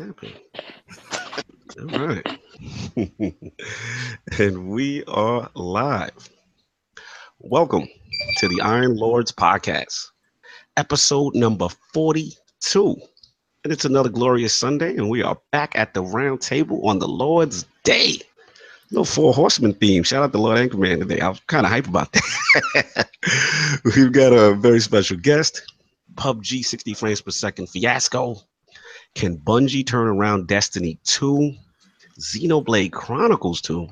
All right. and we are live. Welcome to the Iron Lords podcast, episode number 42. And it's another glorious Sunday, and we are back at the round table on the Lord's Day. No four horsemen theme. Shout out to Lord Anchorman today. I was kind of hype about that. We've got a very special guest, PUBG 60 frames per second fiasco. Can Bungie turn around Destiny 2, Xenoblade Chronicles 2,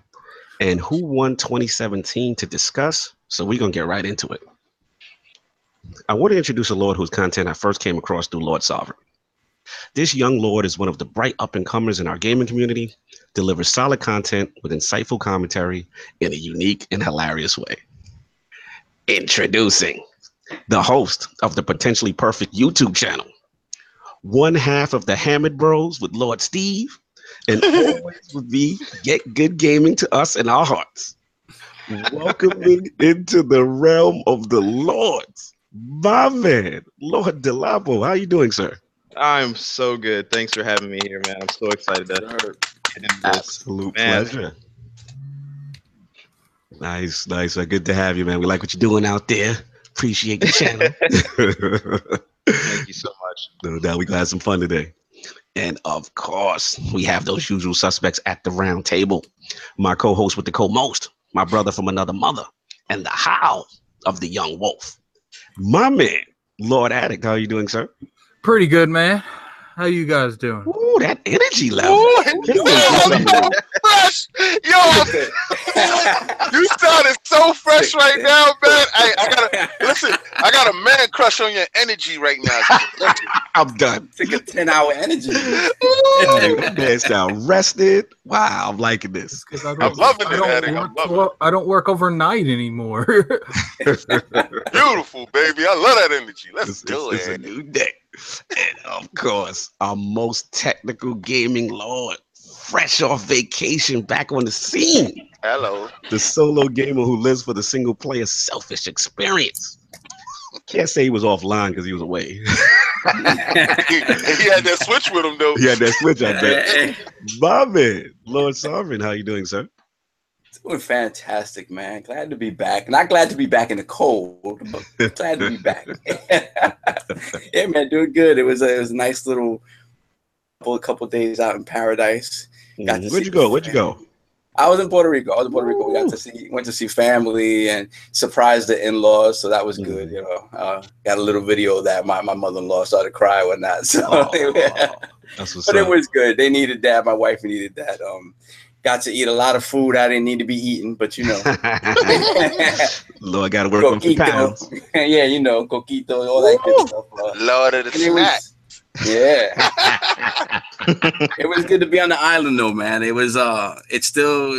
and who won 2017 to discuss? So we're gonna get right into it. I want to introduce a Lord whose content I first came across through Lord Sovereign. This young Lord is one of the bright up and comers in our gaming community, delivers solid content with insightful commentary in a unique and hilarious way. Introducing the host of the potentially perfect YouTube channel, one half of the Hammond Bros with Lord Steve, and always would be get good gaming to us in our hearts. Welcoming into the realm of the Lords, my man, Lord Delabo. How you doing, sir? I'm so good. Thanks for having me here, man. I'm so excited to get into. Absolute Man. pleasure. Nice, nice. Good to have you, man. We like what you're doing out there. Appreciate the channel. Thank you so much. no doubt we gonna have some fun today. And of course, we have those usual suspects at the round table. My co-host with the co-most, my brother from another mother, and the howl of the young wolf. My man, Lord Addict. How are you doing, sir? Pretty good, man. How you guys doing? Ooh, that energy level. Ooh, yo, I'm so fresh. Yo, you sounded so fresh right now, man. I, I gotta listen. I got a man crush on your energy right now. I'm done. Take a 10 hour energy. Hey, that man sound rested. Wow, I'm liking this. I I'm loving I it, don't, Addict. I'm work, loving well, I don't work overnight anymore. Beautiful, baby. I love that energy. Let's It's, do it's- it's a it. new day. And of course, our most technical gaming lord, fresh off vacation, back on the scene. Hello. The solo gamer who lives for the single player selfish experience. Can't say he was offline because he was away. he, he had that switch with him though. he had that switch, I bet. My man, Lord Sovereign, how you doing, sir? Doing fantastic, man. Glad to be back. Not glad to be back in the cold, but glad to be back. yeah, man, doing good. It was a, it was a nice little couple, couple days out in paradise. Got to Mm, Where'd you go? Where'd you go? I was in Puerto Rico. I was in Puerto Rico. We got to see, went to see family and surprised the in-laws, so that was good. Mhm. You know, uh, got a little video of that. My my mother-in-law started crying whatnot. So, That's what's but it was good. They needed that. My wife needed that. Um, got to eat a lot of food I didn't need to be eating, but you know, Lord, got to work on some pounds. yeah, you know, coquito, all that good stuff. Uh, Lord of the and snack. was, yeah, it was good to be on the island though, man. It was uh it's still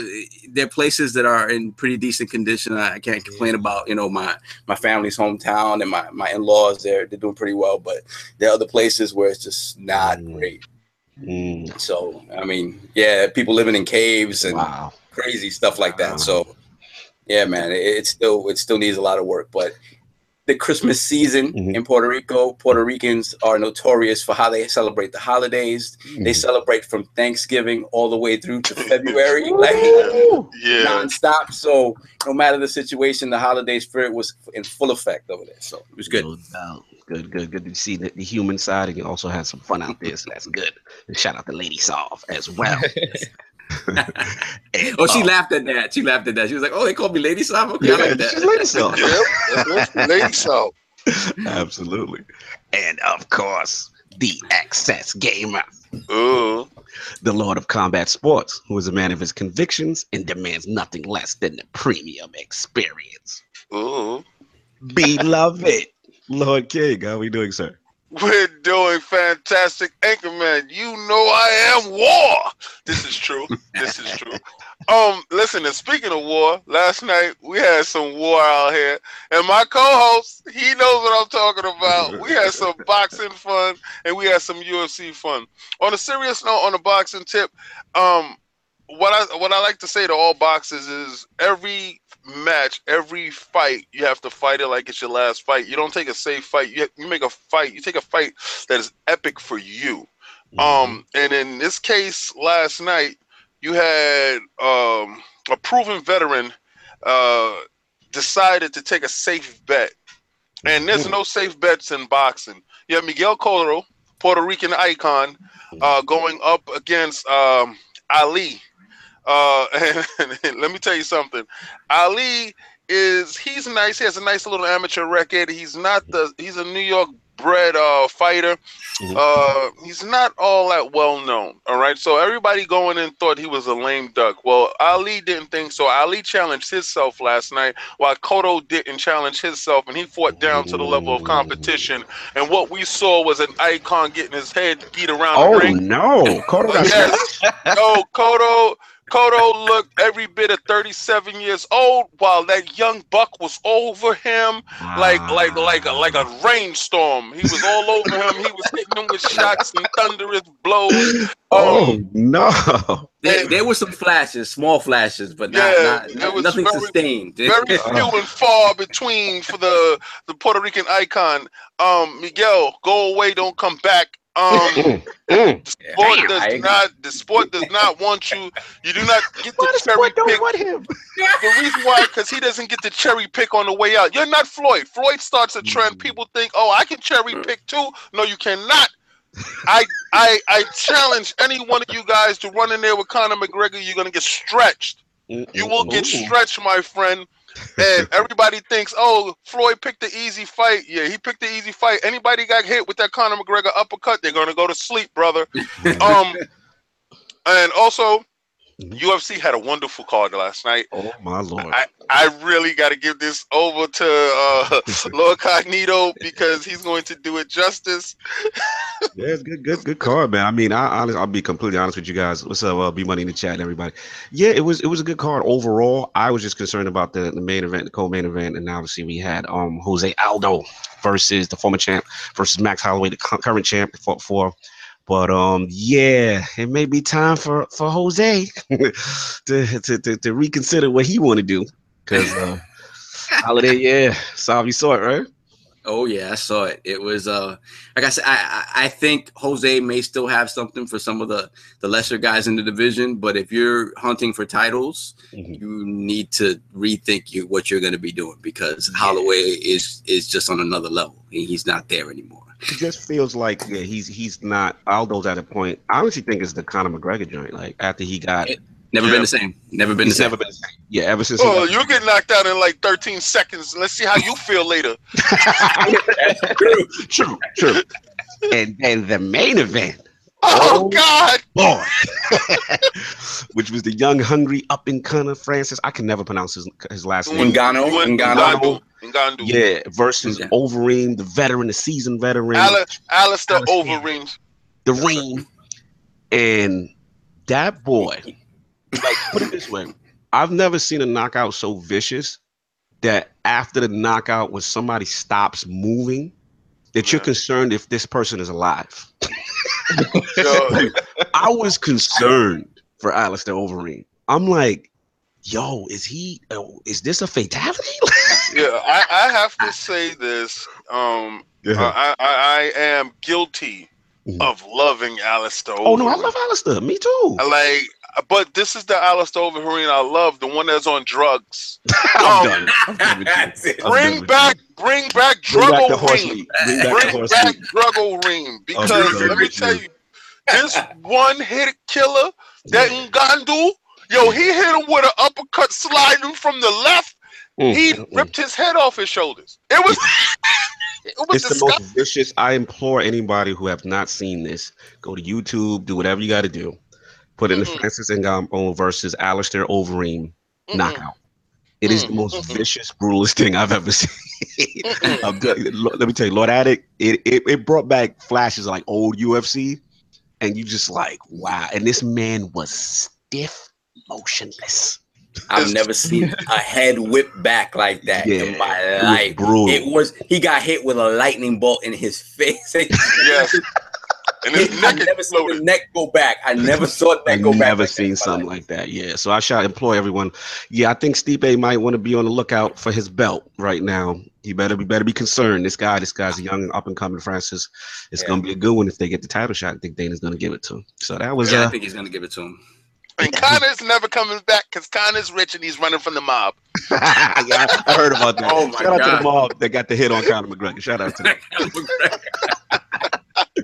there are places that are in pretty decent condition. I can't complain about, you know, my my family's hometown and my my in-laws they're they're doing pretty well, but there are other places where it's just not Mm. great. Mm, So I mean, yeah, people living in caves and wow. crazy stuff like Wow. that. So yeah, man, it, it still it still needs a lot of work, but the Christmas season Mhm. in Puerto Rico, Puerto Ricans are notorious for how they celebrate the holidays. They Mm. celebrate from Thanksgiving all the way through to February, like Yeah. nonstop. So no matter the situation, the holiday spirit was in full effect over there. So it was good. No doubt. Good, good, good to see the, the human side, and you also had some fun out there, so that's good. And shout out to Lady Solve as well. And, Oh, she uh, laughed at that. She laughed at that. She was like, "Oh, they called me Lady Sam. Okay, I Yeah, like she's that." Lady Solve. Yep. Lady so. Absolutely. And of course, the excess gamer, Ooh. the Lord of Combat Sports, who is a man of his convictions and demands nothing less than the premium experience. Ooh. Beloved, Lord King, how are we doing, sir? We're doing fantastic, Anchorman. You know I am war. This is true. This is true. Um, listen. And speaking of war, last night we had some war out here, and my co-host, he knows what I'm talking about. We had some boxing fun, and we had some UFC fun. On a serious note, on a boxing tip, um, what I what I like to say to all boxers is every match, every fight, you have to fight it like it's your last fight. You don't take a safe fight. You, you make a fight. You take a fight that is epic for you. Um, and in this case, last night you had um, a proven veteran uh, decided to take a safe bet, and there's no safe bets in boxing. You have Miguel Cotto, Puerto Rican icon, uh, going up against um, Ali. Uh, and, and let me tell you something. Ali is he's nice. He has a nice little amateur record. He's not the he's a New York bred uh fighter. Mhm. Uh he's not all that well known. All right. So everybody going in thought he was a lame duck. Well, Ali didn't think so. Ali challenged himself last night while Cotto didn't challenge himself and he fought down to the level of competition. And what we saw was an icon getting his head beat around the Oh ring. no, Cotto Yes. Yo, Cotto, Cotto looked every bit of 37 years old, while that young buck was over him like like like a like a rainstorm. He was all over him. He was hitting him with shots and thunderous blows. Oh Um, no. There, there were some flashes, small flashes, but not, Yeah, not, not- was nothing very- sustained. very few and far between for the the Puerto Rican icon. Um, Miguel, go away, don't come back. Um, Mm, mm. sport Damn, does not the sport does not want you. You do not get Why the does cherry Floyd don't pick. want him? The reason why, because he doesn't get the cherry pick on the way out. You're not Floyd. Floyd starts a trend. People think, oh, I can cherry pick too. No, you cannot. I I I challenge any one of you guys to run in there with Conor McGregor. You're gonna get stretched. You will get stretched, my friend. And everybody thinks, oh, Floyd picked the easy fight. Yeah, he picked the easy fight. Anybody got hit with that Conor McGregor uppercut, they're gonna go to sleep, brother. Um, and also, UFC had a wonderful card last night. Oh my lord. I, I really got to give this over to uh, Lord Cognito because he's going to do it justice. Yeah, it's good, good, good card, man. I mean, I honest, I'll be completely honest with you guys. What's up, uh, B Money in the chat, and everybody? Yeah, it was, it was a good card overall. I was just concerned about the, the main event, the co-main event, and obviously we had um Jose Aldo versus the former champ versus Max Holloway, the current champ, fought for. But um, yeah, it may be time for for Jose to, to to to reconsider what he want to do because uh, Holloway, yeah, Sav, you saw it, right? Oh yeah, I saw it. It was uh like I said, I I think Jose may still have something for some of the the lesser guys in the division, but if you're hunting for titles, Mhm. you need to rethink you what you're going to be doing because Holloway is is just on another level. He- He's not there anymore. It just feels like yeah, he's he's not Aldo's at a point. I honestly think it's the Conor McGregor joint. Like after he got, It- Never Yeah. been the same. Never been he's the same. never been the same. Yeah, ever since. Oh, got- you get knocked out in like 13 seconds. Let's see how you feel later. true, true. True. And then the main event, Oh, Oh. God. Lord, which was the young, hungry, up and coming Francis. I can never pronounce his his last name. Ngannou, Ngannou. Ngannou. Ngannou. Yeah, versus Yeah. Overeem, the veteran, the seasoned veteran, Ale- Alistair Alistair. Overeem. the Reem, and that boy. Like, put it this way: I've never seen a knockout so vicious that after the knockout, when somebody stops moving, that you're concerned if this person is alive. I was concerned for Alistair Overeem. I'm like, yo, is he? Is this a fatality? yeah, I, I have to say this. Um, I, I, I am guilty Mhm. of loving Alistair oh no, I love Alistair. Me too. Like, but this is the Alistair Overeem I love, the one that's on drugs. I'm Um, done. I'm done with you. That's it. I'm done Bring back, bring back Bring back the Druggo Ream. Bring back the Bring back meat. Druggo Ream because done let me tell you. you, this one hit killer, that Ngannou, yo, he hit him with an uppercut sliding from the left. Mm, He ripped his head off his shoulders. It was, it was It's the most vicious. I implore anybody who have not seen this, go to YouTube, do whatever you got to do. Put in the Mhm. Francis Ngannou versus Alistair Overeem Mm-mm. knockout. It is the Mm, most vicious, brutalist thing I've ever seen. Let me tell you, Lord Addict, it, it it brought back flashes of like old UFC, and you just like wow. And this man was stiff, motionless. I've never seen a head whip back like that in my it was life. It was he got hit with a lightning bolt in his face. Yes. And his I neck never saw the neck go back. I never saw the neck I've back. never seen in something like that. Yeah. So I shall employ everyone. Yeah, I think Stipe might want to be on the lookout for his belt right now. He better be better be concerned. This guy, this guy's a young up and coming Francis. It's Yeah. gonna be a good one if they get the title shot. I think Dana's gonna give it to him. So that was Yeah, I uh think he's gonna give it to him. And Conor's never coming back because Conor's rich and he's running from the mob. yeah, I I heard about that. Oh my Shout out to the mob that got the hit on Conor McGregor. Shout out to them.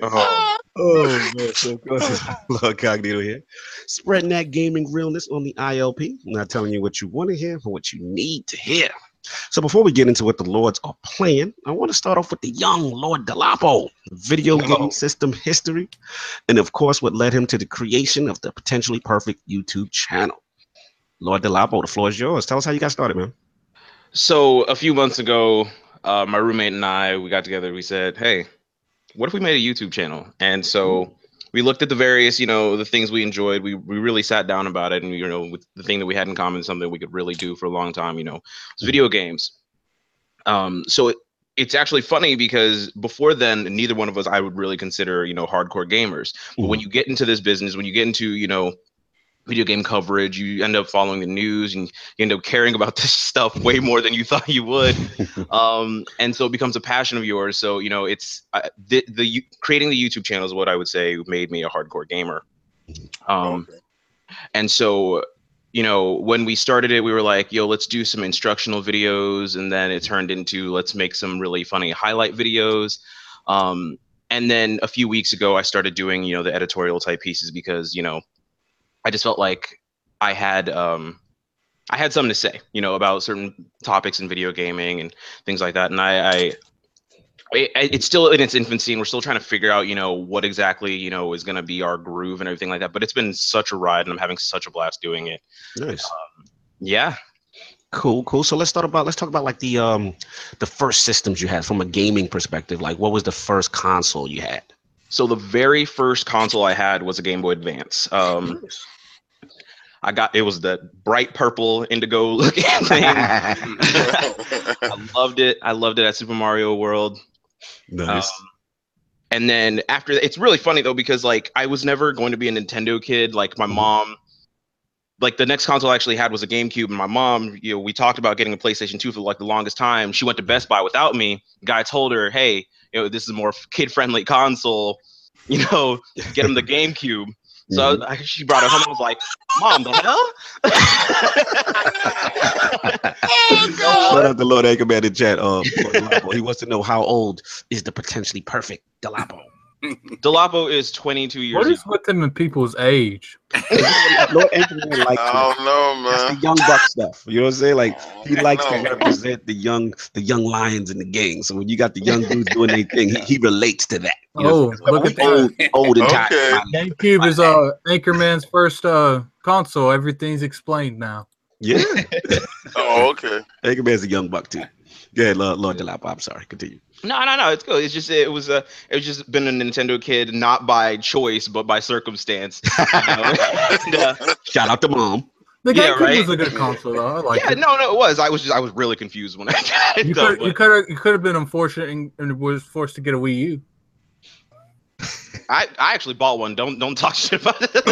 Oh, Oh man, so good. Cognito here. Spreading that gaming realness on the ILP. Not telling you what you want to hear, but what you need to hear. So before we get into what the Lords are playing, I want to start off with the young Lord Delapo, video Hello. game system history, and of course what led him to the creation of the potentially perfect YouTube channel. Lord Delapo, the floor is yours. Tell us how you got started, man. So a few months ago, uh, my roommate and I we got together. We said, "Hey, what if we made a YouTube channel?" And so mm-hmm. we looked at the various, you know, the things we enjoyed. We we really sat down about it, and you know, with the thing that we had in common, something we could really do for a long time, you know, was mm-hmm. video games. Um, so it, it's actually funny because before then, neither one of us I would really consider, you know, hardcore gamers. But when mm-hmm. you get into this business, when you get into, you know, video game coverage, you end up following the news and you end up caring about this stuff way more than you thought you would. um, and so it becomes a passion of yours. So, you know, it's uh, the, the you- creating the YouTube channel is what I would say made me a hardcore gamer. Um, Okay. and so, you know, when we started it, we were like, yo, let's do some instructional videos. And then it turned into let's make some really funny highlight videos. Um, and then a few weeks ago, I started doing, you know, the editorial type pieces because, you know, I just felt like I had, um, I had something to say, you know, about certain topics in video gaming and things like that. And I, I it, it's still in its infancy and we're still trying to figure out, you know, what exactly, you know, is going to be our groove and everything like that. But it's been such a ride and I'm having such a blast doing it. Nice. Yeah. Cool, cool. So let's start about let's talk about like the um the first systems you had from a gaming perspective. Like what was the first console you had? So the very first console I had was a Game Boy Advance. Um, I got it was the bright purple indigo looking thing. I loved it. I loved it at Super Mario World. nice. Um, and then after it's really funny though because like I was never going to be a Nintendo kid. Like my Mhm. mom, like the next console I actually had was a GameCube, and my mom, you know, we talked about getting a PlayStation 2 for like the longest time. She went to Best Buy without me. Guy told her, "Hey, you know, this is a more kid-friendly console. You know, get him the GameCube." So I was- I, she brought it home. I was like, "Mom, the hell?" Shout out to Lord Anchorman in chat. Uh, he wants to know how old is the potentially perfect Delapo? Delapo is 22 years What old. is with them and people's age? Lord Anchorman likes I don't know, that's the man. young buck stuff. You know what I'm saying? Like he I likes to don't know. represent the young the young lions in the gang. So when you got the young dudes doing their thing, he, he relates to that. You know Oh, what look at old, that. old and tired. Okay. GameCube is uh Anchorman's first uh console. Everything's explained now. Yeah. Oh, okay. Anchorman's a young buck too. Yeah, Lord, Lord Delapo. I'm sorry. Continue. No, no, no. It's cool. It's just it was a it was just been a Nintendo kid, not by choice, but by circumstance. you know? And, uh, Shout out to mom. The Yeah, GameCube right? was a good console though. I like yeah, it. no, no, it was. I was just I was really confused when I got it. You could you could have you could have been unfortunate and, and was forced to get a Wii U. I, I actually bought one. Don't don't talk shit about it. Yo,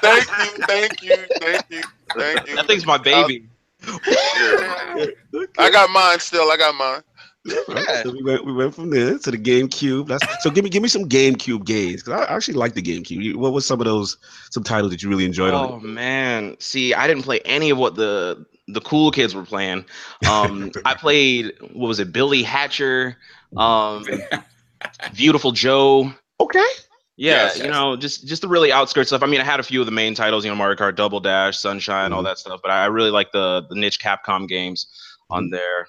thank you, thank you, thank you, thank you, thank you. that thing's my baby. Yeah. I got mine still. I got mine. Alright, So we went, we went from there to the GameCube. That's, so give me give me some GameCube games because I actually like the GameCube. What was some of those some titles that you really enjoyed Oh on man, see, I didn't play any of what the the cool kids were playing. Um, I played what was it, Billy Hatcher, um, Viewtiful Joe. Okay. Yeah, Yes, you yes. know, just just the really outskirts stuff. I mean, I had a few of the main titles, you know, Mario Kart Double Dash, Sunshine, all Mhm. that stuff. But I I really like the the niche Capcom games on there.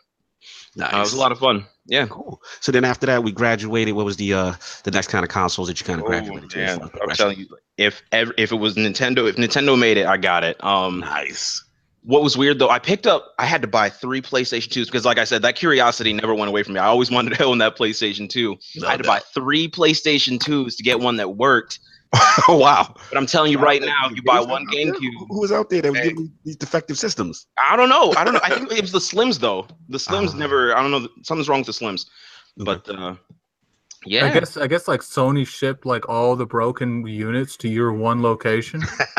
Nice. Uh, it was a lot of fun. Yeah. Cool. So then after that, we graduated. What was the uh the next kind of consoles that you kind of Oh, graduated to? man, far I'm telling you, if ever, if it was Nintendo, if Nintendo made it, I got it. Um, Nice. What was weird though, I picked up, I had to buy three PlayStation 2s because, like I said, that curiosity never went away from me. I always wanted to own that PlayStation 2. I had to buy three PlayStation 2s to get one that worked. oh wow. But I'm telling you right now, you buy one out there? Who- GameCube. Who was out there that was Hey. giving these defective systems? I don't know. I don't know. I think it was the Slims though. The Slims Ah. never. I don't know. Something's wrong with the Slims. But uh, Yeah. I guess I guess like Sony shipped like all the broken units to your one location.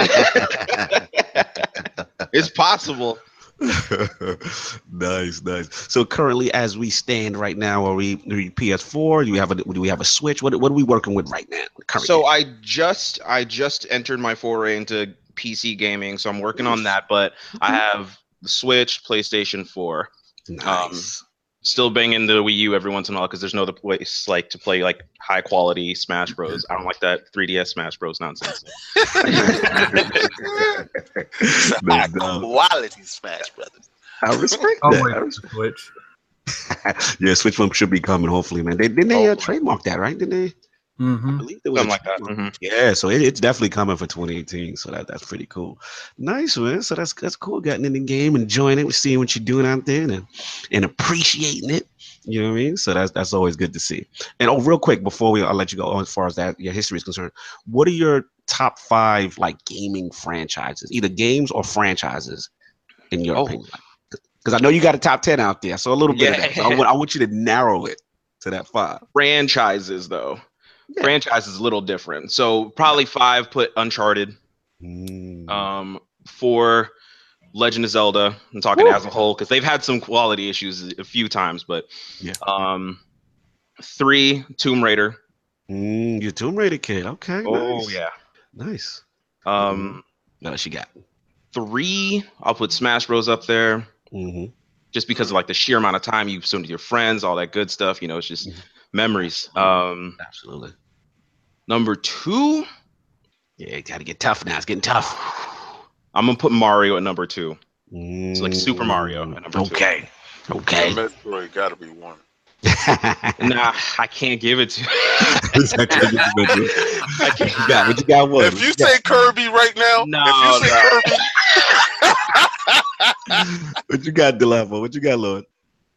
it's possible. nice, nice. So currently, as we stand right now, are we, are we PS4? Do we have a do we have a Switch? What what are we working with right now? currently? So I just I just entered my foray into PC gaming, so I'm working on that. But I mm-hmm. have the Switch, PlayStation 4. Um, nice. Still banging the Wii U every once in a while because there's no other place like to play like high quality Smash Bros. I don't like that 3DS Smash Bros nonsense. No doubt. Quality Smash Brothers. I respect Oh that. I wait, Switch. yeah, Switch one should be coming. Hopefully, man. They didn't they uh, Oh. trademark that, right? Didn't they? I hmm believe there was Something like that. trademark. Mhm. Yeah, so it, it's definitely coming for 2018. So that that's pretty cool. Nice, man. So that's that's cool. Getting in the game, enjoying it, seeing what you're doing out there, and and appreciating it. You know what I mean? So that's that's always good to see. And oh, real quick before we I'll let you go as far as that your history is concerned, what are your top five like gaming franchises, either games or franchises, in your Oh. opinion? Because I know you got a top ten out there, so a little bit of that. So I, Yeah. want, I want you to narrow it to that five. Franchises though. Yeah. Franchise is a little different. So probably five put Uncharted. Mm. Um, four Legend of Zelda. I'm talking Woo. as a whole because they've had some quality issues a few times, but Yeah. Um, three Tomb Raider. Mm, you Tomb Raider kid. Okay. Oh nice. yeah. Nice. Um, What else you got? three. I'll put Smash Bros up there Mm-hmm. just because of like the sheer amount of time you spend with your friends, all that good stuff. You know, it's just Mhm. Memories. Um, Absolutely. number two, Yeah, got to get tough now. It's getting tough. I'm gonna put Mario at number two. It's like Super Mario at number two. Okay. Okay. Metroid got to be one. Nah, I can't give it to. you. I can't. You What you got what you got. What? If you say Kirby right now, No, if you say no. Kirby, what you got, Delapo? What you got, Lord?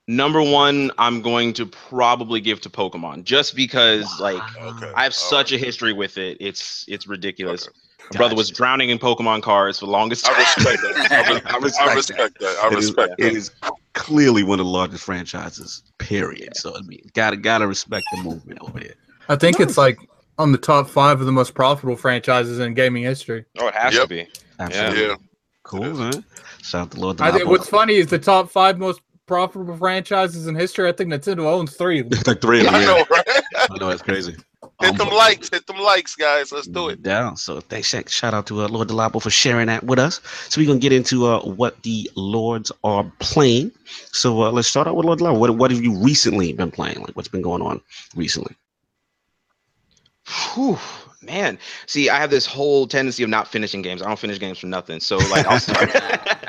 Number one, I'm going to probably give to Pokemon just because like okay. I have such a history with it. It's it's ridiculous. My brother was drowning in Pokemon cards for the longest I respect that. I, re- I I respect respect that. I It is- respect It that. is clearly one of the largest franchises. Period. So I mean, gotta gotta respect the movement over here. I think it's like on the top five of the most profitable franchises in gaming history. Oh, it has Yep. to be. Absolutely. Yeah. Cool, man. Shout out to Lord I think what's funny is the top five most profitable franchises in history. I think Nintendo owns three. of them. like three of them. I know, right? I know that's crazy. Hit Um, them but- likes, hit them likes, guys. Let's do it. Down. So thanks, shout- shout out to uh, Lord Delapo for sharing that with us. So we're gonna get into uh, what the lords are playing. So uh, let's start out with Lord Delapo. What what have you recently been playing? Like what's been going on recently? Whew, man. See, I have this whole tendency of not finishing games. I don't finish games for nothing. So like I'll start.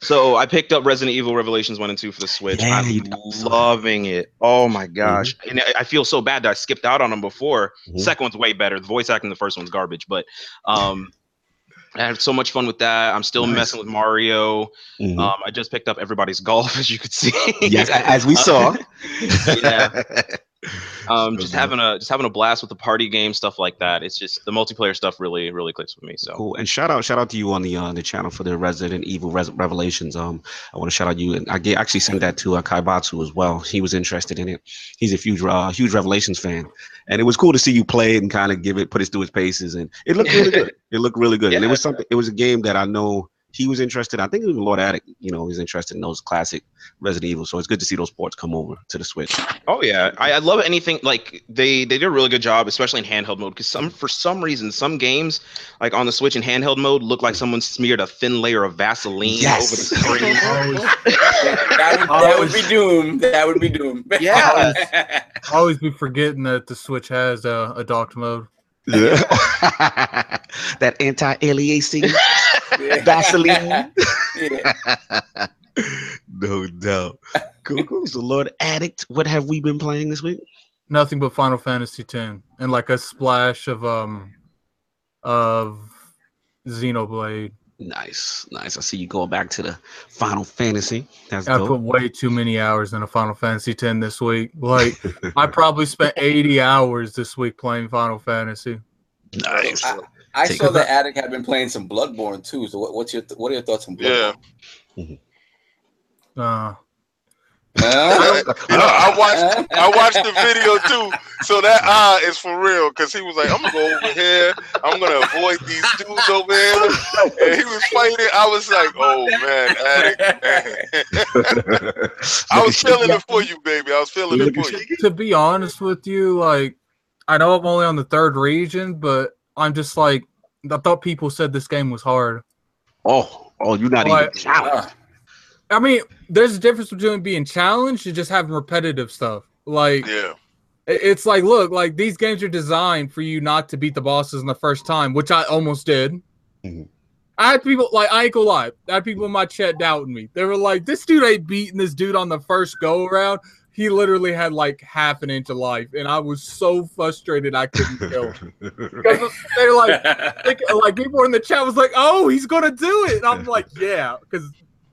so I picked up Resident Evil Revelations 1 and 2 for the Switch. Yeah, I'm loving it. Oh my gosh. And I- feel so bad that I skipped out on them before. Mhm. Second one's way better. The voice acting in the first one's garbage, but um I had so much fun with that. I'm still Nice. messing with Mario. Mhm. Um, I just picked up everybody's golf, as you could see. yes, as we saw. yeah. um, So just good. having a just having a blast with the party game stuff like that. It's just the multiplayer stuff really really clicks with me. So Cool. And shout out, shout out to you on the uh, the channel for the Resident Evil Res- Revelations. Um, I want to shout out you, and I ga- actually sent that to uh, Kaibatsu as well. He was interested in it. He's a huge, uh, huge Revelations fan, and it was cool to see you play it and kind of give it, put it through its paces, and it looked really good. It looked really good, and it was something. It was a game that I know he was interested. I think even Lord Addict, you know, was interested in those classic Resident Evil. So it's good to see those ports come over to the Switch. oh yeah, I, I love anything like they they did a really good job, especially in handheld mode. Because some for some reason some games like on the Switch in handheld mode look like someone smeared a thin layer of Vaseline Yes. over the screen. That, would, that would be doom. That would be doom. Yeah. always be forgetting that the Switch has uh, a docked mode. Yeah. that anti-aliasing Vaseline. Yeah. no doubt. Cool, cool. So, Lord Addict, what have we been playing this week? Nothing but Final Fantasy X and like a splash of um of Xenoblade. Nice, nice. I see you going back to the Final Fantasy. That's I dope. put way too many hours in a Final Fantasy 10 this week. Like I probably spent 80 hours this week playing Final Fantasy. nice. I, I saw that Addict had been playing some Bloodborne too. So what, what's your what are your thoughts on Bloodborne? Yeah. Uh Uh, You know, I watched I watched the video too, so that eye is for real. Cause he was like, "I'm gonna go over here. I'm gonna avoid these dudes over here," and he was fighting. I was like, "Oh man, addict." I was feeling it for you, baby. I was feeling it for you. to be honest with you, like I know I'm only on the third region, but I'm just like I thought people said this game was hard. Oh, oh, you're not Like, even challenged. Uh, I mean, there's a difference between being challenged and just having repetitive stuff. Like Yeah, it's like, look, like these games are designed for you not to beat the bosses in the first time, which I almost did. Mhm. I had people like I ain't gonna lie. I had people in my chat doubting me. They were like, "This dude ain't beating this dude on the first go around." He literally had like half an inch of life, and I was so frustrated I couldn't kill him. Because they're like, like, like people in the chat was like, "Oh, he's gonna do it," and I'm like, "Yeah," because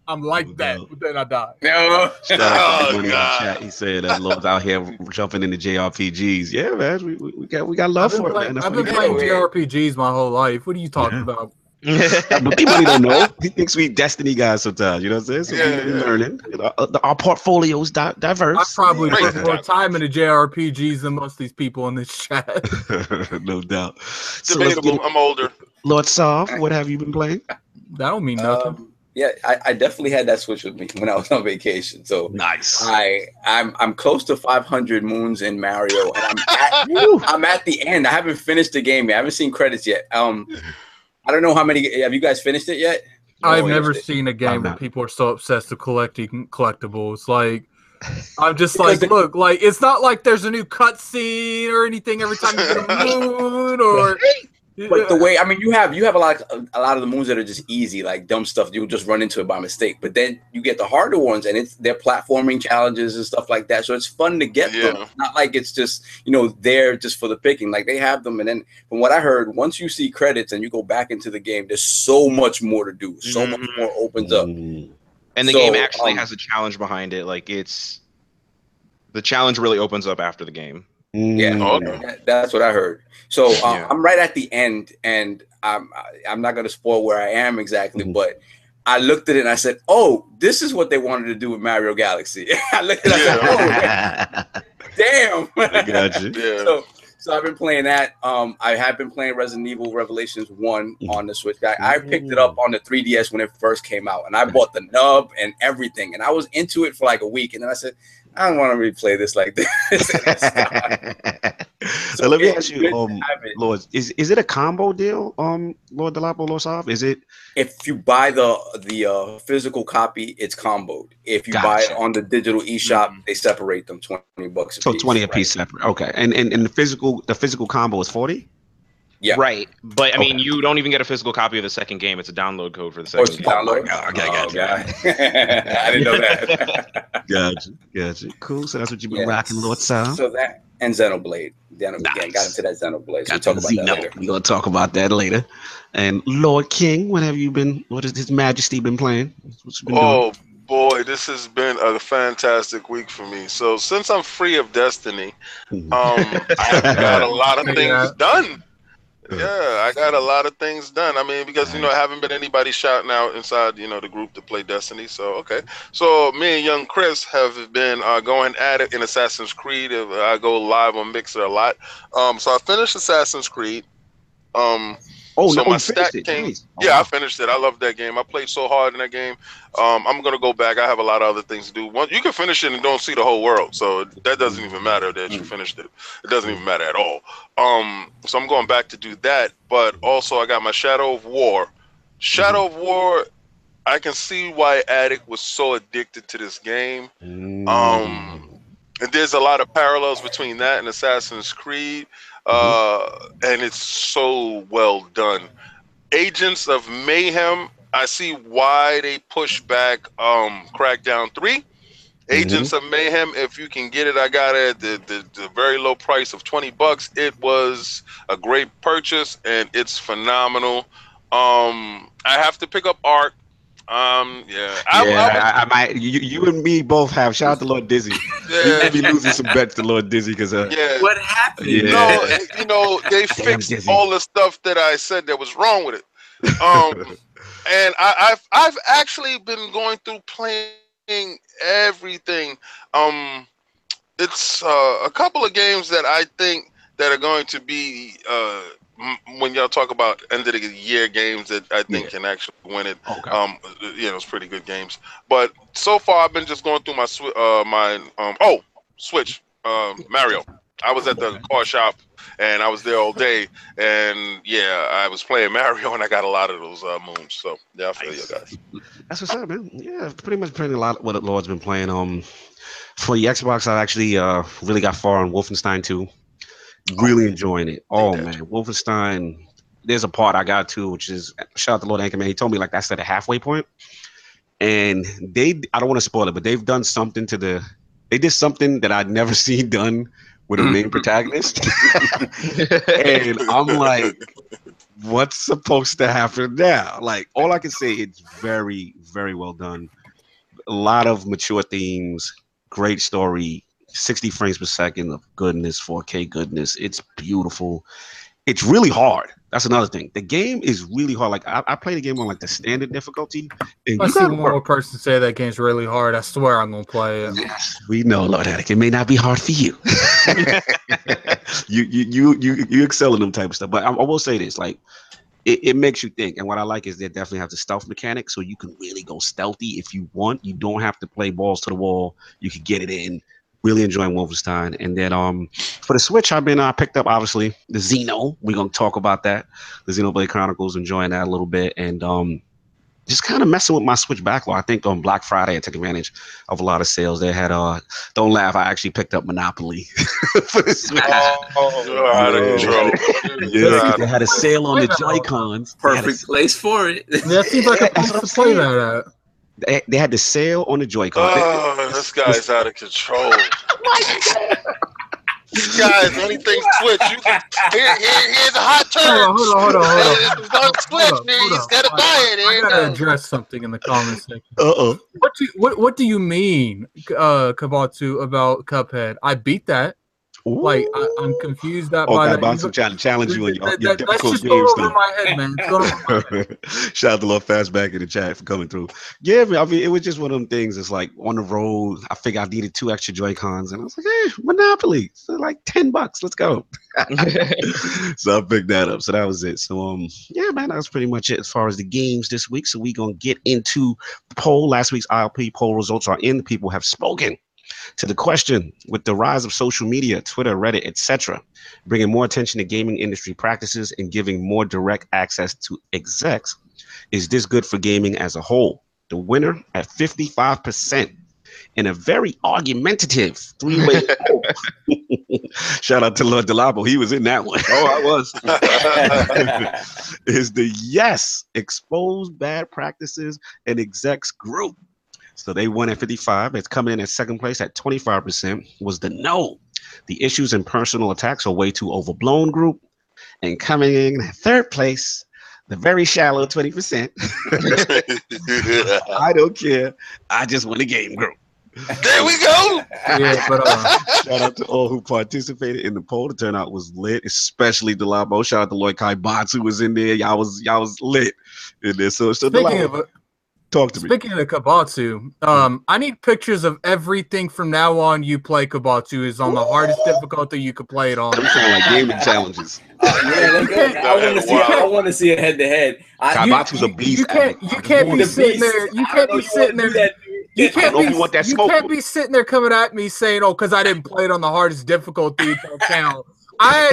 I'm like that, but then I die. no. Shout out to Oh, in God. chat. He said that Lord's out here jumping into JRPGs. Yeah, man, we, we, we got we got love for play- it, man. That's I've been playing got. JRPGs my whole life. What are you talking Yeah. about? but people don't know. He thinks we Destiny guys sometimes. You know what I'm saying? So Yeah, we yeah. learning. You know, uh, our portfolios di- diverse. I probably Right. put more time into JRPGs than most of these people in this chat. no doubt. So debatable. get I'm older. Lord Soft, what have you been playing? that don't mean nothing. Um, yeah, I, I definitely had that switch with me when I was on vacation. So Nice. I I'm I'm close to 500 moons in Mario, and I'm at, I'm at the end. I haven't finished the game yet. I haven't seen credits yet. Um, I don't know how many. Have you guys finished it yet? I've never it's- seen a I'm game where people are so obsessed with collecting collectibles. Like, I'm just Because like, they- look, like it's not like there's a new cutscene or anything every time you get a moon or. But the way I mean, you have you have a lot of, a lot of the moons that are just easy, like dumb stuff. You'll just run into it by mistake. But then you get the harder ones, and it's they're platforming challenges and stuff like that. So it's fun to get them. Yeah. Not like it's just you know there just for the picking. Like they have them, and then from what I heard, once you see credits and you go back into the game, there's so much more to do. So much Mhm. more opens up. Mm. and the So, game actually um, has a challenge behind it. Like it's the challenge really opens up after the game. Yeah, Mm. Okay. that- that's what I heard. So uh, Yeah. I'm right at the end, and I'm I'm not gonna spoil where I am exactly, Mhm. but I looked at it and I said, "Oh, this is what they wanted to do with Mario Galaxy." I looked at it, I said, "Oh, damn!" I got you. Yeah. so, so I've been playing that. Um, I have been playing Resident Evil Revelations One Mhm. on the Switch. I, I picked it up on the 3DS when it first came out, and I bought the nub and everything, and I was into it for like a week, and then I said, "I don't want to replay this like this." So let me ask you, um. Lord, is is it a combo deal, um, Lord Delapo, Lord Soft? Is it if you buy the the uh, physical copy, it's comboed. If you buy it on the digital eShop, Mhm. they separate them twenty bucks a so piece. twenty a right? piece separate? Okay, and and and the physical the physical combo is forty. Yeah. Right. But I mean, Okay. you don't even get a physical copy of the second game. It's a download code for the second it's game. download. God, okay, Oh, gotcha. God. I didn't know that. Gotcha, gotcha. Cool. So that's what you've been Yeah. rocking, Lord Soft. so that and Xenoblade. Then again, got into that Xenoblade. So we'll talk about that later. We're gonna talk about that later. And Lord King, what have you been? What has His Majesty been playing? What's you been doing? Oh boy, this has been a fantastic week for me. So since I'm free of Destiny, Mhm. um, I've got a lot of things Yeah. done. Yeah, I got a lot of things done. I mean, because you know, I haven't been anybody shouting out inside, you know, the group to play Destiny. So okay, so me and young Chris have been uh, going at it in Assassin's Creed. Uh, I go live on Mixer a lot. Um, so I finished Assassin's Creed. Um, oh so no, my stat came- Nice. Oh, yeah, I finished it. I love that game. I played so hard in that game. Um, I'm gonna go back. I have a lot of other things to do. One, you can finish it and don't see the whole world, so that doesn't even matter that you finished it. It doesn't even matter at all. Um, so I'm going back to do that. But also, I got my Shadow of War. Shadow of War. I can see why Addict was so addicted to this game. Mm. Um, and there's a lot of parallels between that and Assassin's Creed, uh, and it's so well done. Agents of Mayhem, I see why they push back um, Crackdown 3. Agents of Mayhem, if you can get it, I got it at the, the, the very low price of 20 bucks. It was a great purchase and it's phenomenal. Um, I have to pick up Ark. Um, yeah. I, yeah, I I, I might. You, you and me both have. Shout out to Lord Dizzy. We yeah. might be losing some bets to Lord Dizzy because uh, yeah. What happened? Yeah. No, you know they fixed Dizzy. all the stuff that I said that was wrong with it. Um, and I, I've I've actually been going through playing everything. Um, it's uh, a couple of games that I think that are going to be uh, m- when y'all talk about end of the year games that I think Yeah. can actually win it. Okay. Um, you know, it's pretty good games. But so far, I've been just going through my swi- uh my um oh Switch um Mario. I was at the car shop and I was there all day, and yeah, I was playing Mario and I got a lot of those uh, moons. So yeah, I feel Nice. you guys. That's what's up, man. Yeah, pretty much playing a lot of what Lord's been playing. Um, for the Xbox, I actually uh really got far on Wolfenstein 2. Really enjoying it. Oh man, Wolfenstein. There's a part I got to, which is shout out to Lord Anchorman. He told me like that's at a halfway point, and they I don't want to spoil it, but they've done something to the. They did something that I'd never seen done with a main protagonist, and I'm like, what's supposed to happen now? Like, all I can say, it's very, very well done. A lot of mature themes, great story, 60 frames per second of goodness, 4K goodness. It's beautiful. It's really hard. That's another thing. The game is really hard. Like, I, I play the game on like the standard difficulty, and I see one more person say that game's really hard, I swear I'm gonna play it. Yes, we know, Lord Addict. It may not be hard for you. you, you, you, you, you excel in them type of stuff. But I, I will say this: like, it, it makes you think. And what I like is they definitely have the stealth mechanic, so you can really go stealthy if you want. You don't have to play balls to the wall. You can get it in. Really enjoying Wolfenstein. And then um for the Switch, I've been I picked up obviously the Xeno. We're gonna talk about that. The Xenoblade Chronicles, enjoying that a little bit. And um just kind of messing with my Switch backlog. I think on Black Friday I took advantage of a lot of sales. They had uh don't laugh, I actually picked up Monopoly for the Switch. Oh, you're out of control. Yeah, they had a sale on the Joy Cons. Perfect place for it. That seems like a place to play that at. They, they had the sale on the Joy Cons. Oh, this guy's out of control. These guys, anything Switch. You can, here, here, here's a hot Hold turn. hold on, hold on, hold on. It's on Switch. Hold on, man. hold You on. just gotta I- buy it. There I gotta go. address something in the comments section. Uh oh. What do what what do you mean, uh, Kabatsu, about Cuphead? I beat that. Like I, I'm confused that by Okay, that. Bonsu trying to challenge you on your, That- your that- that's difficult just going games over my head, man. It's going over my head. Shout out to Lord Fastback in the chat for coming through. Yeah, man, I mean, it was just one of them things. It's like on the road, I figured I needed two extra Joy Cons, and I was like, hey, Monopoly, so like 10 bucks, let's go. so I picked that up. So that was it. So, um, yeah, man, that was pretty much it as far as the games this week. So we're going to get into the poll. Last week's ILP poll results are in. The People have spoken to the question with the rise of social media, Twitter, Reddit, etc., bringing more attention to gaming industry practices and giving more direct access to execs. Is this good for gaming as a whole? The winner at 55% in a very argumentative three-way. Shout out to Lord Delabo. He was in that one. Oh, I was. is the yes, expose bad practices and execs group. So they won at 55. It's coming in at second place at 25%. Was the no. The issues and personal attacks are way too overblown group. And coming in at third place, the very shallow 20%. I don't care. I just want a game group. there we go. Yeah, but uh, Shout out to all who participated in the poll. The turnout was lit, especially Delabo. Shout out to Lloyd Kai Bonds who was in there. Y'all was y'all was lit in there. So, so speaking Delabo, of talk to me. speaking of Kabatsu, um, I need pictures of everything from now on. You play Kabatsu is on the hardest difficulty you could play it on. Them sound like gaming challenges. Uh, yeah, I want to see. I want to see a head to head. I You- Kabatsu's a beast. You can't. You can't be sitting there. You can't be sitting there. that. You can't be. you want that You can't be sitting there coming at me saying, "Oh, because I didn't play it on the hardest difficulty." it Don't count. I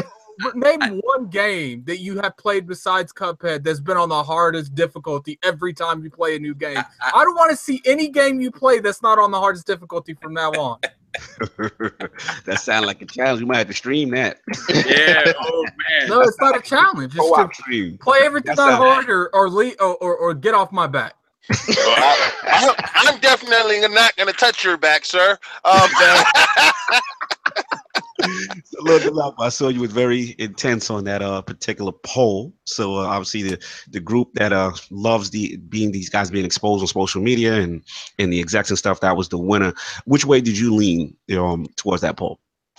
name one game that you have played besides Cuphead that's been on the hardest difficulty every time you play a new game. I don't want to see any game you play that's not on the hardest difficulty from now on. that sounds like a challenge. We might have to stream that. Yeah. Oh man. No, it's not a challenge. It's Co-op to stream. play everything That on sound- hard or or, le- or or or get off my back. So I, I, I'm definitely not going to touch your back, sir. Um, So, Lord I saw you was very intense on that uh particular poll. So uh, obviously the the group that uh loves the being these guys being exposed on social media and and the execs and stuff that was the winner. Which way did you lean um towards that poll?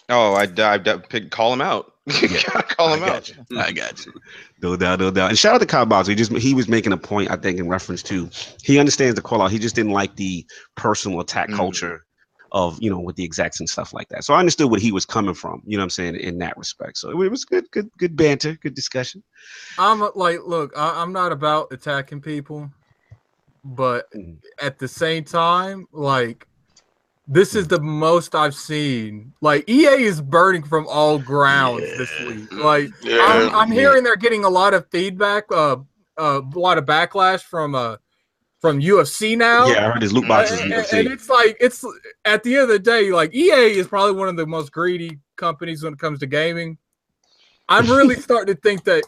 Oh, I, I, I call him out. call I him got out. you. I got you. No doubt, no doubt. And shout out to Kyle Bowser. He just he was making a point, I think, in reference to he understands the call out. He just didn't like the personal attack Mhm. culture of you know with the execs and stuff like that. So I understood what he was coming from. You know what I'm saying in that respect. So it was good, good, good banter, good discussion. I'm like, look, I, I'm not about attacking people, but Mm. at the same time, like, this is the most I've seen. Like, EA is burning from all grounds this week. Like, Yeah. I'm, I'm Yeah. hearing they're getting a lot of feedback, uh, uh, a lot of backlash from uh from UFC now. Yeah, I heard his loot uh, boxes. And, and it's like it's at the end of the day, like EA is probably one of the most greedy companies when it comes to gaming. I'm really starting to think that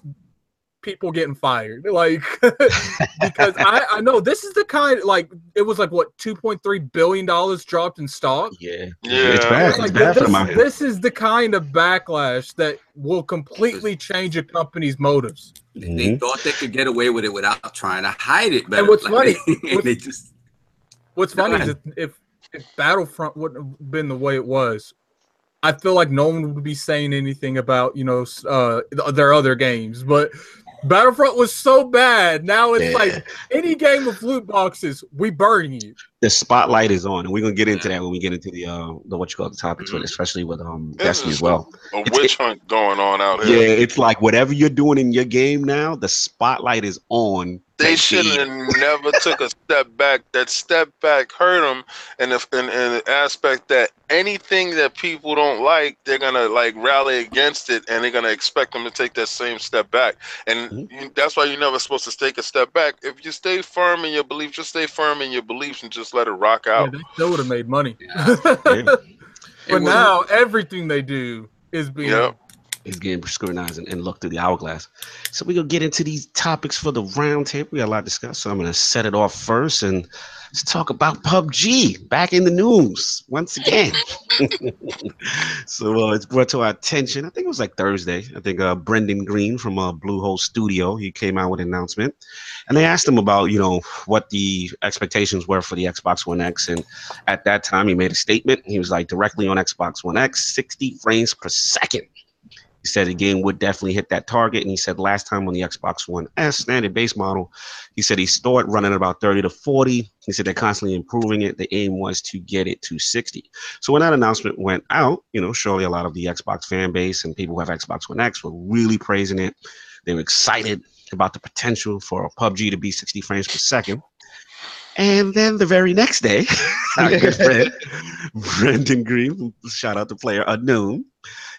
people getting fired, like because I, I know this is the kind like it was like what 2.3 billion dollars dropped in stock. yeah, Yeah. it's bad. It's It's like bad this, them this is the kind of backlash that will completely change a company's motives. They Mhm. thought they could get away with it without trying to hide it. Better. what's Like, funny, they, what's- they just What's funny is if, if if Battlefront wouldn't have been the way it was, I feel like no one would be saying anything about you know uh their other games. But Battlefront was so bad. Now it's Yeah. like any game with loot boxes, we burn you. the spotlight is on, and we're gonna get into that when we get into the uh the what you call the topics Mm-hmm. with, especially with um This Destiny as well. A It's- witch hunt going on out here. Yeah, it's like whatever you're doing in your game now, the spotlight is on. They should game. have never took a step back. That step back hurt them, and if in, in the aspect that anything that people don't like, they're gonna like rally against it, and they're gonna expect them to take that same step back. And Mhm. you, that's why you're never supposed to take a step back. If you stay firm in your beliefs, just stay firm in your beliefs and just let it rock Yeah, out. they would have made money. Yeah. but now everything they do is being Yep. He's getting scrutinized and, and looked through the hourglass. So we're gonna get into these topics for the round table. We got a lot to discuss. So I'm gonna set it off first and let's talk about PUBG back in the news once again. so uh, it's brought to our attention. I think it was like Thursday. I think uh, Brendan Greene from uh, Bluehole Studio he came out with an announcement, and they asked him about you know what the expectations were for the Xbox One X, and at that time he made a statement. He was like directly on Xbox One X, 60 frames per second. He said the game would definitely hit that target. And he said last time on the Xbox One S standard base model, he said he saw it running about 30 to 40. He said they're constantly improving it. The aim was to get it to 60. So when that announcement went out, you know, surely a lot of the Xbox fan base and people who have Xbox One X were really praising it. They were excited about the potential for a PUBG to be 60 frames per second. And then the very next day, our good friend Brendan Greene, shout out to PlayerUnknown,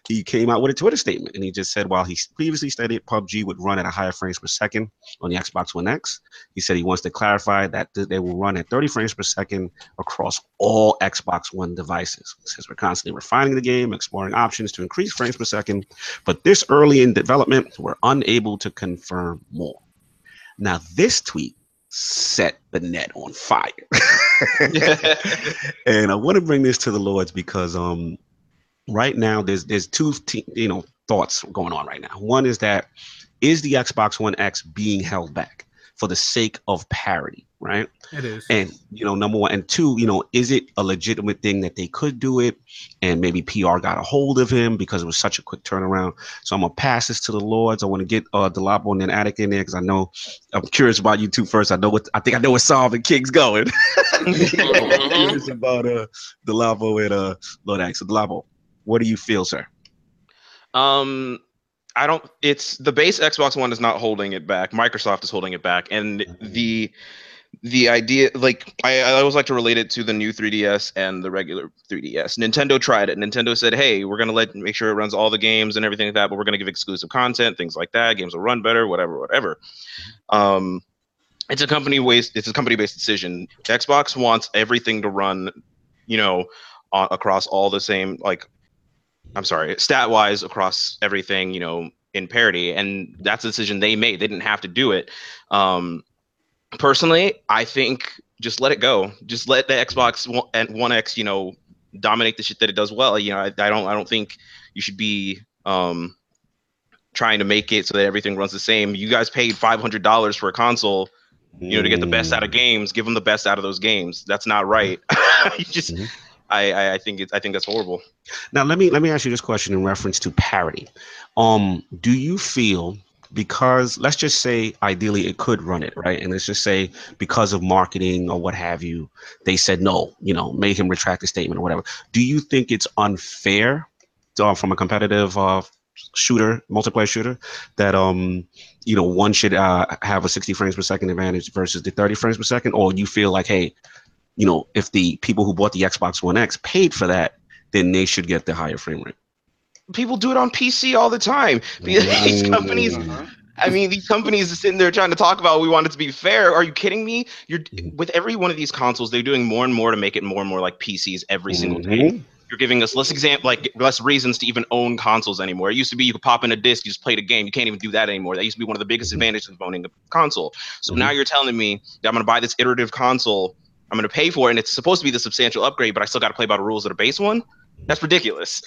he came out with a Twitter statement and he just said while he previously stated PUBG would run at a higher frames per second on the Xbox One X, he said he wants to clarify that th- they will run at 30 frames per second across all Xbox One devices. He says we're constantly refining the game, exploring options to increase frames per second, but this early in development, we're unable to confirm more. Now, this tweet set the net on fire. and I want to bring this to the Lords because um right now there's there's two te- you know thoughts going on right now. One is that is the Xbox One X being held back for the sake of parity, right? It is. And you know, number one, and two, you know, is it a legitimate thing that they could do it, and maybe PR got a hold of him because it was such a quick turnaround. So I'm gonna pass this to the Lords. I want to get uh Delapo and then Addict in there because I know I'm curious about you two first. I know what I think I know what Solve and King's going. Mhm. curious about uh Delapo and uh Lord Axe. So Delapo, what do you feel, sir? Um, I don't. It's the base Xbox One is not holding it back. Microsoft is holding it back, and Mhm. the the idea, like I, I always like to relate it to the new 3DS and the regular 3DS. Nintendo tried it. Nintendo said, "Hey, we're gonna let make sure it runs all the games and everything like that, but we're gonna give exclusive content, things like that. Games will run better, whatever, whatever." Um, it's a company waste. It's a company based decision. Xbox wants everything to run, you know, uh, across all the same like I'm sorry, stat wise across everything, you know, in parity. And that's a decision they made. They didn't have to do it. Um, personally, I think just let it go. Just let the Xbox One, and One X, you know, dominate the shit that it does well. You know, I, I don't, I don't think you should be um, trying to make it so that everything runs the same. You guys paid five hundred dollars for a console, you know, to get the best out of games. Give them the best out of those games. That's not right. you just. Mhm. I, I think it's I think that's horrible. Now let me let me ask you this question in reference to parity. Um, do you feel because let's just say ideally it could run it right, and let's just say because of marketing or what have you, they said no, you know, make him retract the statement or whatever. Do you think it's unfair uh, from a competitive uh, shooter, multiplayer shooter, that um, you know, one should uh, have a 60 frames per second advantage versus the 30 frames per second, or you feel like, hey, you know, if the people who bought the Xbox One X paid for that, then they should get the higher frame rate. People do it on PC all the time. These companies, Mm. I mean, these companies are sitting there trying to talk about we want it to be fair. Are you kidding me? You're Mhm. with every one of these consoles, they're doing more and more to make it more and more like PCs every single day. Mhm. You're giving us less example, like less reasons to even own consoles anymore. It used to be you could pop in a disc, you just played a game. You can't even do that anymore. That used to be one of the biggest advantages of owning a console. So Mhm. now you're telling me that I'm going to buy this iterative console. I'm going to pay for it, and it's supposed to be the substantial upgrade, but I still got to play by the rules of the base one. That's ridiculous.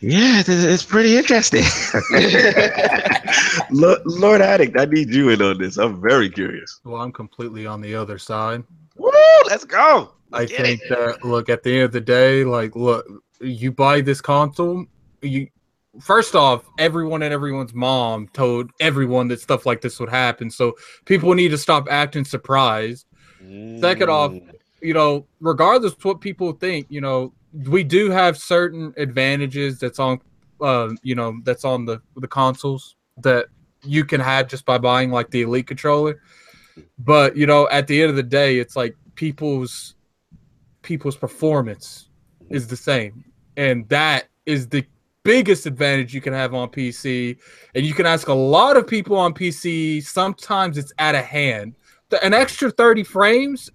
Yeah, it's pretty interesting. Lord, Lord Addict, I need you in on this. I'm very curious. Well, I'm completely on the other side. Woo, let's go. I Let's get think it. that look at the end of the day, like look, you buy this console, you first off, everyone and everyone's mom told everyone that stuff like this would happen. So people need to stop acting surprised. Second off, Mm. You know, regardless what people think, you know, we do have certain advantages that's on uh, you know, that's on the the consoles that you can have just by buying like the elite controller. But you know, at the end of the day, it's like people's people's performance is the same. And that is the biggest advantage you can have on PC. And you can ask a lot of people on PC, sometimes it's out of hand. An extra 30 frames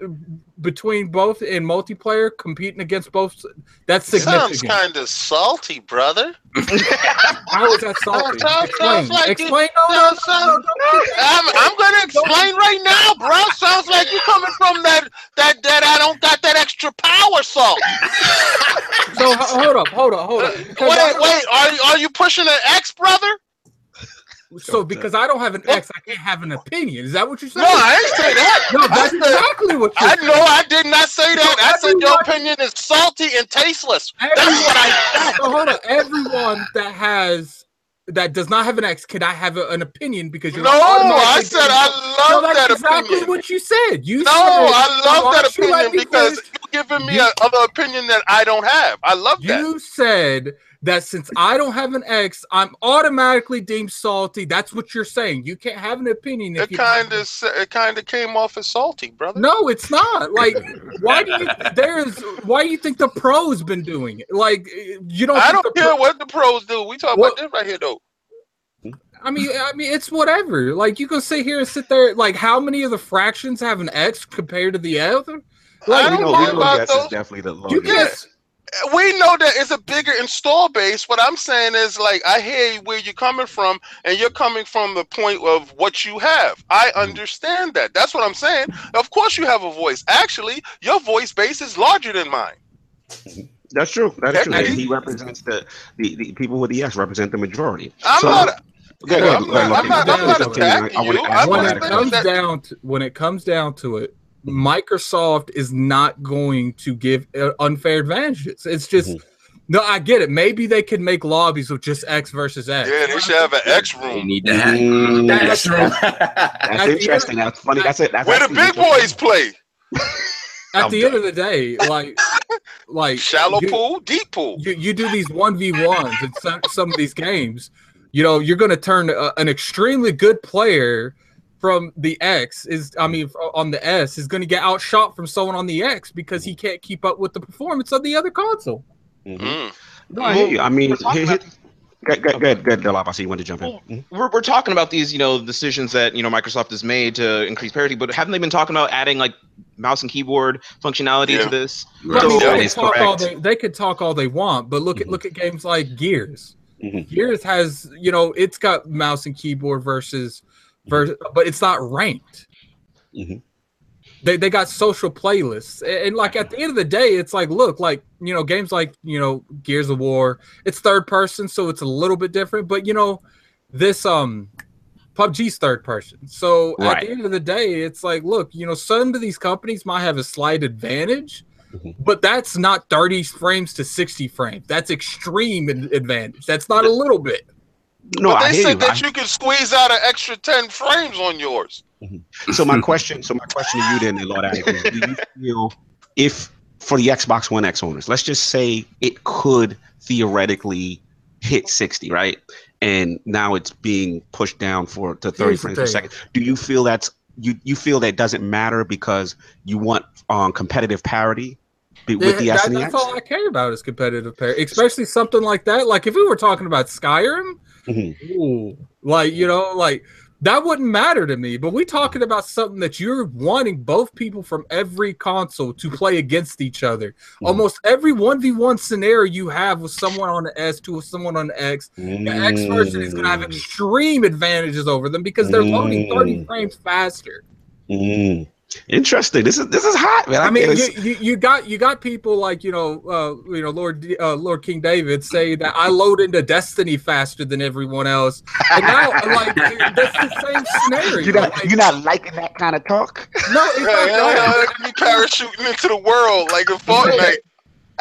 between both in multiplayer competing against both that's Sounds kind of salty, brother. How is that salty? Sounds- Explain. sounds like it- Explain. No, no, sounds- no, no, no. I'm, I'm gonna explain right now, bro. Sounds like you're coming from that that that I don't got that extra power salt. So hold up, hold up, hold up. Wait, wait, are are you pushing an X, brother? So because I don't have an X, I can't have an opinion. Is that what you're No, saying? I ain't say that. No, that's I said- exactly what you're I know I did not say that. I said your opinion is salty and tasteless. That's what I So hold on. Everyone that has that does not have an X, can I have a- an opinion? Because you're No, automatically I said I No, love that's that exactly opinion. what you said. You No, said, I love that don't you let opinion me because you're giving me You- a other opinion that I don't have. I love that. you said that since I don't have an X, I'm automatically deemed salty. That's what you're saying. You can't have an opinion if It kind of it kind of came off as salty, brother. No, it's not. Like, why do you there's why do you think the pros been doing it? Like, you don't. I don't care pro- what the pros do. We talk What- about this right here, though. I mean, I mean, it's whatever. Like, you can sit here and sit there. Like, how many of the fractions have an X compared to the other? I Like, don't we know, know we know about yes is those. definitely the you longest. Can. We know that it's a bigger install base. What I'm saying is, like, I hear where you're coming from, and you're coming from the point of what you have. I mm. understand that. That's what I'm saying. Of course, you have a voice. Actually, your voice base is larger than mine. That's true. That is true. That- He represents the, the the people with the X represent the majority. I'm So- not. Go ahead, I'm not- I'm not- I'm not attacking I wanna you. I when Lord it wanna Addict. comes that- down to when it comes down to it, Microsoft is not going to give uh, unfair advantages. It's just Mhm. no, I get it. Maybe they could make lobbies with just X versus X. Yeah, they should have an X You room need to have Mm, That's that's That's At the interesting. That's funny. That's it. That's where the actually big interesting. boys play. At I'm the end of the day, like, like Shallow you, pool, deep pool. You, you do these one v ones in some, some of these games. You know, you're going to turn a, an extremely good player from the X is, I mean, on the S is going to get outshot from someone on the X because he can't keep up with the performance of the other console. Mhm. Mm. No, I hear you. I mean, We're talking here- about- here- good, good, good, good, Delap. I see you want to jump in. Well, Mhm. we're, we're talking about these, you know, decisions that you know Microsoft has made to increase parity, but haven't they been talking about adding like mouse and keyboard functionality Yeah. to this? I So mean, they, can is talk all they, they could talk all they want, but look at Mhm. look at games like Gears. Mhm. Gears has, you know, it's got mouse and keyboard versus, versus but it's not ranked. Mhm. They, they got social playlists and, like at the end of the day it's like look like you know games like you know gears of war it's third person so it's a little bit different but you know this um pubg's third person so at the end of the day it's like look you know some of these companies might have a slight advantage Mhm. but that's not 30 frames to 60 frames. That's extreme advantage. That's not a little bit. No, but I they hear said you. that you could squeeze out an extra 10 frames on yours. I- so my question, so my question to you then, Lord Alex, is do you feel if for the Xbox One X owners, let's just say it could theoretically hit 60, right? And now it's being pushed down for to 30 Here's frames per second. Do you feel that's you you feel that doesn't matter because you want um competitive parity be- with the That- S and the that's X? all I care about is competitive parity, especially something like that. Like if we were talking about Skyrim, Mhm. ooh, like you know, like that wouldn't matter to me. But we talking about something that you're wanting both people from every console to play against each other. Mhm. Almost every one v one scenario you have with someone on the S to with someone on the X, the X version is going to have Mm. extreme advantages over them because they're loading 30 Mm. frames faster. Mm. Interesting. This is this is hot, man. I mean, you, you, you got you got people like you know uh, you know Lord uh, Lord King David say that I load into Destiny faster than everyone else, and now like that's the same scenario. you're not Like, you're not liking that kind of talk. no, it's Yeah, not yeah, that. yeah, you parachuting into the world like in Fortnite. It-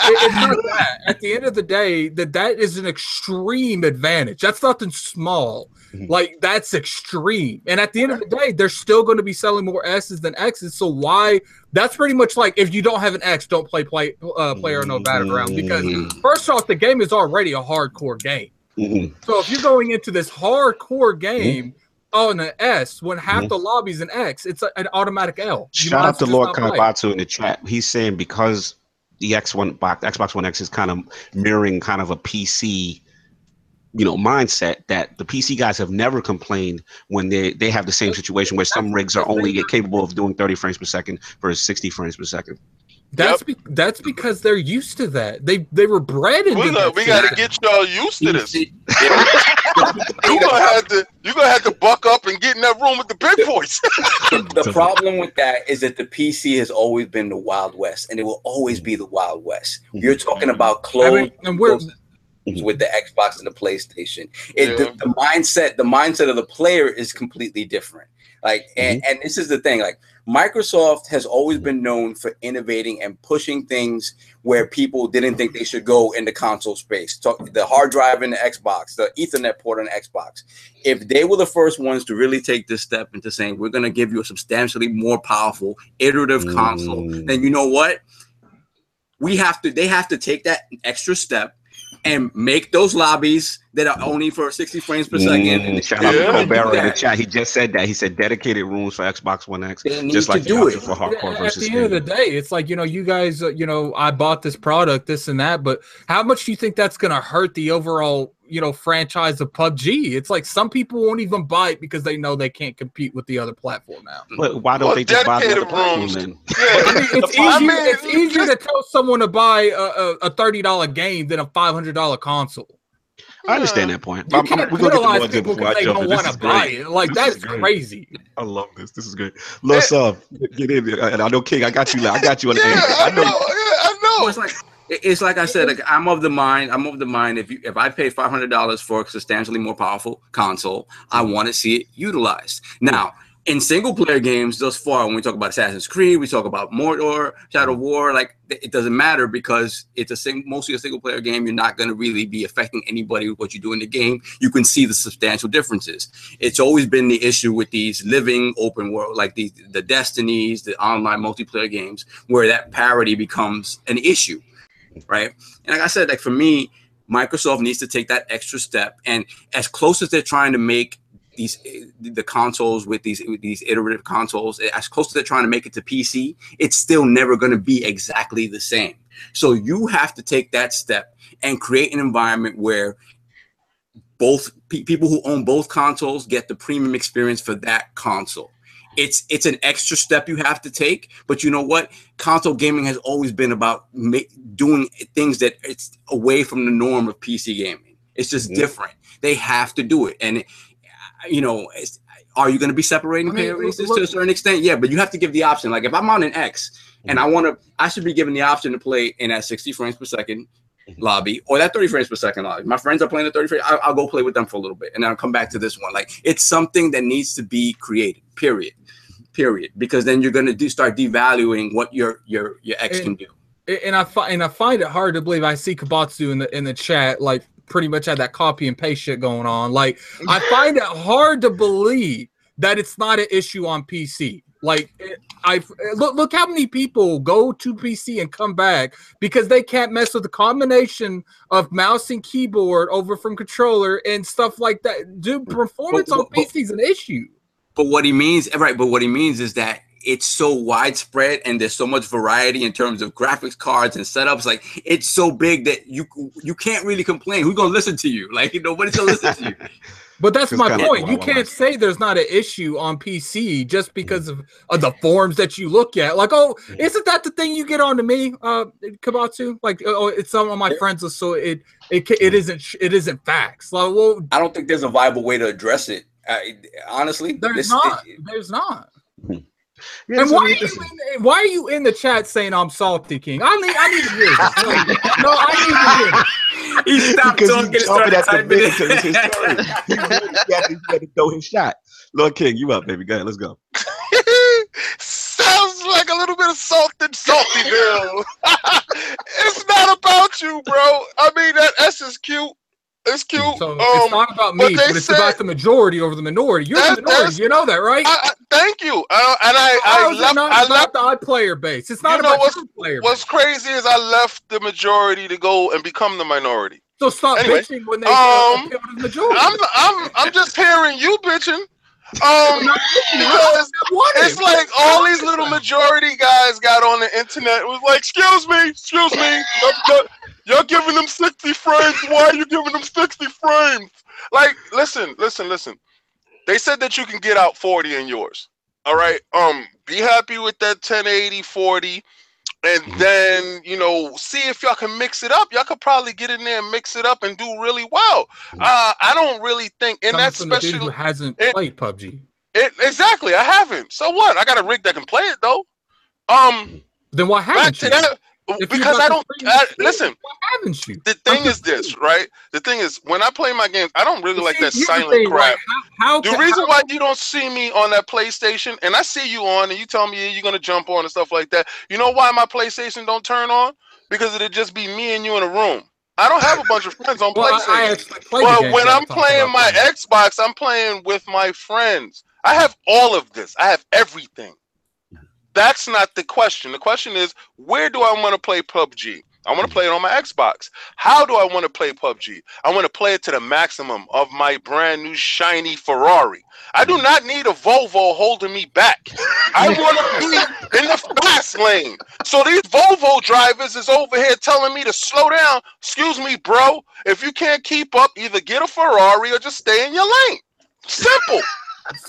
it's not that. At the end of the day, that that is an extreme advantage. That's nothing small. Mhm. Like that's extreme. And at the end of the day, they're still going to be selling more S's than X's. So why? That's pretty much like if you don't have an X, don't play play uh, player no battleground because Mm. first off, the game is already a hardcore game. Mhm. So if you're going into this hardcore game on an S when half Mhm. the lobby's an X, it's a, an automatic L. You Shout out to Lord play. In the chat. He's saying because the X One box, Xbox One X is kind of mirroring kind of a PC, you know, mindset that the PC guys have never complained when they they have the same situation where some rigs are only capable of doing 30 frames per second versus 60 frames per second. That's be- that's because they're used to that. They they were bred into We got that we got to get y'all used to this. You gonna have to you gonna have to buck up and get in that room with the big boys. the problem with that is that the PC has always been the Wild West, and it will always be the Wild West. You're talking mm-hmm. about I mean, and we're Mm-hmm. with the Xbox and the PlayStation. It, the, Yeah. the mindset, the mindset of the player is completely different. Like, and, mm-hmm. and this is the thing. Like, Microsoft has always mm-hmm. been known for innovating and pushing things where people didn't think they should go in the console space. Talk, the hard drive in the Xbox, the Ethernet port on the Xbox. If they were the first ones to really take this step into saying we're going to give you a substantially more powerful iterative console, Mm. then you know what? We have to. They have to take that extra step and make those lobbies that are only for 60 frames per second. Mm, shout out Yeah. to Colbert in the chat. He just said that. He said dedicated rooms for Xbox One X, They just to like the do it. for hardcore at versus the end of the day, it's like you know, you guys, uh, you know, I bought this product, this and that, but how much do you think that's going to hurt the overall, you know, franchise of PUBG? It's like some people won't even buy it because they know they can't compete with the other platform now. But why don't Well, they just buy the other platform rooms. then? I mean, Yeah. it's I easier. mean, it's easier to tell someone to buy a, a, a thirty dollar game than a five hundred dollar console. I understand that point. You I'm- can't we're gonna get penalize people because they don't want to buy it. Like This that's crazy. I love this. This is great. Lord Sub, get in there. And I know King, I got you. I got you on the Yeah, angle. I I know. know. Yeah, I Well, know. it's like it's like I said. Like I'm of the mind. I'm of the mind. If you if I pay five hundred dollars for a substantially more powerful console, I want to see it utilized. Now, in single player games, thus far, when we talk about Assassin's Creed, we talk about Mordor, Shadow of War. Like it doesn't matter because it's a sing, mostly a single player game. You're not going to really be affecting anybody with what you do in the game. You can see the substantial differences. It's always been the issue with these living open world, like the the Destinies, the online multiplayer games, where that parity becomes an issue right? And like I said, like for me, Microsoft needs to take that extra step. And as close as they're trying to make these the consoles with these with these iterative consoles, as close as they're trying to make it to PC, it's still never going to be exactly the same. So you have to take that step and create an environment where both pe- people who own both consoles get the premium experience for that console. It's it's an extra step you have to take, but you know what? Console gaming has always been about ma- doing things that it's away from the norm of PC gaming. It's just Mhm. different. They have to do it, and you know, it's, are you going to be separating I mean, player look- to a certain extent? Yeah, but you have to give the option. Like if I'm on an X and I want to, I should be given the option to play in that 60 frames per second lobby or that 30 frames per second lobby. My friends are playing the 30 frames. I'll, I'll go play with them for a little bit and then I'll come back to this one. Like it's something that needs to be created. Period. Period. Because then you're going to do start devaluing what your your your X can do. and I find and I find it hard to believe. I see Kabatsu in the in the chat, like pretty much had that copy and paste shit going on. Like I find it hard to believe that it's not an issue on PC. Like I look look how many people go to PC and come back because they can't mess with the combination of mouse and keyboard over from controller and stuff like that. Dude, performance But- on but- PC is an issue. But what he means, right? But what he means is that it's so widespread and there's so much variety in terms of graphics cards and setups. Like it's so big that you you can't really complain. Who's gonna listen to you? Like nobody's gonna listen to you. But that's my point. You Wild Wild can't West. say there's not an issue on PC just because of, of the forms that you look at. Like, oh, isn't that the thing you get on to me, uh, Kabatsu? Like, oh, it's some of my friends, are so it it ca- it isn't it isn't facts. Like, well, I don't think there's a viable way to address it. I, honestly, there's this- not. it- There's not. Yeah, And so why are, you in, why are you in the chat saying I'm salty, King? I need I need to hear this. No, no I need to hear this. he stopped because talking and he's jumping started at the typing bit it. because his turn. He really to, he had to throw his shot. Lord King, you up, baby? Go ahead, let's go. Sounds like a little bit of salted saltyville. it's not about you, bro. I mean that S is cute. It's cute. So um, it's not about but me, they but it's said- about the majority over the minority. You're That- the minority. You know that, right? I, I, thank you. Uh, and I, How I left. not I left. the odd player base. It's not about what's- player What's base. crazy is I left the majority to go and become the minority. So stop Anyway, bitching when they um, uh, to the majority. I'm, I'm, I'm just hearing you bitching. Um, I'm not bitching. because I it's like all these little majority guys got on the internet. It was like, excuse me, excuse me, y'all giving them 60 frames. Why are you giving them 60 frames? Like, listen, listen, listen. They said that you can get out 40 in yours. All right. Um, be happy with that 1080 40. And then, you know, see if y'all can mix it up. Y'all could probably get in there and mix it up and do really well. Uh, I don't really think, and that's the who especially hasn't it- played PUBG. it, exactly. I haven't. So what? I got a rig that can play it though. Um, Then why back haven't to you? that If because I don't. I, listen, haven't you? the thing is this, right? The thing is, when I play my games, I don't really like that silent thing, crap. right? How, how The reason how- why you don't see me on that PlayStation, and I see you on, and you tell me you're gonna jump on and stuff like that. You know why my PlayStation don't turn on? Because it'd just be me and you in a room. I don't have a bunch of friends on well, PlayStation. But when I'm playing my that. Xbox, I'm playing with my friends. I have all of this. I have everything. That's not the question. The question is, where do I want to play PUBG? I want to play it on my Xbox. How do I want to play PUBG? I want to play it to the maximum of my brand new shiny Ferrari. I do not need a Volvo holding me back. I want to be in the fast lane. So these Volvo drivers is over here telling me to slow down. Excuse me, bro. If you can't keep up, either get a Ferrari or just stay in your lane. Simple.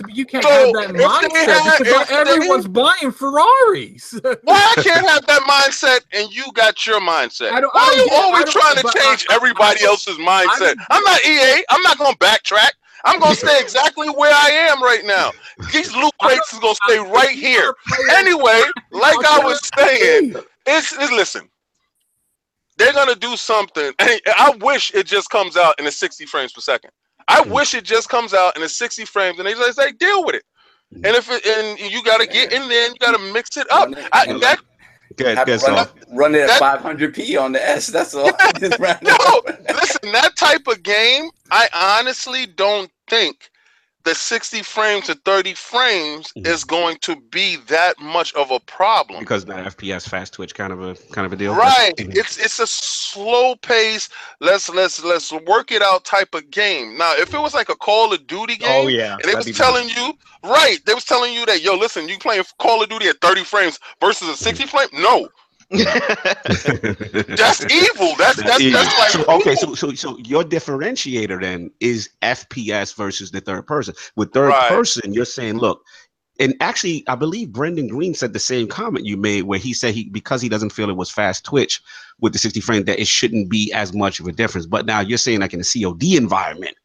You can't So, have that mindset because everyone's buying Ferraris. Why I can't have that mindset and you got your mindset? I don't- Why I are you always trying to change I- everybody else's mindset? I'm not EA. I'm not going to backtrack. I'm going to stay exactly where I am right now. These loot crates is going to stay right here. Anyway, like I was saying, it's, it's listen. They're gonna do something. And I wish it just comes out in a 60 frames per second. I Mm. wish it just comes out in a 60 frames and they just say deal with it. Mm. And if it and you gotta get in there and you gotta mix it up. Run I, that Good, good. run, it, run it at That- 500p on the S. That's all. Just run it no, up. listen, that type of game, I honestly don't think the 60 frames to 30 frames Mhm. is going to be that much of a problem. because that FPS fast twitch kind of a kind of a deal. Right. Mhm. It's it's a slow pace. Let's let's let's work it out type of game. Now, if it was like a Call of Duty game, Oh yeah. and they that'd was telling you right, they was telling you that yo, listen, you playing Call of Duty at 30 frames versus a 60 frame. No. that's evil. That's that's evil. that's like so, okay, so so so your differentiator then is FPS versus the third person. With third Right. person, you're saying, look, and actually, I believe Brendan Greene said the same comment you made, where he said he because he doesn't feel it was fast twitch with the 60 frame that it shouldn't be as much of a difference. But now you're saying like in a COD environment.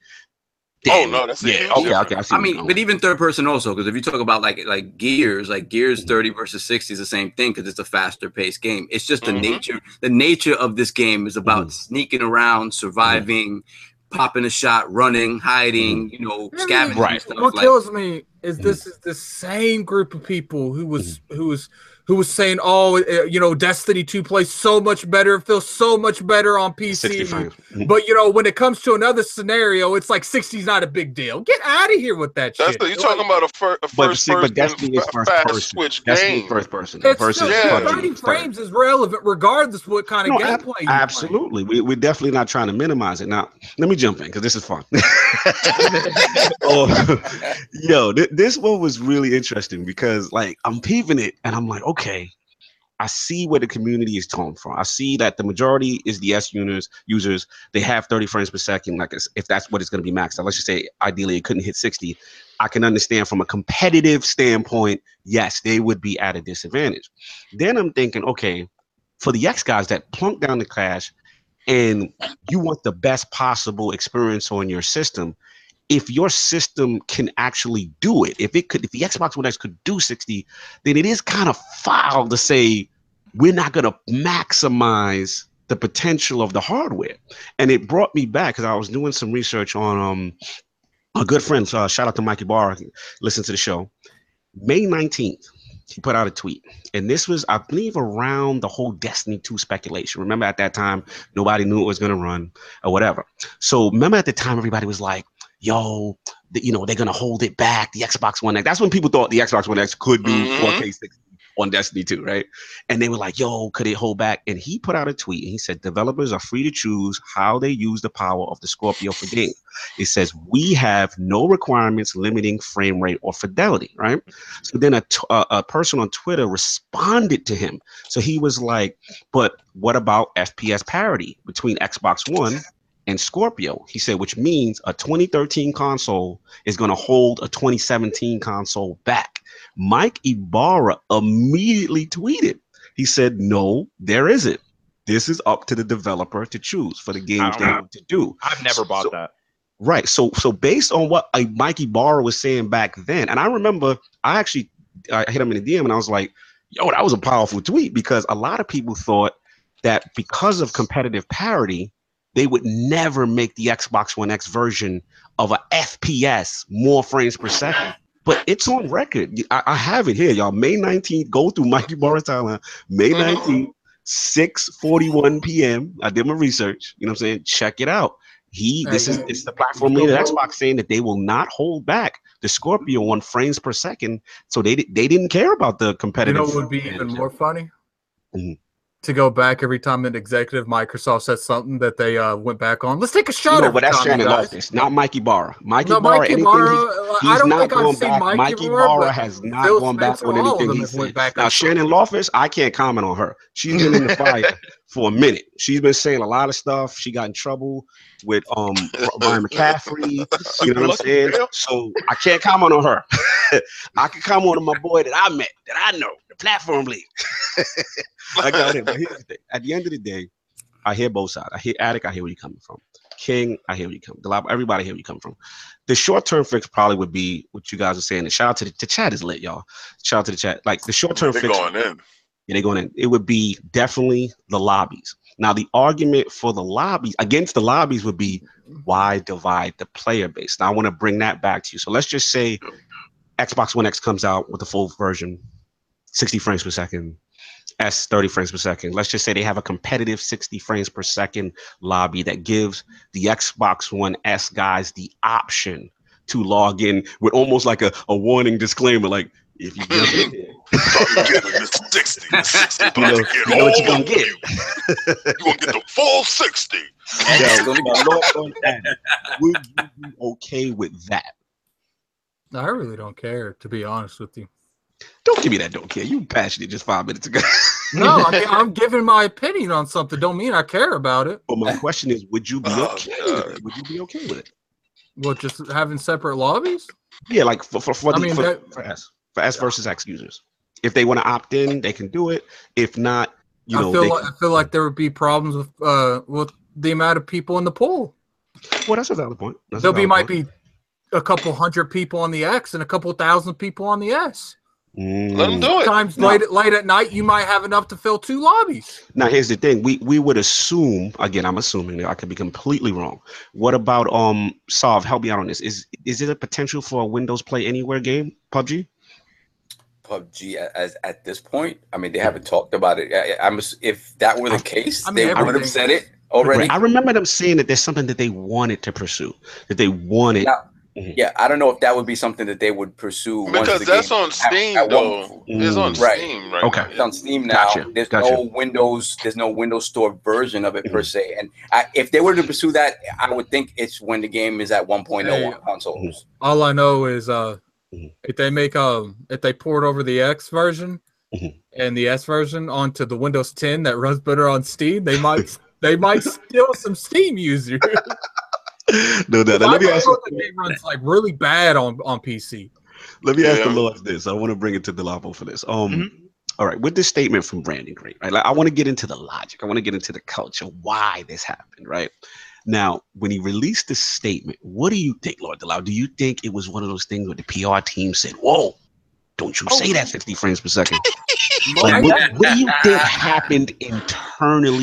Oh, then- no, that's a yeah. huge Okay, okay. I, see I mean, but even third person also, because if you talk about like like Gears, like Gears mm-hmm. 30 versus 60 is the same thing because it's a faster paced game. It's just the Mhm. nature. The nature of this game is about Mhm. sneaking around, surviving, popping a shot, running, hiding, you know, mm-hmm. scavenging Right. stuff. What like, kills me is this is the same group of people who was who was who was saying, "Oh, uh, you know, Destiny 2 plays so much better, it feels so much better on PC." frames. Mhm. But you know, when it comes to another scenario, it's like 60's not a big deal. Get out of here with that That's shit. the, you're talking about a, fir- a But first see, but person Destiny is first fast person. switch Destiny is game. first person It's versus still, Yeah. 30 is frames is relevant regardless what kind of No, gameplay you play. Absolutely. We, we're definitely not trying to minimize it. Now, let me jump in because this is fun. oh, yo, th- this one was really interesting because, like, I'm peeping it and I'm like, okay, I see where the community is coming from. I see that the majority is the S users. Users they have 30 frames per second. Like, if that's what it's going to be maxed out, let's just say ideally it couldn't hit 60. I can understand from a competitive standpoint, yes, they would be at a disadvantage. Then I'm thinking, okay, for the X guys that plunk down the clash and you want the best possible experience on your system, if your system can actually do it, if it could, if the Xbox One X could do 60, then it is kind of foul to say we're not going to maximize the potential of the hardware. And it brought me back because I was doing some research on um a good friend. Uh, shout out to Mikey Barr. Listen to the show. May 19th, he put out a tweet. And this was, I believe, around the whole Destiny 2 speculation. Remember at that time, nobody knew it was going to run or whatever. So remember at the time, everybody was like, yo, the, you know, they're to hold it back. The Xbox One X. That's when people thought the Xbox One X could do Mhm. 4K 60 on Destiny 2, right? And they were like, yo, could it hold back? And he put out a tweet and he said, developers are free to choose how they use the power of the Scorpio for game. It says, we have no requirements limiting frame rate or fidelity, right? So then a, t- a, a person on Twitter responded to him. So he was like, but what about FPS parity between Xbox One and Scorpio? He said, which means a 2013 console is going to hold a 2017 console back. Mike Ybarra immediately tweeted. He said, no, there isn't. This is up to the developer to choose for the games they want to do. I've never bought So- that. Right. So so based on what uh, Mikey Barr was saying back then, and I remember I actually I hit him in the DM and I was like, yo, that was a powerful tweet because a lot of people thought that because of competitive parity, they would never make the Xbox One X version of a FPS more frames per second. But it's on record. I, I have it here, y'all. May 19th, go through Mikey timeline. May 19th, 6:41 p.m. I did my research. You know what I'm saying? Check it out. He this is it's the platform leader Xbox saying that they will not hold back the Scorpio on frames per second. So they they didn't care about the You competitive. know what would be even more funny? Mhm. To go back every time an executive Microsoft said something that they uh, went back on. Let's take a shot. No, every but that's Shannon guys. Loftis, not Mike Ybarra. Mikey No, Barra, Mikey anything Barra, he's, uh, he's I don't not think going I've seen back. Mikey, Mike Ybarra, Barra has not Phil gone back on anything he said. back Now Shannon Loftis, I can't comment on her. She's been in the fire for a minute. She's been saying a lot of stuff. She got in trouble with um Brian McCaffrey. You know what I'm saying? So I can't comment on her. I can comment on my boy that I met, that I know, the platform lead. I got it. But here's the thing. At the end of the day, I hear both sides. I hear Addict, I hear where you're coming from. King, I hear where you come. Galab, everybody hear where you come from. The short term fix probably would be what you guys are saying. And shout out to the, the chat is lit, y'all. Shout out to the chat. Like the short term They're fix. going in. Yeah, they're going in. It would be definitely the lobbies. Now, the argument for the lobbies against the lobbies would be why divide the player base? Now, I want to bring that back to you. So let's just say Xbox One X comes out with the full version, 60 frames per second, S 30 frames per second. Let's just say they have a competitive 60 frames per second lobby that gives the Xbox One S guys the option to log in with almost like a, a warning disclaimer, like if you jump in there, Thought you the 60, the 60, but You know- can get you know what you all gonna of get. you. You're going to get the full 60. Yo, my Lord would you be okay with that? I really don't care, to be honest with you. Don't give me that. Don't care. You passionate just five minutes ago. No, I, I'm giving my opinion on something. Don't mean I care about it. but my question is, would you be Oh, okay God. with it? Would you be okay with it? What, just having separate lobbies? Yeah, like for for for, I the, mean, for, that- for S for S versus X users. If they want to opt in, they can do it. If not, you know, I feel they, like I feel like there would be problems with uh with the amount of people in the pool. well, that's a valid point. That's There'll be valid might point. be a couple hundred people on the X and a couple thousand people on the S. Let them Mm. do it. Times No. late late at night, you might have enough to fill two lobbies. Now here's the thing: we we would assume again. I'm assuming that I could be completely wrong. What about um? Solve, help me out on this. Is is it a potential for a Windows Play Anywhere game? PUBG? PUBG as at this point. I mean, they haven't talked about it. I, I'm if that were the case, I mean, they would have said it already. I remember them saying that there's something that they wanted to pursue, that they wanted. Now, Yeah, I don't know if that would be something that they would pursue Because the that's on Steam at one- though. It's on Mm. Right. Steam right Okay. now. It's on Steam now. Gotcha, There's gotcha. no Windows. There's no Windows Store version of it per Mhm. se. And I, if they were to pursue that, I would think it's when the game is at 1.0 Hey. on consoles. All I know is uh Mhm. if they make um if they port over the X version and the S version onto the Windows 10 that runs better on Steam, they might they might steal some Steam users. no, no, no. I Let me ask know you, the game runs like really bad on on PC. let me ask the Lord this. I want to bring it to Delapo for this. Um, Mhm. all right, with this statement from Brandon Great, right? Like, I want to get into the logic. I want to get into the culture, why this happened, right? Now, when he released this statement, what do you think, Lord Delau? Do you think it was one of those things where the PR team said, "Whoa, don't you say that 50 frames per second? Like, what, what do you think happened internally?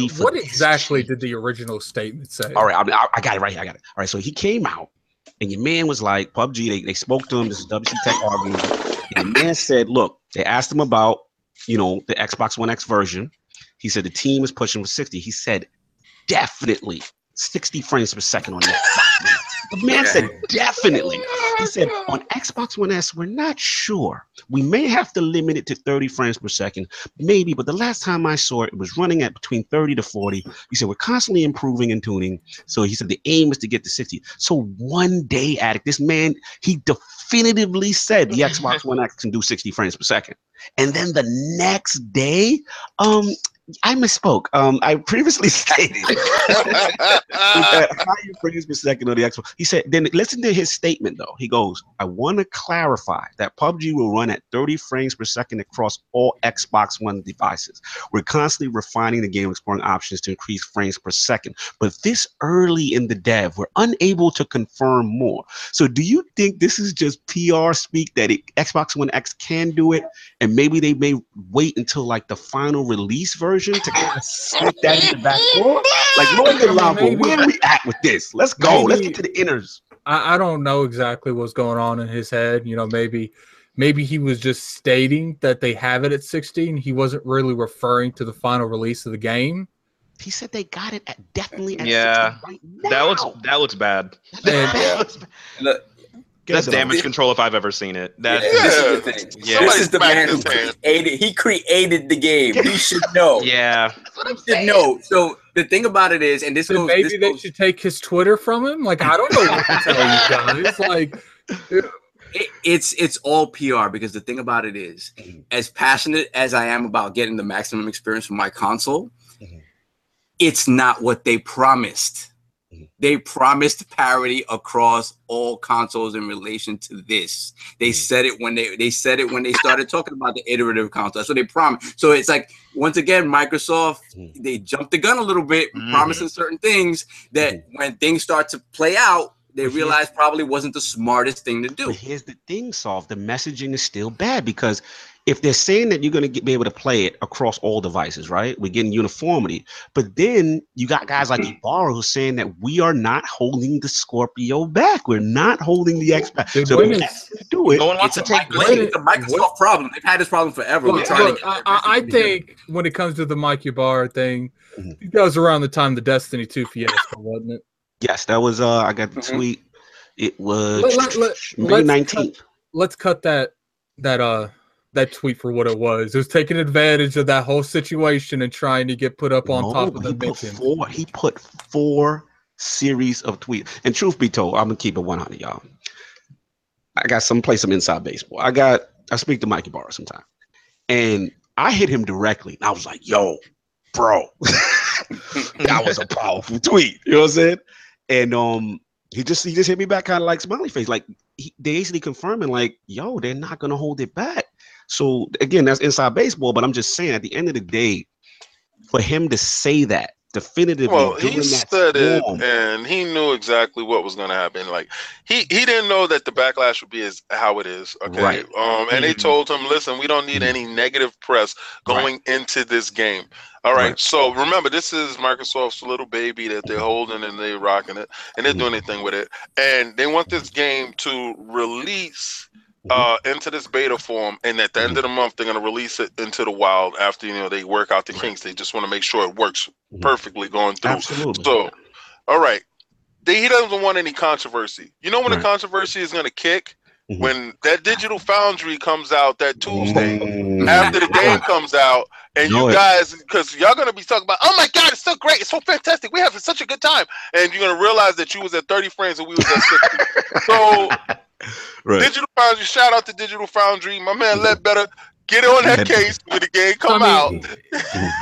For What exactly did the original statement say? All right, I, I, I got it right here. I got it. All right, so he came out, and your man was like, PUBG, they, they spoke to him. This is WC Tech arguing. And the man said, look, they asked him about, you know, the Xbox One X version. He said the team is pushing for 60. He said, definitely 60 frames per second on the Xbox One. X." The man said, definitely. He said, on Xbox One S, we're not sure. We may have to limit it to 30 frames per second, maybe, but the last time I saw it, it was running at between 30 to 40. He said, we're constantly improving and tuning. So he said, the aim is to get to 60. So one day, Addict, this man, he definitively said the Xbox One X can do 60 frames per second. And then the next day, um, I misspoke. Um, I previously stated at higher frames per second on the Xbox. He said, then listen to his statement though. He goes, I want to clarify that PUBG will run at 30 frames per second across all Xbox One devices. We're constantly refining the game, exploring options to increase frames per second. But this early in the dev, we're unable to confirm more. So do you think this is just PR speak that it, Xbox One X can do it? And maybe they may wait until like the final release version to kind of slip that in the back door? Like Lord Delavo, maybe- where are we at with this? Let's go. Let's get to the inners. I, I don't know exactly what's going on in his head. You know, maybe maybe he was just stating that they have it at 16. He wasn't really referring to the final release of the game. He said they got it at definitely at Yeah, 60 right now. That looks that looks bad. And- That looks- Look, That's damage control if I've ever seen it. That yeah, this is the thing. Yeah. This is the man who smacked his hand. created. He created the game. He should know. yeah. That's what I'm He should saying. know. So the thing about it is, and this So goes. maybe this they goes- should take his Twitter from him. Like I don't know what to tell you guys. Like it, it's it's all PR because the thing about it is, as passionate as I am about getting the maximum experience from my console, Mhm. it's not what they promised. They promised parity across all consoles in relation to this. They Mhm. said it when they they said it when they started talking about the iterative console. That's what they promised. So it's like once again, Microsoft Mhm. they jumped the gun a little bit, Mhm. promising certain things that when things start to play out, they But here's- realize probably wasn't the smartest thing to do. But here's the thing, Solve. The messaging is still bad because if they're saying that you're going to be able to play it across all devices, right? We're getting uniformity. But then you got guys like Ybarra who's saying that we are not holding the Scorpio back. We're not holding the X back. So when they is- have to do it. No one wants It's to a, take Microsoft, blame. it's a Microsoft problem. They've had this problem forever. Look, look, I, I, I everything think when it comes to the Mike Ybarra thing, Mhm. it goes around the time the Destiny 2 fiasco, wasn't it? Yes, that was uh I got the Mhm. tweet. It was Let- let- let- May let's 19th. Let's cut that that uh that tweet for what it was. It was taking advantage of that whole situation and trying to get put up on No, top of he the mention. four. He put four series of tweets. And truth be told, I'm gonna keep it 100, y'all. I got some play some inside baseball. I got I speak to Mikey Barr sometime, and I hit him directly. And I was like, "Yo, bro, that was a powerful tweet." You know what I'm saying? And um, he just he just hit me back kind of like smiley face, like he, they basically confirming like, "Yo, they're not gonna hold it back." So again, that's inside baseball. But I'm just saying, at the end of the day, for him to say that definitively Well, he that said storm. and he knew exactly what was going to happen. Like he he didn't know that the backlash would be as how it is. Okay, Right. um, and they Mhm. told him, listen, we don't need Mhm. any negative press going into this game. All right. Right. So remember, this is Microsoft's little baby that they're holding and they're rocking it, and they're Mhm. doing anything with it, and they want this game to release. Mhm. Uh, into this beta form, and at the end of the month, they're gonna release it into the wild. After you know they work out the kinks, they just want to make sure it works Mhm. perfectly going through. Absolutely. So, all right, they, he doesn't want any controversy. You know when Right. the controversy is going to kick Mhm. when that Digital Foundry comes out that Tuesday Mm. after the game comes out, and Know you guys, because y'all going to be talking about, oh my god, it's so great, it's so fantastic, we having such a good time, and you're going to realize that you was at 30 frames and we was at 60. so, right. Digital Foundry, shout out to Digital Foundry, my man, let better. Get on that case when the game come I out. mean,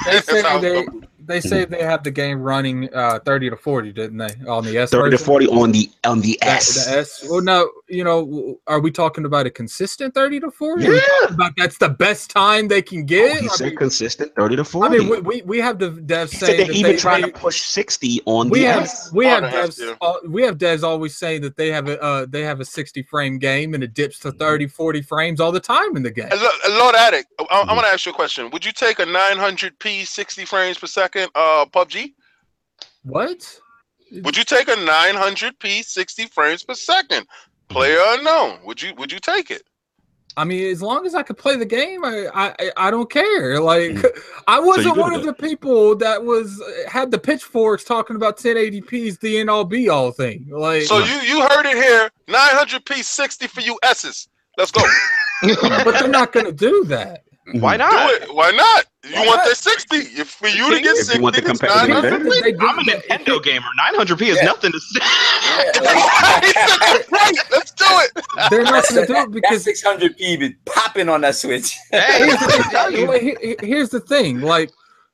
They That's say how they going. They say they have the game running uh 30 to 40, didn't they? On the S 30 to 40 on the on the The- S. The S. Well, no, you know, are we talking about a consistent 30 to 40? Yeah. Are about that's the best time they can get? Oh, he I said mean, consistent 30 to forty. I 40. mean, we, we, we have the devs he saying said they're that even they, trying they- to push 60 on we the have S. we have they devs uh, we have devs always saying that they have a uh, they have a 60 frame game and it dips to 30 40 frames all the time in the game. Lo- Lord Addict, I, Mhm. I'm gonna ask you a question. Would you take a 900p 60 frames per second uh PUBG? What? Would you take a 900p 60 frames per second? Player unknown. Would you would you take it? I mean, as long as I could play the game, I I, I don't care. Like, Mhm. I wasn't good one of the people that was had the pitchforks talking about 1080p's the end all be all thing. Like, So you you heard it here. 900p 60 for you S's. Let's go. but they're not going to do that. Why mm-hmm. Do not? it. Why not? You Why want not? that 60? If for you to get 60, want the it's 900p. advantage. They do- I'm a Nintendo gamer. 900p is Yeah. nothing to say. right. Let's do it. They're not going to do it That because 600p be popping on that switch. Hey, here's the, I tell thing, like,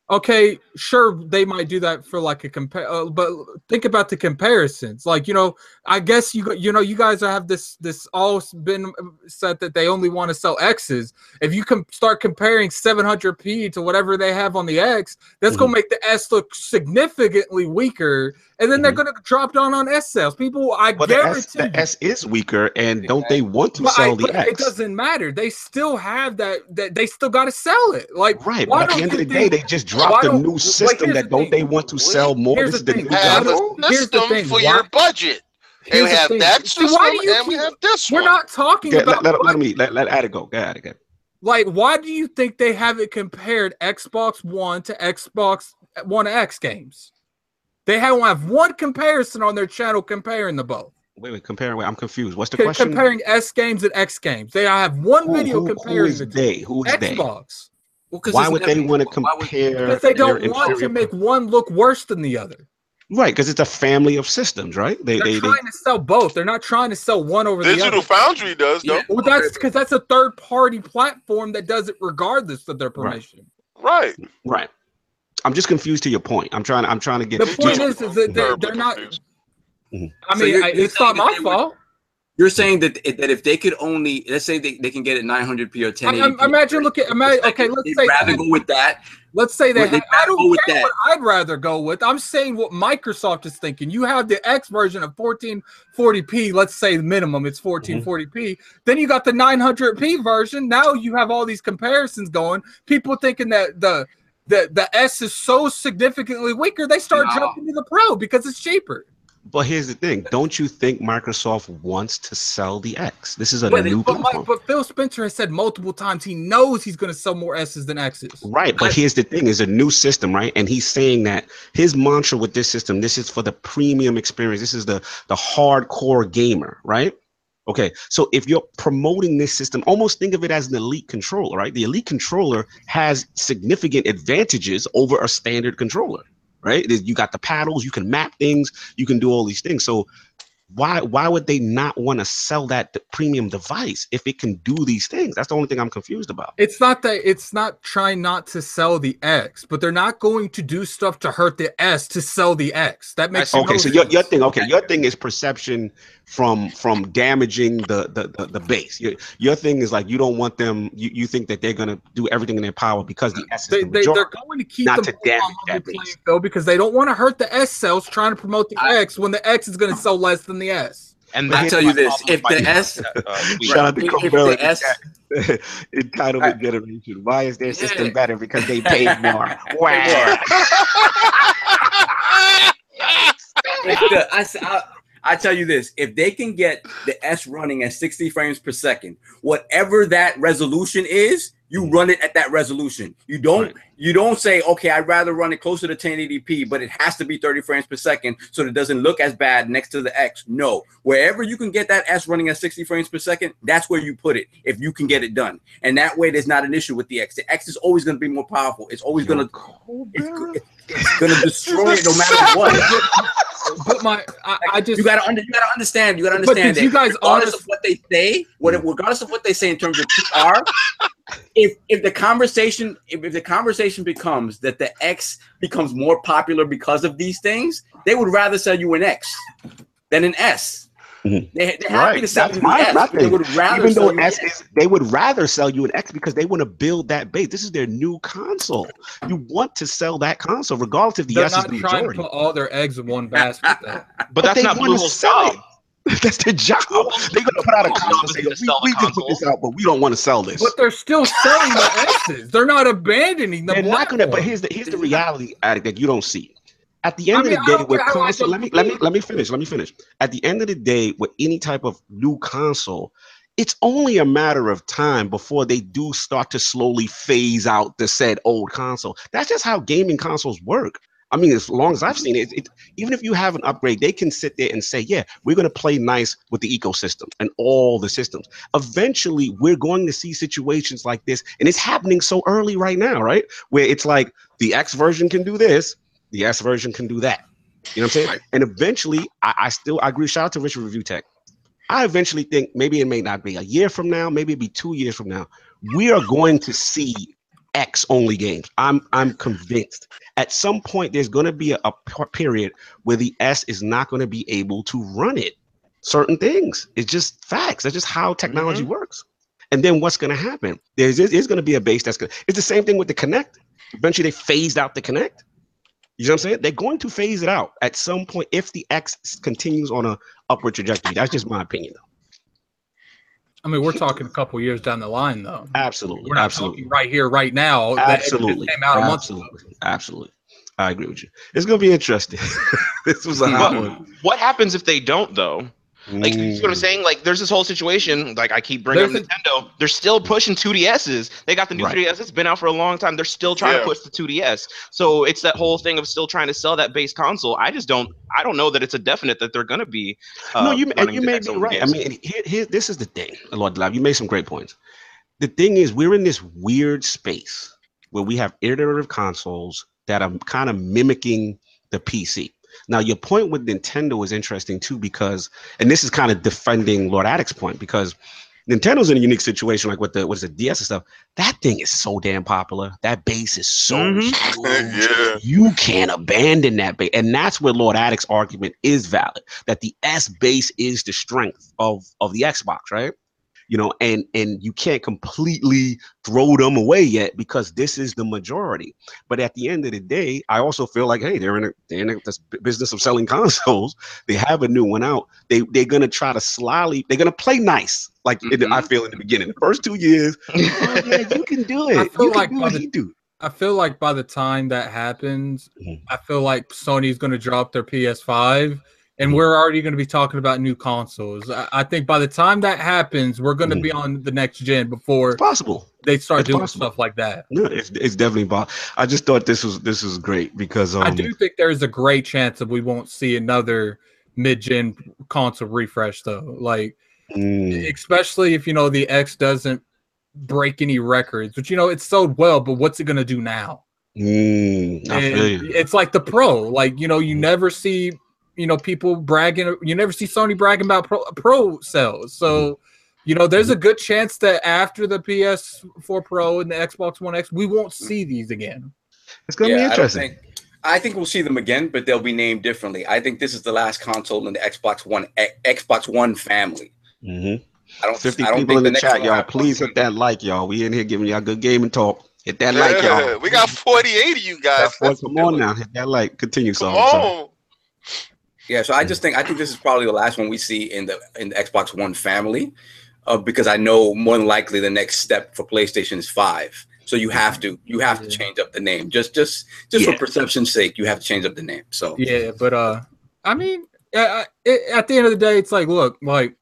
he- he- here's the thing like okay sure they might do that for like a compare uh, but think about the comparisons like you know i guess you you know you guys have this this all been said that they only want to sell x's if you can start comparing 700p to whatever they have on the x that's Mm-hmm. gonna make the s look significantly weaker and then they're Mhm. gonna drop down on s sales people i But the guarantee S, the S is weaker, and don't they want to but I- sell the but it doesn't matter. They still have that. That they still got to sell it. Like Right, why but at the end of the day, they just why dropped a new system here's that the don't thing. they want to sell more? Here's This is the the thing. new Have console? a Here's the system thing, for why- your budget. And here's we the have thing. that See, system why do you and we have this We're one. not talking Yeah, about let, let, let me let, let Ada go. Go ahead again. like why do you think they have it compared Xbox One to Xbox One X games? They don't have one comparison on their channel comparing the both. Wait, wait, comparing. Wait, I'm confused. What's the Co- question? comparing S games and X games. They have one Who- video who- who comparing is the two. they? Who is they? Xbox. Well, 'cause Why would they want to compare? Because they don't want to make one look worse than the other. Right, because it's a family of systems, right? They They're they, they trying to sell both. They're not trying to sell one over the other. Digital. Foundry does though. Yeah. Well, that's because that's a third party platform that does it regardless of their permission. Right. right. I'm just confused to your point. I'm trying. I'm trying to get. The point is, is that they're, they're not. confused. I So mean, you're- I, you're it's not my they would- fault. You're saying that that if they could only let's say they, they can get it 900p or I, 1080p. I, imagine, look at, imagine, okay, let's they'd say, rather go with that. let's say they I don't with care that? what I'd rather go with. I'm saying what Microsoft is thinking. You have the X version of 1440p. Let's say the minimum it's 1440p. Mm-hmm. Then you got the 900p version. Now you have all these comparisons going. People thinking that the the the S is so significantly weaker, they start No. jumping to the Pro because it's cheaper. But here's the thing: Don't you think Microsoft wants to sell the X? This is a But, new but, Mike- but Phil Spencer has said multiple times he knows he's going to sell more S's than X's. Right, but I- here's the thing: is a new system, right? And he's saying that his mantra with this system, this is for the premium experience. This is the the hardcore gamer, right? Okay, so if you're promoting this system, almost think of it as an elite controller, right? The elite controller has significant advantages over a standard controller, right? You got the paddles, you can map things, you can do all these things. So why why would they not want to sell that premium device if it can do these things? That's the only thing I'm confused about. It's not that it's not trying not to sell the X, but they're not going to do stuff to hurt the S to sell the X. That makes Okay, no so your, your thing, okay, your thing is perception from from damaging the the the, the base. Your, your thing is like you don't want them. You, you think that they're gonna do everything in their power because the S is They, the they, majority. they're going to keep not them to damage on the that playing base. field because they don't want to hurt the S cells trying to promote the I- X when the X is going to sell less than the S. And I tell you this, if the S- uh, tweet. Shout out to If- if Cobell the in the S- chat. Entitlement Right. generation. Why is their system better? Because they paid more. Wow. if the, I, s- I- I tell you this: if they can get the S running at 60 frames per second, whatever that resolution is, you run it at that resolution. You don't Right. you don't say, okay, I'd rather run it closer to 1080p, but it has to be 30 frames per second so that it doesn't look as bad next to the X. No, wherever you can get that S running at 60 frames per second, that's where you put it if you can get it done. And that way, there's not an issue with the X. The X is always going to be more powerful. It's always going to it's, it's going to destroy it no matter what. But my, I, I just You gotta under, you gotta understand. You gotta understand did that you guys regardless honest- of what they say, what regardless of what they say in terms of PR, if if the conversation if, if the conversation becomes that the X becomes more popular because of these things, they would rather sell you an X than an S. Mhm. They, they're happy Right. to sell That's you my- an my they would rather Even sell though you S an is, they would rather sell you an X because they want to build that base. This is their new console. You want to sell that console, regardless if the they're S is not trying to put all their eggs in one basket. Though. but that's they not wanna Bluehole's sell job. That's their job. They're gonna put out a console and say, we, sell we can put this out, but we don't want to sell this. But they're still selling the X's. They're not abandoning the They're not gonna. But here's the here's the reality, Addict, that you don't see. At the end I mean, of the day, with care how I console, let me let me let me finish. Let me finish. At the end of the day, with any type of new console, it's only a matter of time before they do start to slowly phase out the said old console. That's just how gaming consoles work. I mean, as long as I've seen it, it even if you have an upgrade, they can sit there and say, "Yeah, we're going to play nice with the ecosystem and all the systems." Eventually, we're going to see situations like this, and it's happening so early right now, right? Where it's like the X version can do this, the S version can do that. You know what I'm saying? And eventually, I, I still I agree. Shout out to Richard Review Tech. I eventually think maybe it may not be a year from now, maybe it'll be two years from now. We are going to see X only games. I'm I'm convinced. At some point, there's going to be a period where the S is not going to be able to run it. Certain things. It's just facts. That's just how technology mm-hmm. works. And then what's going to happen? There's there's going to be a base that's going. It's the same thing with the Kinect. Eventually, they phased out the Kinect. You know what I'm saying? They're going to phase it out at some point if the X continues on a upward trajectory. That's just my opinion. Though. I mean, we're talking a couple years down the line, though. Absolutely, We're not absolutely, talking right here, right now. that absolutely, came out a month ago. absolutely, absolutely. I agree with you. It's gonna be interesting. this was a hot hmm. one. what happens if they don't though? Like you see what I'm Mm, saying? Like there's this whole situation. Like I keep bringing up There's Nintendo. They're still pushing 2DSs. They got the new Right. 3DS. It's been out for a long time. They're still trying Yeah. to push the 2DS. So it's that whole thing of still trying to sell that base console. I just don't. I don't know that it's a definite that they're gonna be. Uh, no, you and you may be right. I mean, here, here, this is the thing, Lord Live. You made some great points. The thing is, we're in this weird space where we have iterative consoles that are kind of mimicking the PC. Now, your point with Nintendo is interesting too, because, and this is kind of defending Lord Addict's point, because Nintendo's in a unique situation, like with the what's the DS and stuff. That thing is so damn popular. That base is so Mhm. huge. Yeah. You can't abandon that base, and that's where Lord Addict's argument is valid. That the S base is the strength of of the Xbox, right? You know, and and you can't completely throw them away yet because this is the majority. But at the end of the day, I also feel like, hey, they're in a, they're in a, this business of selling consoles. They have a new one out. They they're gonna try to slyly. They're gonna play nice, like in the- I feel in the beginning. The first two years, oh yeah, you can do it. I feel you can like do by the- he do. I feel like by the time that happens, Mhm. I feel like Sony's going to drop their PS5 and we're already going to be talking about new consoles. I, I think by the time that happens, we're going to Mhm. be on the next gen before It's possible. they start It's doing possible. stuff like that. No, it's, it's definitely possible. I just thought this was this was great because um, I do think there's a great chance that we won't see another mid-gen console refresh though. Like mm, especially if you know the X doesn't break any records, which you know it sold well, but what's it going to do now? mm, I feel you. it's like the pro like you know you never see you know people bragging you never see sony bragging about pro, pro sales so mm-hmm. you know there's a mm-hmm. good chance that after the ps4 pro and the xbox one x we won't mm. see these again It's gonna be I interesting. think I think we'll see them again, but they'll be named differently. I think this is the last console in the Xbox One Xbox One family. Mm-hmm. I don't. 50 I don't people think in the next chat, y'all. Please hit that like, y'all. We in here giving y'all good game and talk. Hit that like, y'all. we got 48 of you guys. Boy, Let's come on now. Hit that like. Continue, Come so. on. Yeah, so I just think I think this is probably the last one we see in the in the Xbox One family, uh, because I know more than likely the next step for PlayStation is five. So you have to you have to change up the name just just just Yeah. for perception's sake. You have to change up the name. So Yeah, but uh, I mean, uh, it, at the end of the day, it's like, look, like,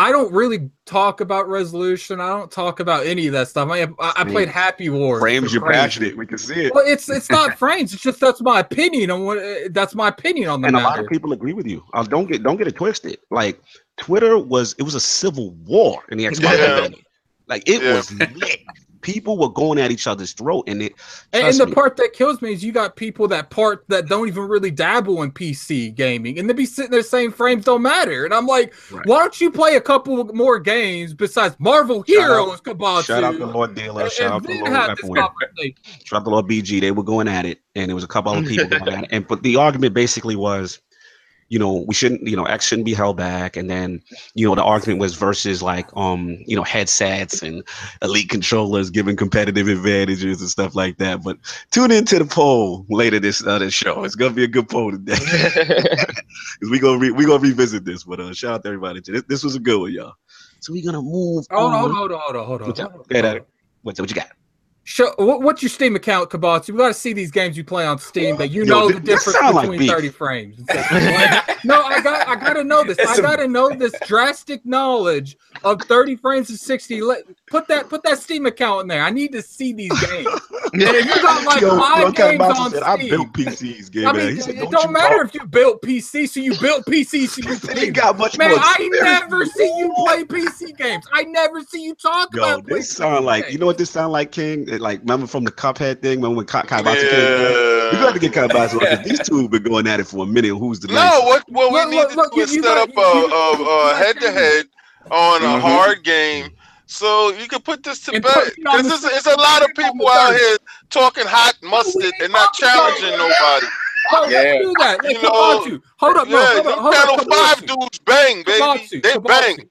I don't really talk about resolution. I don't talk about any of that stuff. I I, I played Happy Wars. Frames, you're crazy. passionate. We can see it. Well, it's it's not frames. It's just that's my opinion on what. uh, That's my opinion on the and a lot of people agree with you. Uh, don't get don't get it twisted. Like Twitter was it was a civil war in the Xbox Yeah. Like it Yeah. was lit. People were going at each other's throat, and it. And, and the me, part that kills me is you got people that part that don't even really dabble in PC gaming, and they be sitting there saying frames don't matter. And I'm like, Right. why don't you play a couple more games besides Marvel Shout Heroes, Kabatsu? Shout out to Lord Dealer. and- Shout and out to Lord have this Weapon Wheel. conversation. Shout out to Lord BG. They were going at it, and there was a couple other people going at it. And but the argument basically was, you know, we shouldn't, you know, X shouldn't be held back. And then, you know, the argument was versus like, um, you know, headsets and elite controllers giving competitive advantages and stuff like that. But tune into the poll later this uh, this show. It's gonna be a good poll today. We gonna re- we gonna revisit this. But uh, shout out to everybody. This, this was a good one, y'all. So we gonna move. Hold on, on. hold on, hold on, hold on. Hold on. Get at it. What's what you got? Show what, what's your Steam account, Kabatsu? We got to see these games you play on Steam that you Yo, know thi- the difference sound like between 30 frames. no, I got I got to know this. It's I a- got to know this drastic knowledge of 30 frames and 60. Let put that put that Steam account in there. I need to see these games. And if you got like Yo, five games on said, I built PCs, game I man. mean, He said, it don't, don't matter talk. if you built PC, so you built PC, so you He played. got much Man, more I never see you play PC games. I never see you talk Yo, about. this PC sound like games. you know what this sound like, King? It, Like remember from the Cuphead thing? Remember when Kai Kai Bouncer came? Yeah. We got to get Kai Bouncer on 'cause these two have been going at it for a minute. Who's the No, nicest? what what we Look, need look, to look, do is set up a you- a, you a got head to head on a Mhm. hard game, so you can put this to And bed. put me Because it's, it's a lot of put me on people out here talking hot mustard and not challenging nobody. Bro, let's Yeah. do that. Like, You know, Kabatsu. Hold up, no, yeah, hold up, hold up, Five dudes bang, baby. Kabatsu, they Kabatsu. bang.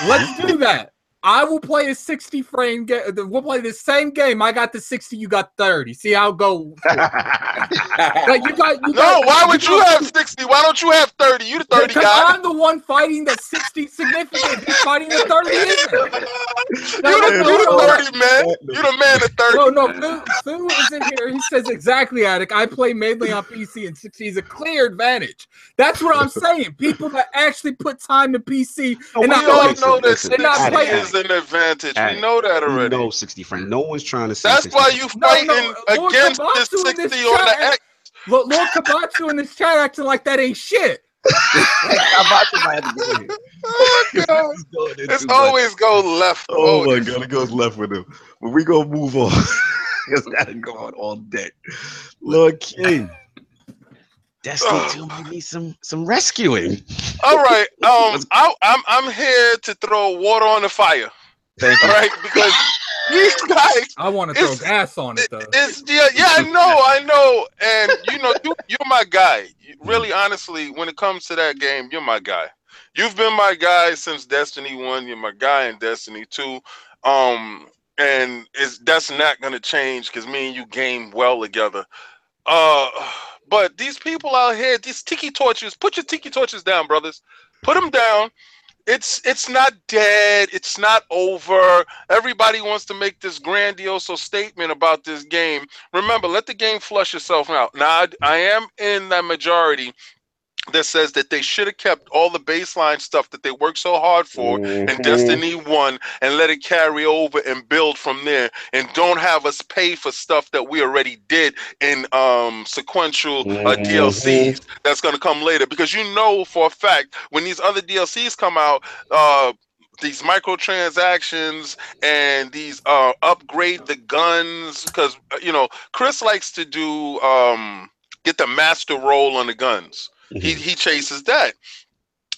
Let's do that. I will play a 60 frame game. We'll play the same game. I got the 60, you got 30. See how it go. Like you got you No, got, why would you got- have 60? Why don't you have 30? You the 30 Because guy. I'm the one fighting the 60 significant. He's fighting the 30 isn't. You No, the, no, you no, the 30 man. You the man of 30. No, no, Fu, Fu is in here. He says exactly, Addict. I play mainly on PC and 60 is a clear advantage. That's what I'm saying. People that actually put time to PC oh, and we not all play. listen, know that listen, 60 not Addict, playing- is an advantage. We know that already. No, 60 frames. No one's trying to say That's 60 why you fighting no, Lord against this Kabatsu in 60 this on the. X. Look, Lord Kabatsu in this chat acting like that ain't shit. Oh my God. It's always go left. Oh my always. god, it goes left with him. But we gonna move on. It's gotta go on all day. Lord King. Destiny 2 might need some some rescuing. All right. Um, I, I'm I'm here to throw water on the fire. Thank All right, because these guys. I want to throw gas on it It, though. it's yeah, yeah, I know, I know, and you know, you, you're my guy. Really, honestly, when it comes to that game, you're my guy. You've been my guy since Destiny One. You're my guy in Destiny Two. Um, and it's that's not gonna change because me and you game well together. Uh, but these people out here, these tiki torches, put your tiki torches down, brothers. Put them down. It's it's not dead. It's not over. Everybody wants to make this grandiose statement about this game. Remember, let the game flush itself out. Now, I, I am in that majority that says that they should have kept all the baseline stuff that they worked so hard for Mm-hmm. in Destiny 1 and let it carry over and build from there and don't have us pay for stuff that we already did in um sequential uh, Mhm. DLCs that's going to come later because you know for a fact when these other DLCs come out uh these microtransactions and these uh upgrade the guns because you know Chris likes to do um get the master roll on the guns he he chases that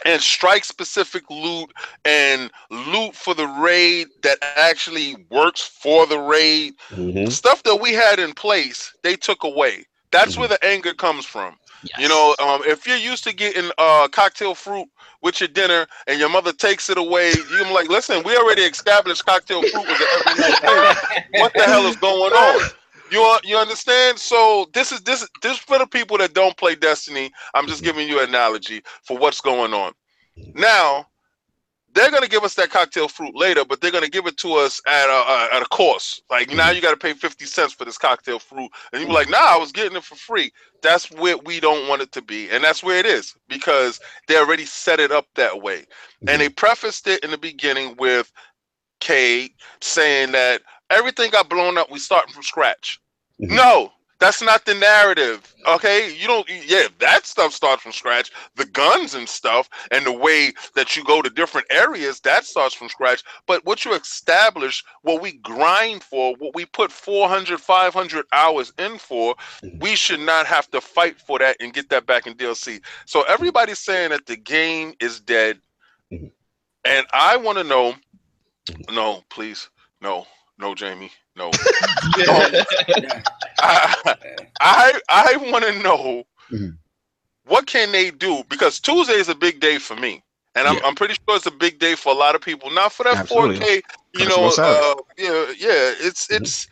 and strike specific loot and loot for the raid that actually works for the raid Mhm. stuff that we had in place they took away That's Mm-hmm. where the anger comes from. Yes. You know, um, if you're used to getting uh, cocktail fruit with your dinner and your mother takes it away, you're like, listen, we already established cocktail fruit was an everyday thing. What the hell is going on? You un- you understand? So this is this this for the people that don't play Destiny. I'm just giving you an analogy for what's going on. Now, they're gonna give us that cocktail fruit later, but they're gonna give it to us at a, a at a cost. Like now, mm-hmm. you got to pay fifty cents for this cocktail fruit, and you're mm-hmm. like, nah, I was getting it for free. That's where we don't want it to be, and that's where it is because they already set it up that way, and mm-hmm. they prefaced it in the beginning with Cayde saying that everything got blown up. We starting from scratch. Mhm. No, that's not the narrative. Okay, you don't. Yeah, that stuff starts from scratch. The guns and stuff, and the way that you go to different areas, that starts from scratch. But what you establish, what we grind for, what we put 400, 500 hours in for, Mhm. we should not have to fight for that and get that back in DLC. So everybody's saying that the game is dead, Mhm. and I want to know. No, please, no, no, Jamie, no. I I, I want to know Mhm. what can they do because Tuesday is a big day for me, and I'm, Yeah. I'm pretty sure it's a big day for a lot of people. Not for that Absolutely. 4K, you know. Uh, yeah, yeah. It's Mhm. it's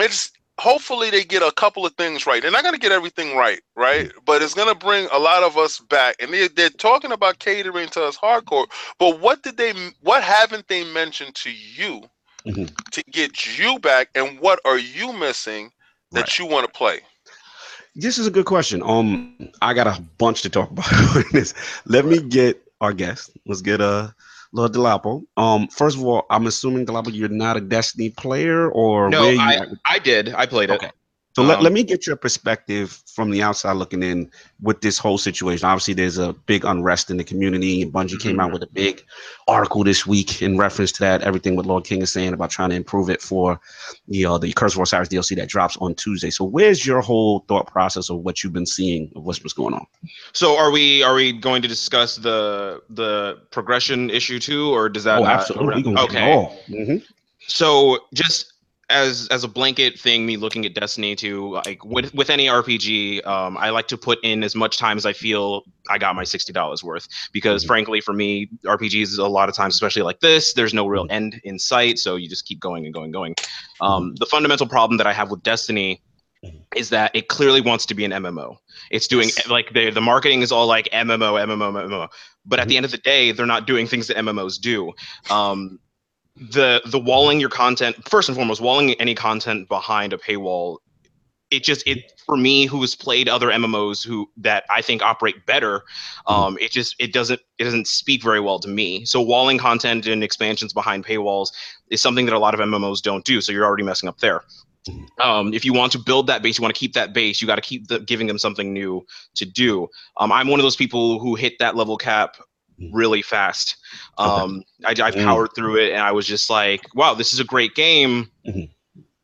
it's. Hopefully they get a couple of things right. They're not gonna get everything right, right? Mm-hmm. But it's gonna bring a lot of us back. And they they're talking about catering to us hardcore. But what did they? What haven't they mentioned to you Mhm. to get you back? And what are you missing that Right. you want to play? This is a good question. Um, I got a bunch to talk about this. Let me get our guest. Let's get uh Lord Delapo. Um, first of all, I'm assuming Delapo, you're not a Destiny player, or No, where you I, I did. I played it. Okay. So let, Um, let me get your perspective from the outside looking in with this whole situation. Obviously, there's a big unrest in the community. Bungie came out with a big article this week in reference to that. Everything what Lord King is saying about trying to improve it for the uh, the Curse of Osiris DLC that drops on Tuesday. So where's your whole thought process of what you've been seeing of what's what's going on? So are we are we going to discuss the the progression issue too, or does that? oh, absolutely. We gonna get it Okay. all. Mhm. So just as as a blanket thing, me looking at Destiny 2 like with with any RPG, um, I like to put in as much time as I feel I got my sixty dollars worth. Because Mhm. frankly, for me, RPGs a lot of times, especially like this, there's no real end in sight, so you just keep going and going and going. Um, the fundamental problem that I have with Destiny Mhm. is that it clearly wants to be an MMO. It's doing Yes. like the the marketing is all like MMO, MMO, MMO. But at Mhm. the end of the day, they're not doing things that MMOs do. Um, the the walling your content first and foremost, walling any content behind a paywall. It just it for me who has played other MMOs who that I think operate better. Um, it just it doesn't it doesn't speak very well to me. So walling content and expansions behind paywalls is something that a lot of MMOs don't do. So you're already messing up there. Um, if you want to build that base, you want to keep that base, you got to keep the, giving them something new to do. Um, I'm one of those people who hit that level cap really fast. Um, I, I Mm. powered through it and I was just like, wow, this is a great game. Mhm.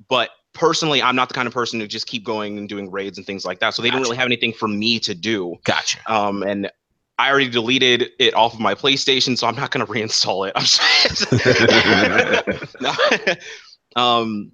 But personally, I'm not the kind of person who just keep going and doing raids and things like that. So they didn't really have anything for me to do. Gotcha. Um, and I already deleted it off of my PlayStation, so I'm not going to reinstall it. I'm no. um,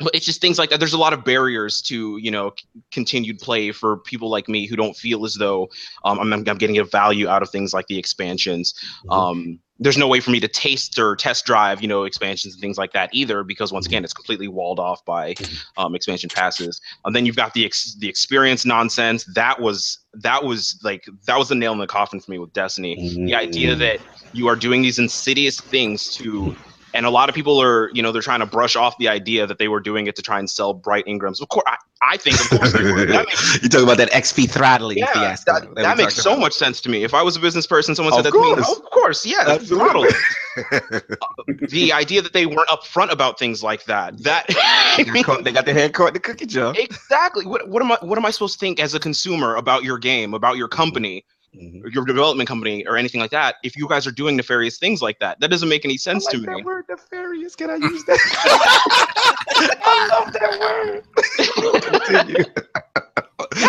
but it's just things like that. There's a lot of barriers to you know c- continued play for people like me who don't feel as though um, I'm, I'm getting a value out of things like the expansions. Um, there's no way for me to taste or test drive you know expansions and things like that either because once again it's completely walled off by um, expansion passes. And then you've got the ex- the experience nonsense. That was that was like that was the nail in the coffin for me with Destiny Mm-hmm. the idea that you are doing these insidious things to and a lot of people are you know they're trying to brush off the idea that they were doing it to try and sell bright engrams of course i, I think of course they were. Makes, you talk about that XP throttling yeah, fiasco. that, we that makes so about. much sense to me if i was a business person someone said Of that to me course. of course yeah throttle Absolutely. the idea that they weren't upfront about things like that that They got their head caught in the cookie jar. exactly what, what am i what am i supposed to think as a consumer about your game about your company Mhm. your development company or anything like that if you guys are doing nefarious things like that that doesn't make any sense to me word nefarious. Can I use that? I love that word. Continue.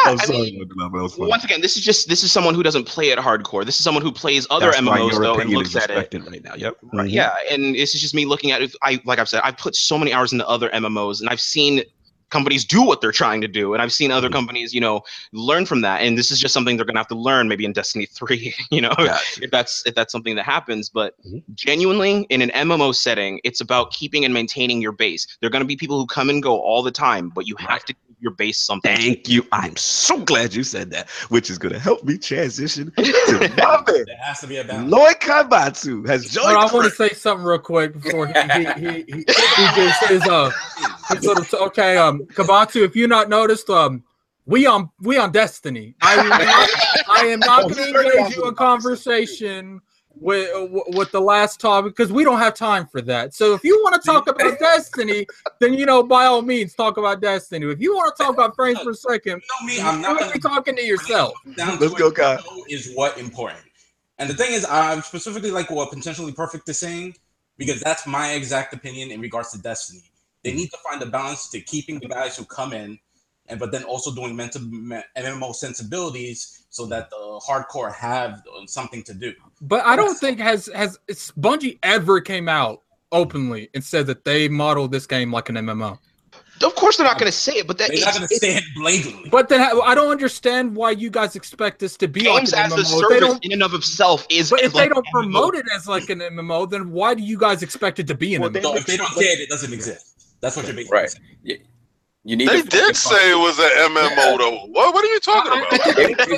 I'm I sorry, mean, Lord Delamo, that was funny. once again this is just this is someone who doesn't play it hardcore this is someone who plays other That's mmos though and looks at it right now. Yep. Right, Mhm. yeah and this is just me looking at it i like i've said i've put so many hours into other mmos and i've seen companies do what they're trying to do and i've seen other companies you know learn from that and this is just something they're going to have to learn maybe in destiny 3 you know Gotcha. if that's if that's something that happens but Mhm. genuinely in an mmo setting it's about keeping and maintaining your base there are going to be people who come and go all the time but you have to your base something Thank you. I'm so glad you said that, which is going to help me transition to my man. There has to be a balance. Lord Kabatsu has joined. But I want to say something real quick before he he he, he, he gives his uh his little okay um Kabatsu if you not noticed um we on we on Destiny I am not, I am not going to engage you in conversation with uh, with the last topic because we don't have time for that. So if you want to talk about Destiny, then you know by all means talk about Destiny. If you want to talk about frames per second, You know me, I'm not gonna talking to yourself. Let's go, it, Kyle. Is what important. And the thing is, I'm specifically like what potentially perfect is saying because that's my exact opinion in regards to Destiny. They hmm. need to find a balance to keeping the guys who come in, and but then also doing mental MMO sensibilities so that the hardcore have something to do. But I don't think has has it's Bungie ever came out openly and said that they modeled this game like an MMO. of course they're not going to say it but that They're not going to say it blatantly. But then I I don't understand why you guys expect this to be games like an as a MMO. If they service don't, in and of itself is but if like they don't MMO. promote it as like an MMO, then why do you guys expect it to be an Well, MMO? they- So if they don't say it, it doesn't exist. That's what you're basically Right. saying. Yeah. You need They to did say it was an MMO though. What? What are you talking I- I about? They- they they-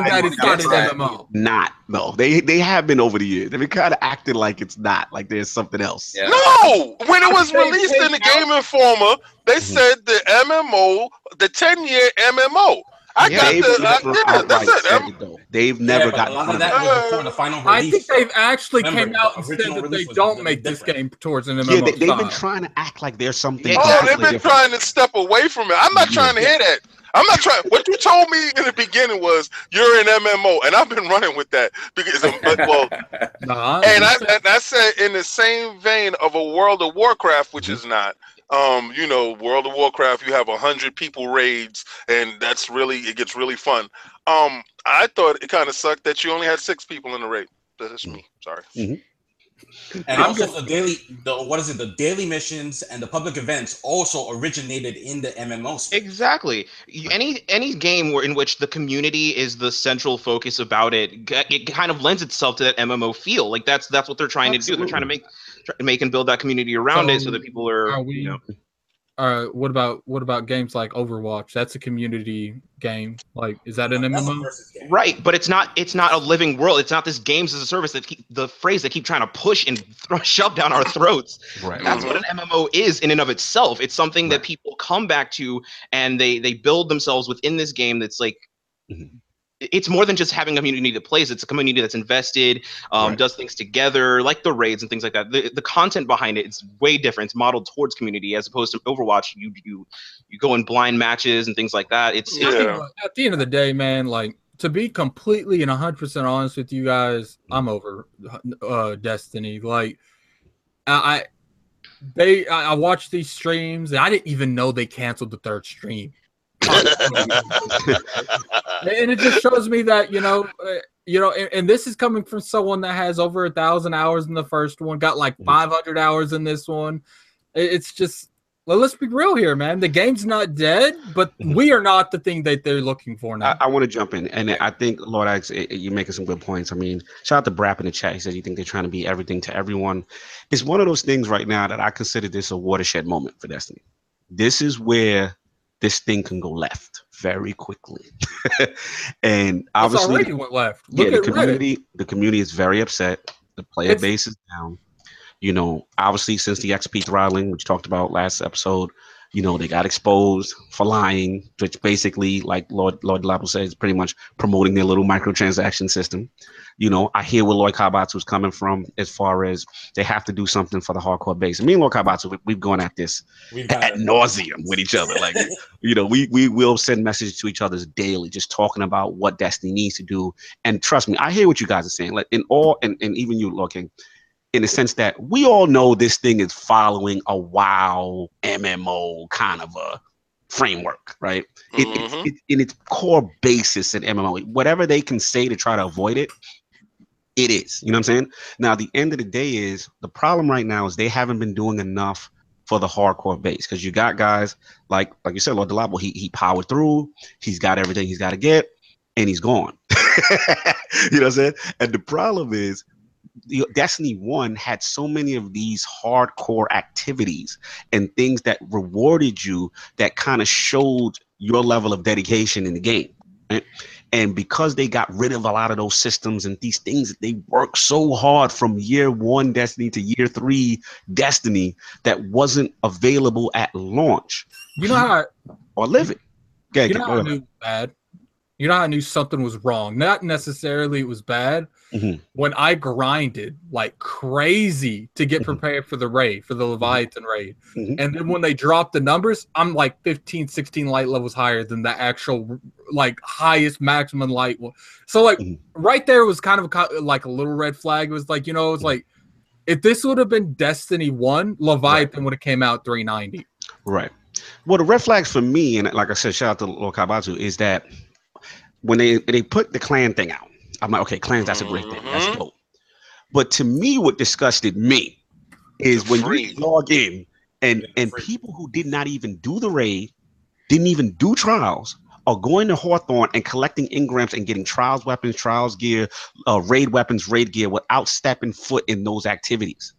not an that's MMO. Not no. They they have been over the years. They've been kind of acting like it's not. Like there's something else. Yeah. No, when it was released in the Game Informer, they Mhm. said the MMO, the 10 year MMO. I Yeah. got They've the, I never did it. That's outright said I'm- it, though. They've never yeah, gotten a of of that that. was before the final release. I think they've actually Remember, came out and said that they don't really make this game towards an MMO Yeah, they, they've been trying to act like there's something. Yeah, Oh, they've been different. trying to step away from it. I'm not Yeah. trying to hear that. I'm not trying. What you told me in the beginning was you're an MMO, and I've been running with that because, but, well, Nah, and I, and I said in the same vein of a World of Warcraft, which mm-hmm. is not, um, you know, World of Warcraft, you have a hundred people raids, and that's really it gets really fun. Um, I thought it kind of sucked that you only had six people in the raid. That's me. Sorry. And also the daily, the what is it? The daily missions and the public events also originated in the MMO space. Exactly. Any any game where in which the community is the central focus about it, it kind of lends itself to that MMO feel. Like that's that's what they're trying to do. They're trying to make try to make and build that community around it so So, that people are, are we- you know, uh, what about what about games like Overwatch? That's a community game. Like, is that an MMO? right. But it's not it's not a living world. It's not this games as a service that keep, the phrase they keep trying to push and throw, shove down our throats. Right. That's what an MMO is in and of itself. It's something that people come back to and they they build themselves within this game. That's like. It's more than just having a community that plays. It's a community that's invested, um, Right. does things together, like the raids and things like that. The, the content behind it is way different. It's modeled towards community as opposed to Overwatch. You you you go in blind matches and things like that. It's, it's Yeah. At the end of the day, man, like to be completely and 100% honest with you guys, I'm over uh Destiny. Like I I- they I, I watched these streams and I didn't even know they canceled the third stream. and it just shows me that you know uh, you know and, and this is coming from someone that has over a thousand hours in the first one got like Mhm. 500 hours in this one It- it's just well, let's be real here man the game's not dead but Mhm. we are not the thing that they're looking for now I, I want to jump in, and I think Lord, I, you're making some good points. I mean, shout out to Brap in the chat. He said you think they're trying to be everything to everyone. It's one of those things right now that I consider this a watershed moment for Destiny. This is where this thing can go left very quickly, and it's obviously, already went left look yeah, the at Reddit. community, the community is very upset. The player It's- base is down. You know, obviously, since the XP throttling, which talked about last episode, you know, they got exposed for lying, which basically, like Lord Lord Lapo says, is pretty much promoting their little microtransaction system. You know, I hear where Lord Kabatsu was coming from as far as they have to do something for the hardcore base. And me and Lord Kabatsu, we, we've gone at this at nauseum with each other. Like, you know, we we will send messages to each other daily, just talking about what Destiny needs to do. And trust me, I hear what you guys are saying. Like in all, and, and even you looking, in the sense that we all know this thing is following a WoW MMO kind of a framework, right? It, it's Mhm. it, in its core basis in MMO, whatever they can say to try to avoid it, it is. You know what I'm saying? Now, the end of the day is the problem right now is they haven't been doing enough for the hardcore base because you got guys like like you said, Lord Delabo, he he powered through, he's got everything he's got to get, and he's gone. you know what I'm saying? And the problem is the Destiny 1 had so many of these hardcore activities and things that rewarded you that kind of showed your level of dedication in the game. Right? And because they got rid of a lot of those systems and these things that they worked so hard from year one Destiny to year three Destiny that wasn't available at launch. You know how or live it. Okay, you know how I knew bad? You know how I knew something was wrong? Not necessarily it was bad. Mm-hmm. When I grinded like crazy to get mm-hmm. prepared for the raid, for the mm-hmm. Leviathan raid. Mm-hmm. And then when they dropped the numbers, I'm like 15, 16 light levels higher than the actual like highest maximum light. So like mm-hmm. right there was kind of a, like a little red flag. It was like, you know, it was mm-hmm. like if this would have been Destiny 1, Leviathan right. would have came out 390. Right. Well, the red flags for me, and like I said, shout out to Lord Kabatsu, is that when they they put the clan thing out, I'm like, okay, clans, that's a great thing. That's mm-hmm. dope. But to me, what disgusted me is when you log in and and people who did not even do the raid, didn't even do trials, are going to Hawthorne and collecting engrams and getting trials weapons, trials gear, uh, raid weapons, raid gear without stepping foot in those activities.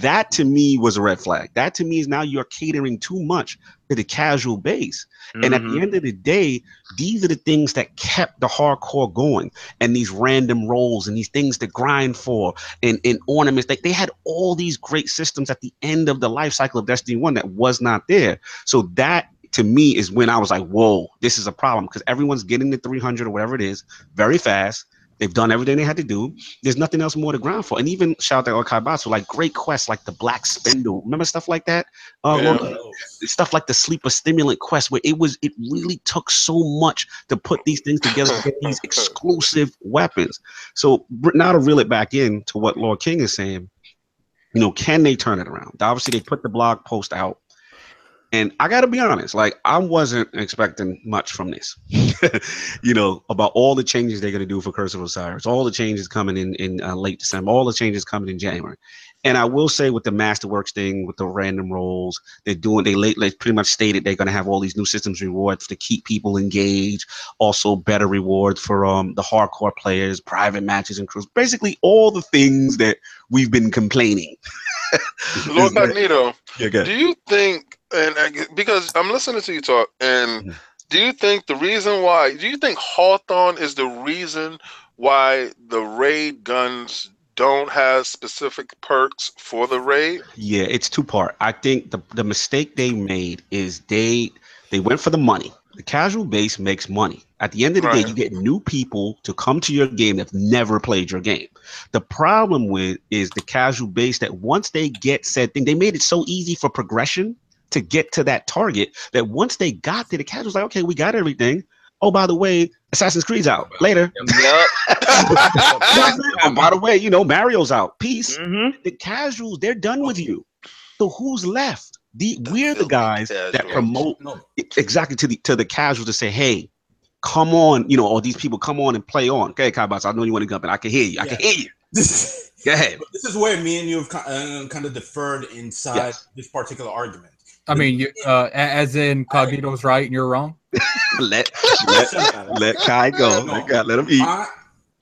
That to me was a red flag. That to me is now you're catering too much to the casual base. Mm-hmm. And at the mm-hmm. end of the day, these are the things that kept the hardcore going and these random rolls and these things to grind for and, and ornaments. Like they had all these great systems at the end of the life cycle of Destiny 1 that was not there. So that to me is when I was like, whoa, this is a problem because everyone's getting to 300 or whatever it is very fast. They've done everything they had to do. There's nothing else more to grind for. And even shout out to Okaibatsu, like great quests like the Black Spindle. Remember stuff like that? Uh, yeah. stuff like the Sleeper Stimulant quest, where it was, it really took so much to put these things together to get these exclusive weapons. So now to reel it back in to what Lord King is saying, you know, can they turn it around? Obviously, they put the blog post out and I got to be honest, like I wasn't expecting much from this, you know, about all the changes they're going to do for Curse of Osiris, all the changes coming in in uh, late December, all the changes coming in January. And I will say with the Masterworks thing, with the random rolls, they're doing, they late, like pretty much stated they're going to have all these new systems rewards to keep people engaged. Also, better rewards for um the hardcore players, private matches and crews. Basically, all the things that we've been complaining. Lord Magneto, yeah, do you think and because I'm listening to you talk, and mm-hmm. do you think the reason why? Do you think Hawthorne is the reason why the raid guns don't have specific perks for the raid? Yeah, it's two part. I think the the mistake they made is they they went for the money. The casual base makes money. At the end of the right. day, you get new people to come to your game that've never played your game. The problem with is the casual base that once they get said thing, they made it so easy for progression to get to that target that once they got there, the casuals was like, okay, we got everything. Oh, by the way, Assassin's Creed's out later. Yep. oh, by the way, you know, Mario's out. Peace. Mm-hmm. The casuals, they're done with you. So who's left? The we're the guys that promote exactly to the to the casuals to say, hey, come on, you know, all these people come on and play on. Okay, Kabas, I know you want to jump in. I can hear you. I can hear you. Go ahead. This is where me and you have uh, kind of deferred inside yes. this particular argument. I mean, you, uh, as in Cognito's right and you're wrong. let let let Kai go. No, let, God, let him eat. My,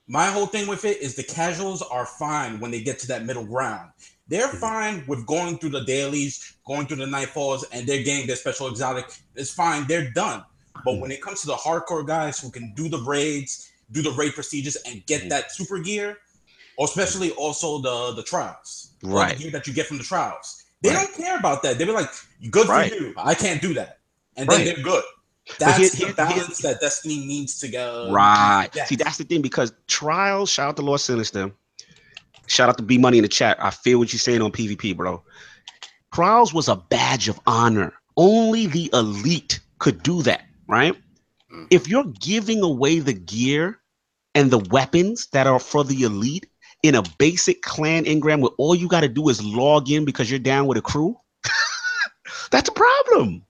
my whole thing with it is the casuals are fine when they get to that middle ground. They're mm-hmm. fine with going through the dailies, going through the nightfalls, and they're getting their special exotic. It's fine. They're done. But when it comes to the hardcore guys who can do the raids, do the raid procedures, and get that super gear, or especially also the the trials, right? The gear that you get from the trials they right. don't care about that. They be like, "Good right. for you. I can't do that," and right. then they're good. That's here, the balance here, that Destiny needs to go. Right. See, that's the thing because trials. Shout out to Lord Sinister. Shout out to B Money in the chat. I feel what you're saying on PvP, bro. Trials was a badge of honor. Only the elite could do that, right? Mm. If you're giving away the gear and the weapons that are for the elite, in a basic clan engram where all you got to do is log in because you're down with a crew, that's a problem.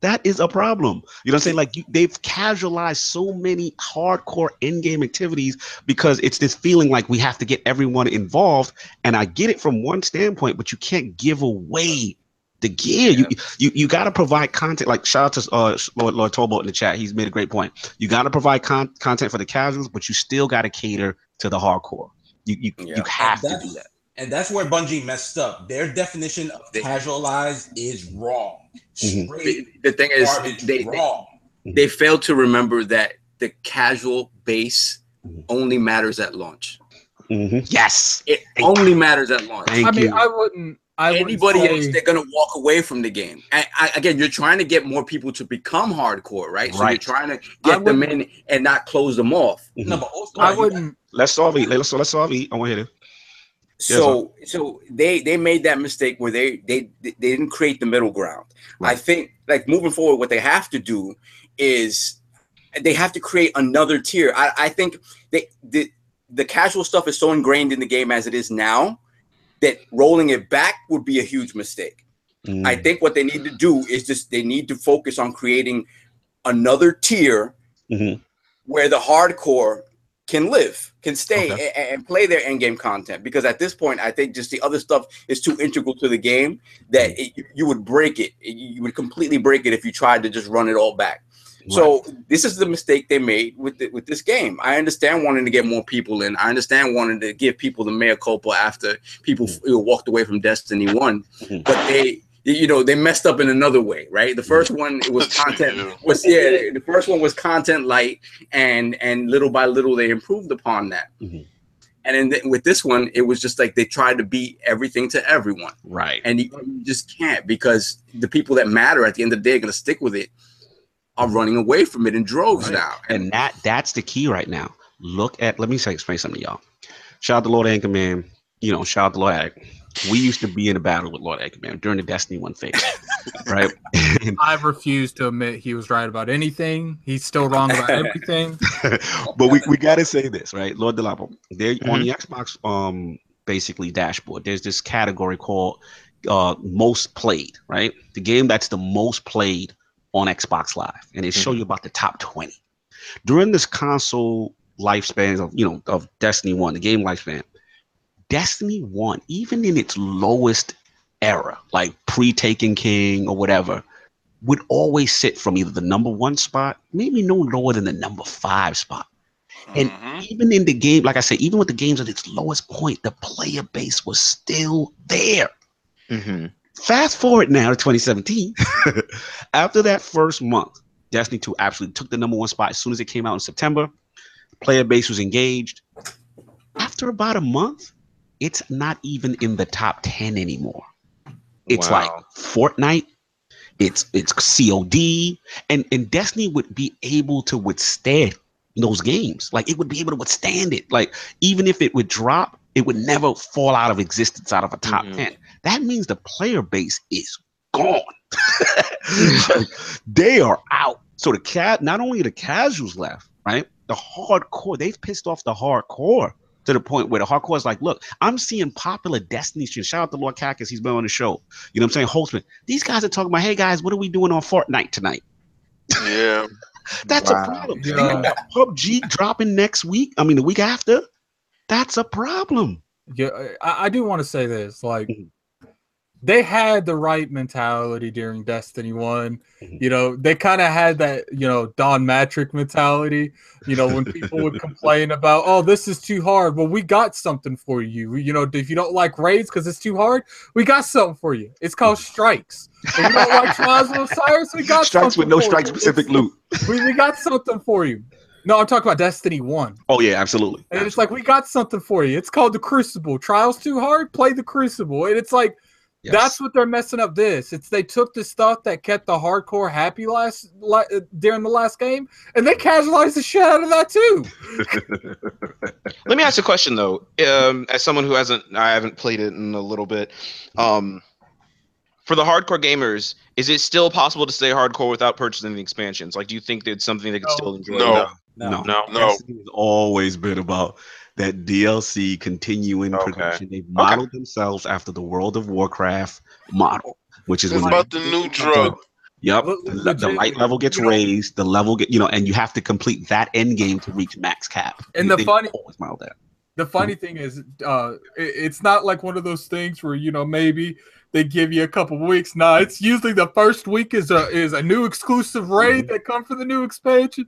That is a problem. You know what I'm saying? Like you, they've casualized so many hardcore in-game activities because it's this feeling like we have to get everyone involved. And I get it from one standpoint, but you can't give away the gear. You you you got to provide content. Like shout out to uh, Lord Lord Tobo in the chat. He's made a great point. You got to provide con- content for the casuals, but you still got to cater to the hardcore. You you, Yeah. you have to do that. And that's where Bungie messed up. Their definition of They- casualized is wrong. Mhm. Straight The thing is, they, they wrong. they failed to remember that the casual base Mhm. only matters at launch. Mhm. Yes. It Thank only matters at launch. Thank I mean, you. I wouldn't. I Anybody say- else, they're gonna walk away from the game. And I, again, you're trying to get more people to become hardcore, right? So you're trying to get them in and not close them off. Mm-hmm. No, but also, I wouldn't. Let's solve it. Let's let's solve it. I want to hear it. Yes, So, so they they made that mistake where they they they didn't create the middle ground. I think like moving forward, what they have to do is they have to create another tier. I, I think they the the casual stuff is so ingrained in the game as it is now that rolling it back would be a huge mistake. Mm. I think what they need to do is just they need to focus on creating another tier Mhm. where the hardcore can live, can stay Okay. a- a- and, play their end game content. Because at this point, I think just the other stuff is too integral to the game that it, you would break it. You would completely break it if you tried to just run it all back. So this is the mistake they made with the, with this game. I understand wanting to get more people in. I understand wanting to give people the mea culpa after people Mm. you know, walked away from Destiny One, Mhm. but they you know they messed up in another way, right? The first one it was content was yeah the first one was content light and and little by little they improved upon that. Mhm. And then th- with this one, it was just like they tried to beat everything to everyone right. and you, you just can't because the people that matter at the end of the day are going to stick with it are running away from it in droves Right. now And that that's the key right now. Look at let me say explain something to y'all. Shout out to Lord Anchorman. You know, shout out to Lord Ag. We used to be in a battle with Lord Anchorman during the Destiny One phase, right? And- I refuse to admit he was right about anything. He's still wrong about everything. but we, we got to say this, right? Lord Delapo, there on the Xbox um basically dashboard, there's this category called uh most played, right? The game that's the most played on Xbox Live, and it show you about the top 20. During this console lifespan of you know of Destiny 1, the game lifespan, Destiny 1, even in its lowest era, like pre-taken king or whatever, would always sit from either the number one spot, maybe no lower than the number five spot. And Mhm. even in the game, like I said, even with the games at its lowest point, the player base was still there. Mm-hmm. Fast forward now to 2017. After that first month, Destiny 2 absolutely took the number one spot as soon as it came out in September. Player base was engaged. After about a month, it's not even in the top 10 anymore. It's like Fortnite, it's it's COD, and, and Destiny would be able to withstand those games. Like it would be able to withstand it. Like even if it would drop, it would never fall out of existence out of a top Mhm. 10. That means the player base is gone. They are out. So the cat not only the casuals left, right? The hardcore, they've pissed off the hardcore to the point where the hardcore is like, look, I'm seeing popular Destiny streams. Shout out to Lord Cactus, he's been on the show. You know what I'm saying? Holtzman. These guys are talking about, hey guys, what are we doing on Fortnite tonight? Yeah. That's Wow. a problem. Yeah. And got PUBG dropping next week. I mean, the week after. That's a problem. Yeah, I, I do want to say this. Like, Mhm. They had the right mentality during Destiny One. Mhm. You know, they kind of had that, you know, Don Mattrick mentality. You know, when people would complain about, oh, this is too hard. Well, we got something for you. You know, if you don't like raids because it's too hard, we got something for you. It's called strikes. If you don't like Trials of Osiris, we got Strikes with no strike specific loot. We, we got something for you. No, I'm talking about Destiny One. Oh, yeah, absolutely. And it's like we got something for you. It's called the Crucible. Trials too hard, play the Crucible. And it's like Yes. that's what they're messing up. This it's they took the stuff that kept the hardcore happy last la- uh, during the last game, and they casualized the shit out of that too. Let me ask a question though. Um, as someone who hasn't, I haven't played it in a little bit. Um, for the hardcore gamers, is it still possible to stay hardcore without purchasing the expansions? Like, do you think it's something they can No. still enjoy? No. No, No. No. Destiny has always been about that DLC continuing Okay. production. They've modeled themselves after the World of Warcraft model, which is It's when about the new drug. Yep, the, the light level gets you know- raised, the level get you know, and you have to complete that end game to reach max cap. And They- the funny- always model that. The funny thing is, uh, it- it's not like one of those things where you know maybe they give you a couple weeks. Nah, it's usually the first week is a is a new exclusive raid that come for the new expansion.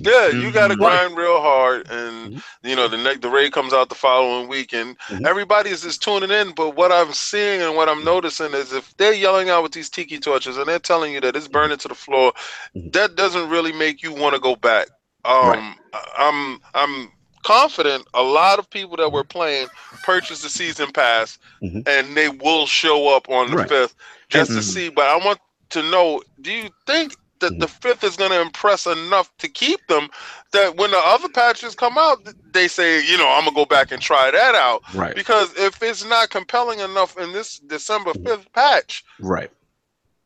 Yeah, you got to grind real hard, and Mhm. you know the next the raid comes out the following week, and Mhm. everybody is just tuning in. But what I'm seeing and what I'm noticing is if they're yelling out with these tiki torches and they're telling you that it's burning to the floor, that doesn't really make you want to go back. Um, Right. I'm I'm confident a lot of people that were playing purchased the season pass, Mhm. and they will show up on the Right. fifth just to Mhm. see. But I want to know: Do you think? That the fifth is going to impress enough to keep them that when the other patches come out, they say, you know, I'm gonna go back and try that out. Right. Because if it's not compelling enough in this December Mhm. 5th patch, Right.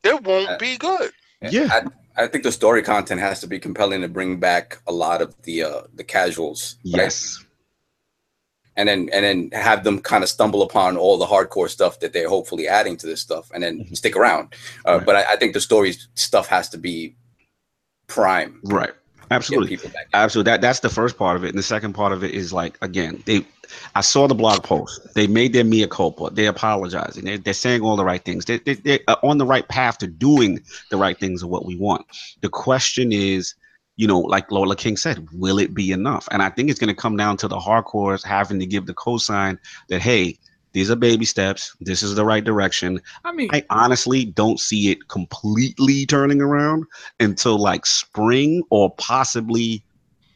it won't Uh, be good. Yeah. I, I think the story content has to be compelling to bring back a lot of the uh the casuals. right? Yes. And then and then have them kind of stumble upon all the hardcore stuff that they're hopefully adding to this stuff and then Mhm. stick around uh, Right. but I, I think the story stuff has to be prime Right. Absolutely. Absolutely. That that's the first part of it. And the second part of it is like again, they I saw the blog post. They made their mea culpa. They're apologizing. They're, they're saying all the right things. They, they, they're on the right path to doing the right things of what we want. The question is, you know, like Lola King said, will it be enough? And I think it's going to come down to the hardcores having to give the cosign that, hey, these are baby steps. This is the right direction. I mean, I honestly don't see it completely turning around until like spring or possibly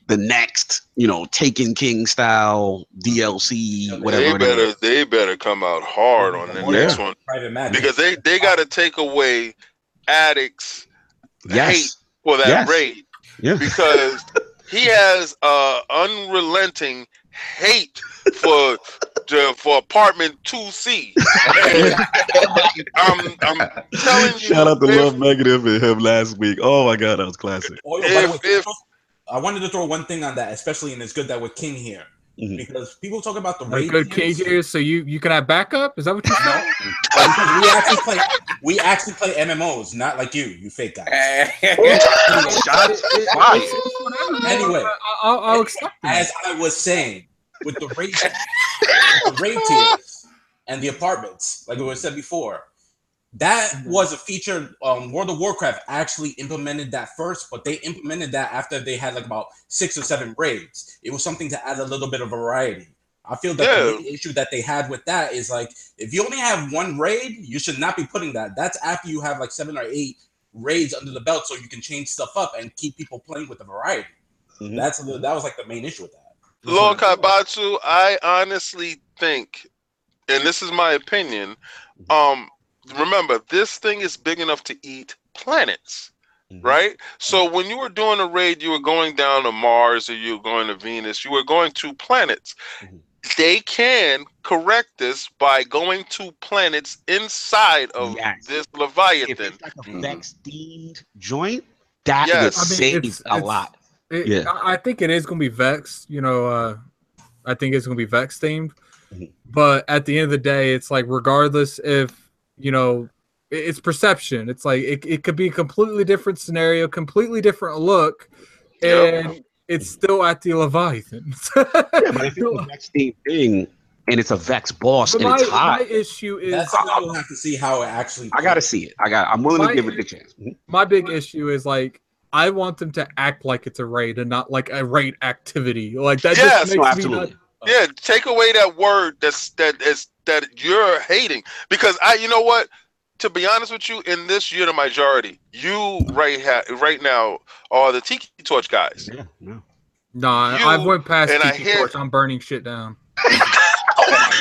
the next, you know, Taken King style DLC, They whatever. it better is. they better come out hard on the Yeah. next one because they they got to take away Addict's hate for that Yes. raid Yeah. because he has uh unrelenting hate for the, for apartment 2C. And I'm, I'm telling you, Shout out to if- Love Negative and him last week. Oh my god, that was classic. Oh, yeah, by the If- way, if- I wanted to throw one thing on that, especially, and it's good that we're King here, Mhm. because people talk about the a raid. good King here, so you you can have backup. Is that what you said? because we actually play we actually play MMOs, not like you, you fake guys. Shots It- it- fired. it's- it's whatever, man. Anyway. I- I'll, I'll accept. As I was saying, with the rate, the rate tiers and the apartments, like it was said before, that Mm-hmm. was a feature. Um, World of Warcraft actually implemented that first, but they implemented that after they had like about six or seven raids. It was something to add a little bit of variety. I feel that Yeah. the main issue that they had with that is like if you only have one raid, you should not be putting that. That's after you have like seven or eight raids under the belt, so you can change stuff up and keep people playing with the variety. Mhm. That's the, that was like the main issue with that. Lord Kabatsu, I honestly think, and this is my opinion, um, remember this thing is big enough to eat planets, Mhm. right? So when you were doing a raid, you were going down to Mars or you were going to Venus, you were going to planets. Mhm. They can correct this by going to planets inside of Yes. this If Leviathan. it's like a Mhm. Vex themed joint, that Yes. would I mean, save it's- a it's- lot. It- Yeah. I I think it is gonna be Vex. You know, uh, I think it's gonna be Vex themed. But at the end of the day, it's like regardless if you know, it's perception. It's like it, it could be a completely different scenario, completely different look, Yep. and it's still at the Leviathan. Yeah, but if it's a Vex themed thing and it's a Vex boss But and my, it's my issue is That's something we'll have to see how it actually. I gotta see it. I got. I'm willing My- to give it the chance. My big issue is like I want them to act like it's a raid and not like a raid activity. Like that Yes, just No, makes me absolutely. not, Yeah, take away that word that's that is that you're hating because I, you know what? To be honest with you, in this you're the majority. You right ha- right now are the Tiki Torch guys. Yeah, no. Nah, You- I went past and I Tiki hear- Torch. I'm burning shit down. Oh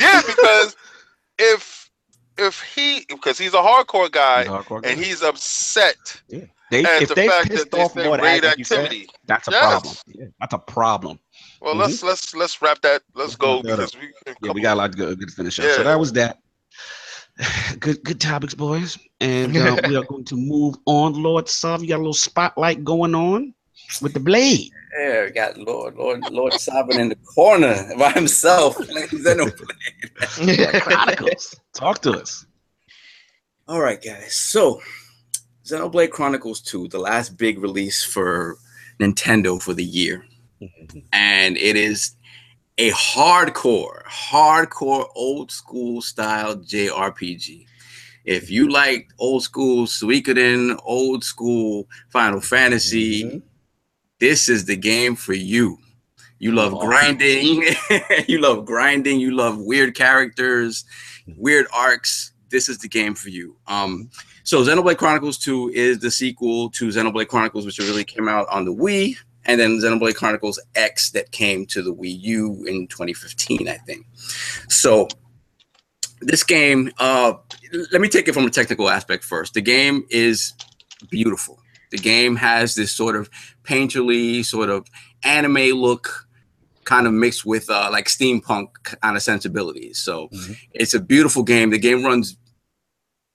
yeah, because if if he because he's a hardcore guy He's a hardcore and guy. he's upset they, at if the they fact pissed that off more raid like you said, that's a Yes. problem. Yeah, that's a problem. Well, Mhm. let's let's let's wrap that. Let's go wrap that up. because we Yeah, we got a lot to go good to finish up. Yeah. So that was that. Good, good topics, boys. And uh, we are going to move on. Lord Sav, you got a little spotlight going on with the blade. Yeah, we got Lord, Lord, Lord Sovereign in the corner by himself. playing Xenoblade. Chronicles. Talk to us. All right, guys. So, Xenoblade Chronicles 2, the last big release for Nintendo for the year. And it is a hardcore, hardcore old school style JRPG. If you like old school Suikoden, old school Final Fantasy, Mhm. this is the game for you. You love Oh. grinding, you love grinding, you love weird characters, weird arcs. This is the game for you. Um, so Xenoblade Chronicles 2 is the sequel to Xenoblade Chronicles, which really came out on the Wii, and then Xenoblade Chronicles X that came to the Wii U in 2015, I think. So this game, uh, let me take it from a technical aspect first. The game is beautiful. The game has this sort of painterly, sort of anime look, kind of mixed with uh, like steampunk kind of sensibilities. So Mhm. it's a beautiful game. The game runs.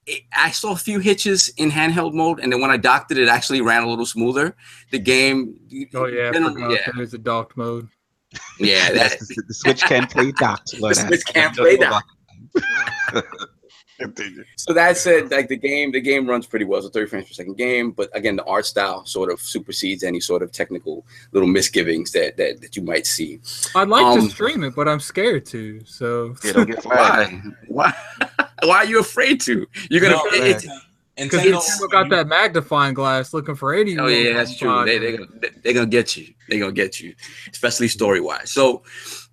It, I saw a few hitches in handheld mode, and then when I docked it, it actually ran a little smoother. The game, Oh yeah, I generally- forgot yeah, there's a docked mode. yeah, that, the, the Switch can't play docked. the Switch can't play docked. So that said, like the game, the game runs pretty well. It's a 30 frames per second game, but again, the art style sort of supersedes any sort of technical little misgivings that that, that you might see. I'd like Um, to stream it, but I'm scared to. So Yeah, don't get flagged. Why? Why? Why are you afraid to? You're gonna. No, it's, because Nintendo, people got that magnifying glass looking for 80. oh yeah, that's true. They they gonna they gonna get you. They're gonna get you, especially story wise. So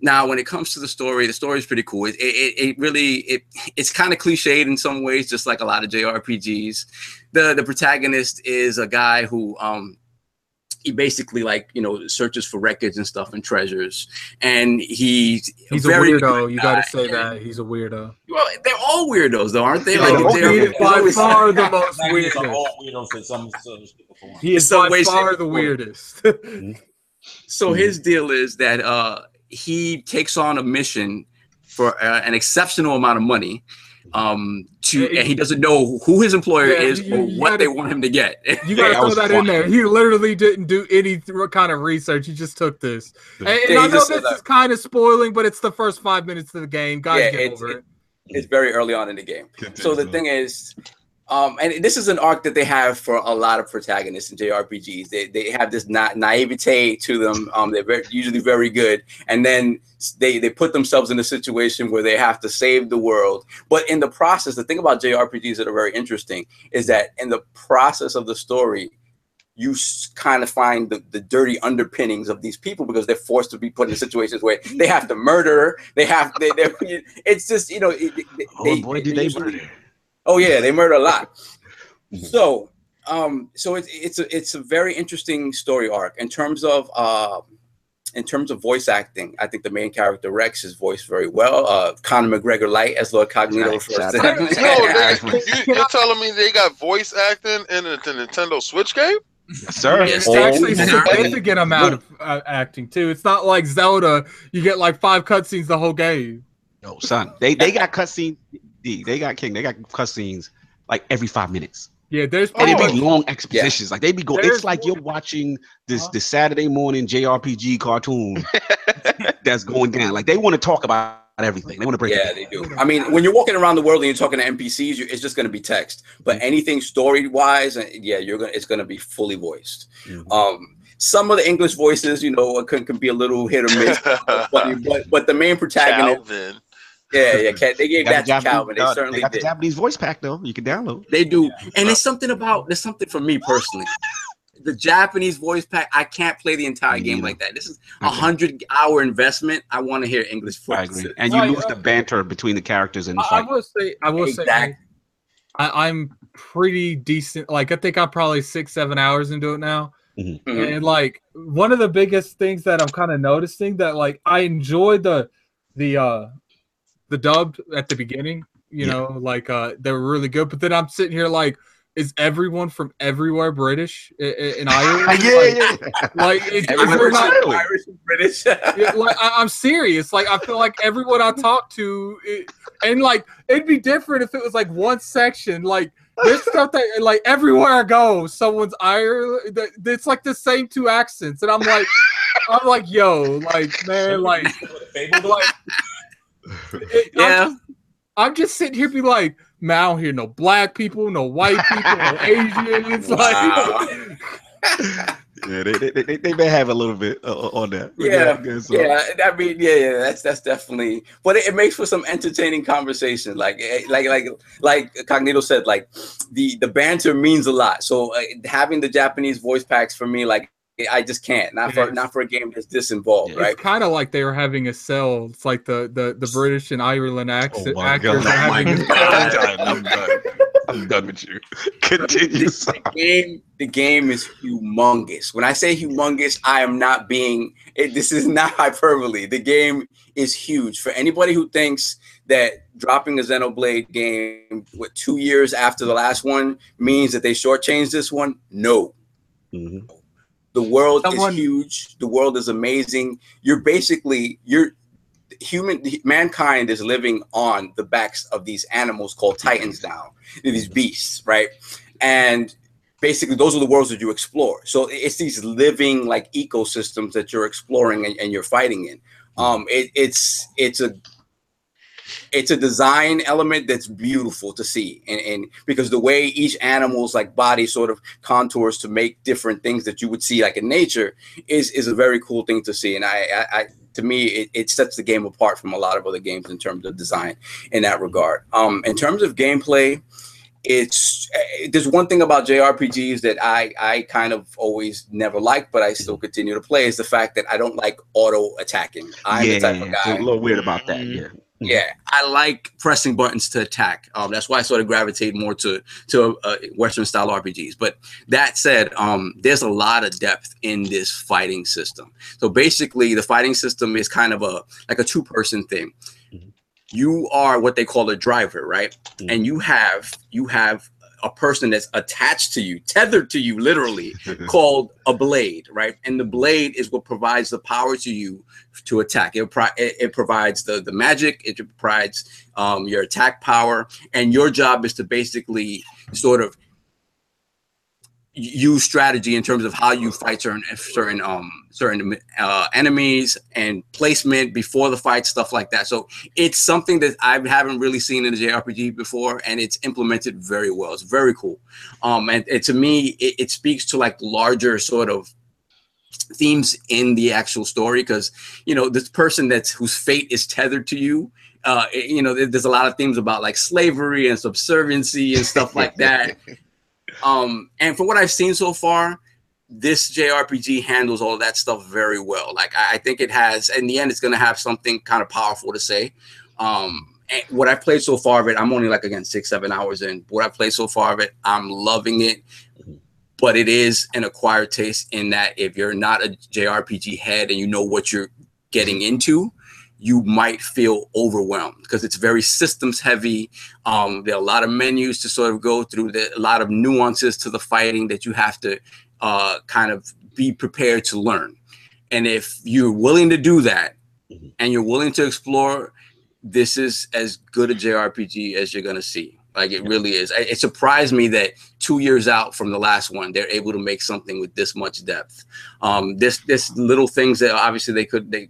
now, when it comes to the story, the story is pretty cool. It it, it really it it's kind of cliched in some ways, just like a lot of JRPGs. The the protagonist is a guy who um he basically like you know searches for records and stuff and treasures, and he's He's a weirdo. You got to say that he's a weirdo. Well, they're all weirdos though, aren't they? Yeah, Like they're all they're- weird. by always- far the most Exactly, it's weirdest. all weirdos for some some people for one. He is some by way, far the weirdest. So his deal is that uh, he takes on a mission for uh, an exceptional amount of money. Um, to and he doesn't know who his employer Yeah, is you- or you what gotta- they want him to get. You got to that throw was that in there. He literally didn't do any th- kind of research. He just took this. And, and Yeah, I know this said that. is kind of spoiling, but it's the first five minutes of the game. Guys, Yeah, get it's- over it. it's very early on in the game. So the thing is, um, and this is an arc that they have for a lot of protagonists in JRPGs. They, they have this na- naivete to them. Um, they're very, usually very good, and then they they put themselves in a situation where they have to save the world. But in the process, the thing about JRPGs that are very interesting is that in the process of the story. You kind of find the, the dirty underpinnings of these people because they're forced to be put in situations where they have to murder. They have they, they're, it's just you know it, they, Oh boy, did they usually- murder. Oh yeah, they murder a lot. Mhm. so, um, so it's it's a it's a very interesting story arc in terms of uh, in terms of voice acting. I think the main character Rex is voiced very well. Uh, Conor McGregor light as Lord Cognito Nice. refers to Shout him. out. No, they, you, you're telling me they got voice acting in the, the Nintendo Switch game? Yes, sir. Yes, It's they- actually they- significant amount of uh, acting too. It's not like Zelda. You get like five cutscenes the whole game. No, son. They they got cutscenes. D, They got King. They got cutscenes like every five minutes. Yeah, there's And probably, it be long expositions. Like they be going. There's It's like you're watching this Uh-huh. the Saturday morning JRPG cartoon that's going down. Like they want to talk about everything. They want to break. Yeah, it they do. I mean, when you're walking around the world and you're talking to NPCs, you, it's just going to be text. But anything story wise, yeah, you're gonna it's going to be fully voiced. Mhm. Um, some of the English voices, you know, can, can be a little hit or miss. funny, but but the main protagonist, Calvin. Yeah, yeah, Cat- they gave They that to Japanese- Calvin. They uh, certainly they got the. Japanese voice pack though. You can download. They do, and there's something about there's something for me personally. The Japanese voice pack, I can't play the entire Me game neither. like that. This is a Okay. hundred hour investment. I want to hear English I voices. agree. And you Right, lose uh, the banter between the characters in the I, I will say, I will say, Exactly. I, I'm pretty decent. Like I think I'm probably six, seven hours into it now. Mhm. And like one of the biggest things that I'm kind of noticing that like I enjoy the the uh the dubbed at the beginning, you Yeah. know, like uh they were really good. But then I'm sitting here like, is everyone from everywhere British i- i- in Ireland? like, yeah. like it, Everyone they're not- Ireland. Irish and British. yeah, like I, I'm serious. Like I feel like everyone I talk to, it, and like it'd be different if it was like one section. Like there's stuff that like everywhere I go, someone's Ireland. It's like the same two accents, and I'm like, I'm like, yo, like man, like, like it, I'm, yeah, I'm just sitting here, be like, man, I don't hear no black people, no white people, no Asians. Wow. Like, Yeah, they, they, they, they may have a little bit uh, on that. But Yeah, good, so- Yeah, I mean, yeah, yeah, that's that's definitely. But it, it makes for some entertaining conversation. Like, eh, like, like, like Cognito said, like the the banter means a lot. So uh, having the Japanese voice packs for me, like, I just can't. Not for Yeah. not for a game that's this involved, Yeah. right? It's kind of like they were having a cell. It's like the the, the British and Ireland Oh accent, my actors god! are Oh my having. god! I'm done. I'm done with you. Continue. the, the game the game is humongous when i say humongous i am not being it, this is not hyperbole the game is huge for anybody who thinks that dropping a xenoblade game with two years after the last one means that they shortchanged this one no Mhm. The world Someone- is huge the world is amazing. You're basically you're human mankind is living on the backs of these animals called titans now these beasts right? And basically those are the worlds that you explore. So it's these living like ecosystems that you're exploring and, and you're fighting in. Um it, it's it's a it's a design element that's beautiful to see and, and because the way each animal's like body sort of contours to make different things that you would see like in nature is is a very cool thing to see and i i, I to me it, it sets the game apart from a lot of other games in terms of design in that regard um in terms of gameplay it's eh, there's one thing about JRPGs that I I kind of always never liked, but I still continue to play is the fact that I don't like auto attacking. I'm yeah, the type of guy. a little weird about that. Yeah. Yeah, I like pressing buttons to attack. Um, that's why I sort of gravitate more to to uh, Western style RPGs. But that said, um, there's a lot of depth in this fighting system. So basically, the fighting system is kind of a like a two person thing. Mhm. You are what they call a driver, right? Mhm. And you have you have a person that's attached to you, tethered to you, literally called a blade, right? And the blade is what provides the power to you to attack. It, pro- it, it provides the, the magic, it provides um, your attack power, and your job is to basically sort of use strategy in terms of how you fight certain certain um certain uh, enemies and placement before the fight stuff like that. So it's something that i haven't really seen in a jrpg before and it's implemented very well. It's very cool. Um and, and to me it, it speaks to like larger sort of themes in the actual story because you know this person that's whose fate is tethered to you uh you know there- there's a lot of themes about like slavery and subserviency and stuff like that. Um and from what i've seen so far this jrpg handles all that stuff very well. Like i, I think it has in the end it's going to have something kind of powerful to say. Um what I've played so far of it i'm only like again six seven hours in. What I've played so far of it i'm loving it. But it is an acquired taste in that if you're not a jrpg head and you know what you're getting into you might feel overwhelmed because it's very systems heavy. Um, there are a lot of menus to sort of go through. There a lot of nuances to the fighting that you have to uh, kind of be prepared to learn and if you're willing to do that Mhm. and you're willing to explore this is as good a jrpg as you're going to see like it really is it it surprised me that two years out from the last one they're able to make something with this much depth um this this little things that obviously they could they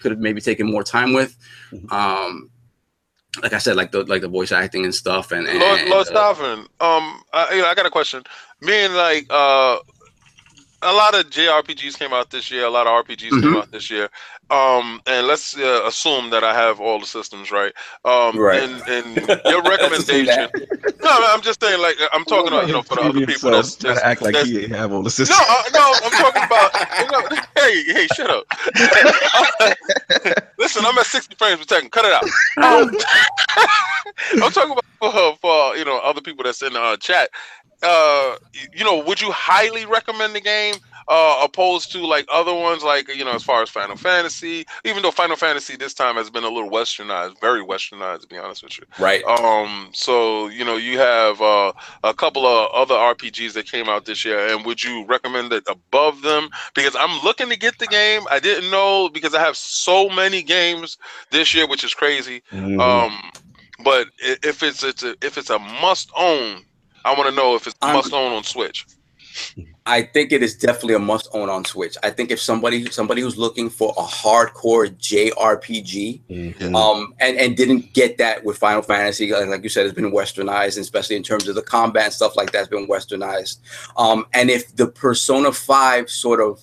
could have maybe taken more time with Mhm. um like i said like the like the voice acting and stuff and, and Lord, Lord uh, Staffen, um, I, you know, I got a question. Me and like, uh, a lot of JRPGs came out this year. A lot of RPGs came Mhm. out this year. Um, and let's uh, assume that I have all the systems right. Um, Right. And, and your recommendation. no, no, I'm just saying, like, I'm talking about, you know, for the other people that's, that's to act like that's- he ain't have all the no, systems. uh, no, I'm talking about. you know, hey, hey, shut up. Listen, I'm at 60 frames per second. Cut it out. Um, I'm talking about for, for you know other people that's in uh, chat. Uh, you know, would you highly recommend the game uh, opposed to like other ones, like you know, as far as Final Fantasy? Even though Final Fantasy this time has been a little westernized, very westernized, to be honest with you. right Um, so you know, you have uh, a couple of other RPGs that came out this year, and would you recommend it above them? Because I'm looking to get the game. I didn't know because I have so many games this year, which is crazy. Mhm. Um, but if it's it's a, if it's a must own, I want to know if it's I'm- must own on Switch. I think it is definitely a must own on Switch. I think if somebody somebody who's looking for a hardcore JRPG, Mhm. um, and and didn't get that with Final Fantasy, like like you said, it's been westernized, especially in terms of the combat and stuff like that's been westernized. Um, and if the Persona Five sort of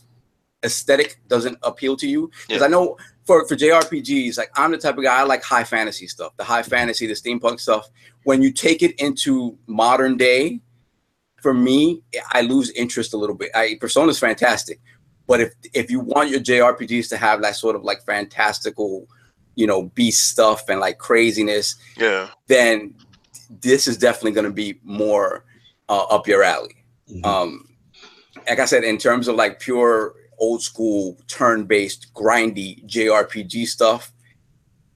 aesthetic doesn't appeal to you, because Yeah. I know for for JRPGs, like I'm the type of guy I like high fantasy stuff, the high fantasy, the steampunk stuff. When you take it into modern day, for me, I lose interest a little bit. I Persona's fantastic, but if if you want your JRPGs to have that sort of like fantastical, you know, beast stuff and like craziness, Yeah. then this is definitely going to be more uh, up your alley. Mhm. Um, like I said, in terms of like pure old school turn-based grindy JRPG stuff,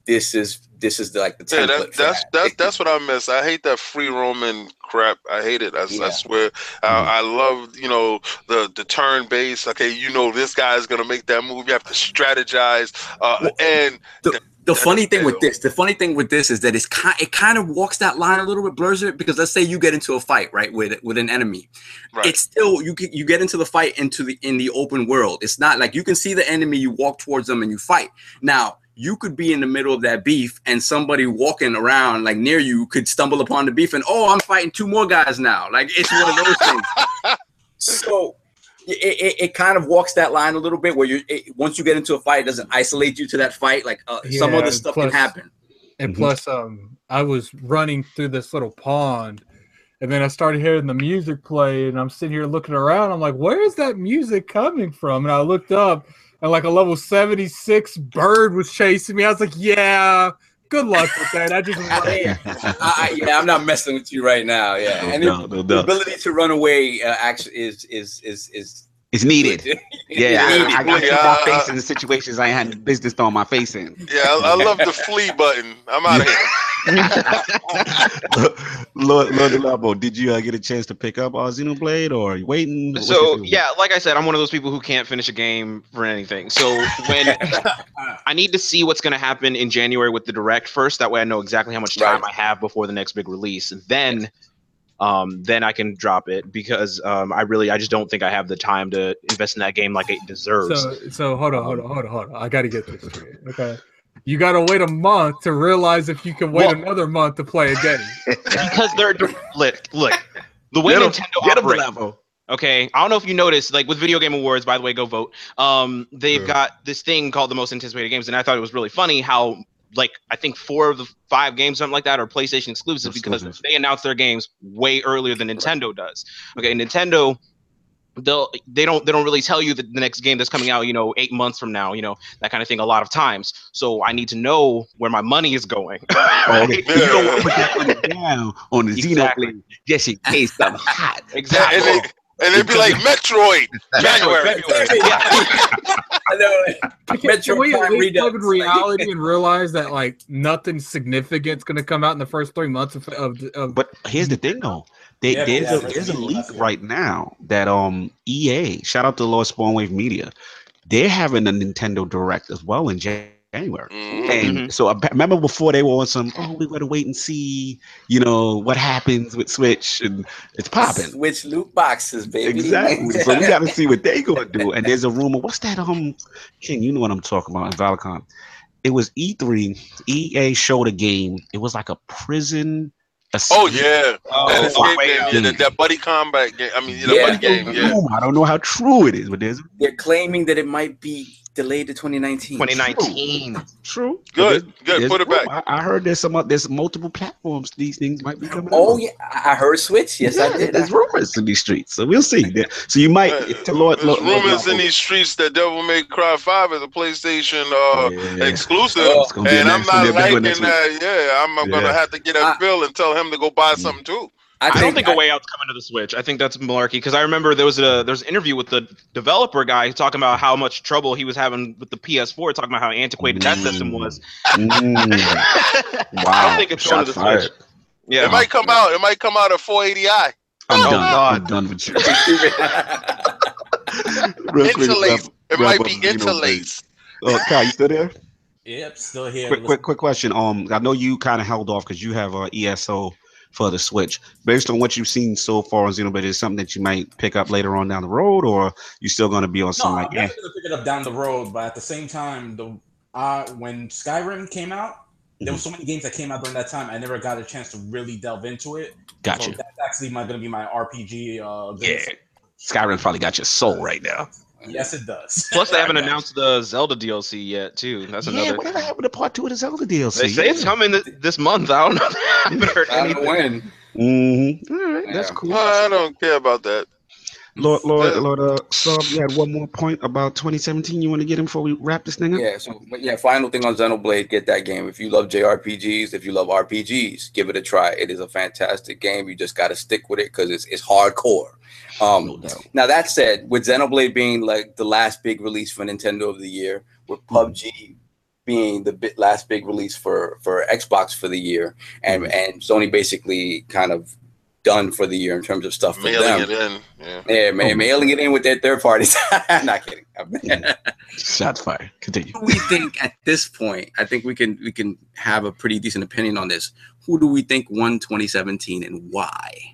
this is this is the, like the Yeah, that, that's that. that's that's what I miss. I hate that free roaming crap. I hate it. I, Yeah. I swear. I, I love you know the the turn base. Okay, you know this guy is gonna make that move. You have to strategize. Uh, Well, and the, the That's funny thing with this, the funny thing with this is that it's kind, it kind of walks that line a little bit, blurs it because let's say you get into a fight, right, with with an enemy, right. it's still you get you get into the fight into the in the open world. It's not like you can see the enemy, you walk towards them and you fight. Now you could be in the middle of that beef and somebody walking around like near you could stumble upon the beef and oh I'm fighting two more guys now. Like it's one of those things. So it, it, it kind of walks that line a little bit where you it, once you get into a fight, it doesn't isolate you to that fight. Like uh, some Yeah, other stuff plus- can happen. And Mhm. plus, um, I was running through this little pond, and then I started hearing the music play, and I'm sitting here looking around. I'm like, "Where is that music coming from?" And I looked up, and like a level 76 bird was chasing me. I was like, "Yeah, good luck with that." I just. I, I, yeah, I'm not messing with you right now. Yeah, No and doubt, no the doubt. ability to run away uh, actually is is is is It's needed. Yeah, I, Needed. I got to Yeah, my face in the situations I had business throwing my face in. yeah, I, I love the flee button. I'm out of here. Lord, Lord Delabo, did you uh, get a chance to pick up uh, Xenoblade or are you waiting? What's So feeling? yeah, like I said, I'm one of those people who can't finish a game for anything. So when I need to see what's going to happen in January with the direct first, that way I know exactly how much time Right. I have before the next big release. And then, um, then I can drop it because um, I really, I just don't think I have the time to invest in that game like it deserves. So, so hold on, hold on, hold on, hold on. I got to get this straight. Okay. You got to wait a month to realize if you can wait Well- another month to play a game. because they're look, look, the way Get 'em, Nintendo Get him, operates. Okay, I don't know if you noticed, like with Video Game Awards, by the way, go vote. Um, they've Sure. got this thing called the most anticipated games, and I thought it was really funny how, like, I think four of the five games, something like that, are PlayStation exclusive because they announce their games way earlier than Nintendo does. Okay, Nintendo, they'll they don't they don't really tell you the, the next game that's coming out, you know, eight months from now, you know, that kind of thing. A lot of times, so I need to know where my money is going. Oh, You don't want to put that money down on the Exactly. Xenoblade just in case something hot. Exactly. And, they, and they'd be like Metroid, January. I know. Metro Can we at Prime least Redux, live in reality and realize that like nothing significant's going to come out in the first three months of, of, of But here's the thing, though. They, Yeah, there's yeah, a there's a leak last year. right now that um EA, shout out to Lord Spawnwave Media, they're having a Nintendo Direct as well in Jan- January. Mhm. And so I remember before they were on some, oh, we gotta wait and see, you know, what happens with Switch, and it's popping. Switch loot boxes, baby. Exactly. so we gotta see what they gonna do. And there's a rumor. What's that? Um, King, you know what I'm talking about in Valicon. It was E3. EA showed a game. It was like a prison. Oh yeah, Oh, that escape wait, game, yeah, that, that buddy combat game. I mean, yeah, the Yeah. buddy game. Yeah. I don't know how true it is, but there's They're claiming that it might be delayed to 2019. 2019. true. Good, There's- good. there's Put it back. I, I heard there's some. There's multiple platforms. These things might be coming. Oh out. yeah, I I heard Switch. Yes, I did. There's rumors in these streets, so we'll see. So you might. Uh, to Lord, There's Lord, Lord rumors in these streets that Devil May Cry Five is a PlayStation uh, Yeah. exclusive, Oh, It's gonna be and a I'm not be liking one next week. that. Yeah, I'm, I'm Yeah. gonna have to get at I- Phil and tell him to go buy Mm. something too. I don't think think a way out's coming to the Switch. I think that's malarkey because I remember there was a there's an interview with the developer guy talking about how much trouble he was having with the PS4, talking about how antiquated that system was. Mm. I Wow. don't think it's going to Shots the Switch. fired. Yeah, It might come out. It might come out at 480i. I'm Oh, done. God. I'm done with you. Real quick, Interlaced. It might be the Xenoblade. interlaced. Oh, Kai, you still there? Yep, still here. Quick, quick, quick question. Um, I know you kind of held off because you have a ESO for the Switch. Based on what you've seen so far on Xenoblade, is something that you might pick up later on down the road, or you still going to be on No, some I'm like, eh, gonna pick it up down the road, but at the same time, the uh, when Skyrim came out, there Mm-hmm. were so many games that came out during that time. I never got a chance to really delve into it. gotcha? So that's actually my gonna be my RPG. Uh, yeah, goodness. Skyrim probably got your soul right now. Yes, it does. Plus, they haven't announced the Zelda DLC yet, too. That's yeah, another. whatever happened to part two of the Zelda DLC? They say it's coming th- this month. I don't know. I haven't heard I don't anything. when. Mm-hmm. All right, that's Yeah. cool. I don't care about that. Lord, Lord, Lord, uh, Sub, you had one more point about 2017 you want to get in before we wrap this thing up? Yeah, so yeah, final thing on Xenoblade, get that game. If you love JRPGs, if you love RPGs, give it a try. It is a fantastic game. You just gotta stick with it because it's it's hardcore. Um No doubt. now that said, with Xenoblade being like the last big release for Nintendo of the year, with PUBG being the bit last big release for for Xbox for the year, and and Sony basically kind of done for the year in terms of stuff for Mailing them. it in. Yeah. Yeah, man, Oh. mailing it in with their third parties. I'm Not kidding. Shots fired. Continue. Who do we think at this point? I think we can we can have a pretty decent opinion on this. Who do we think won 2017 and why?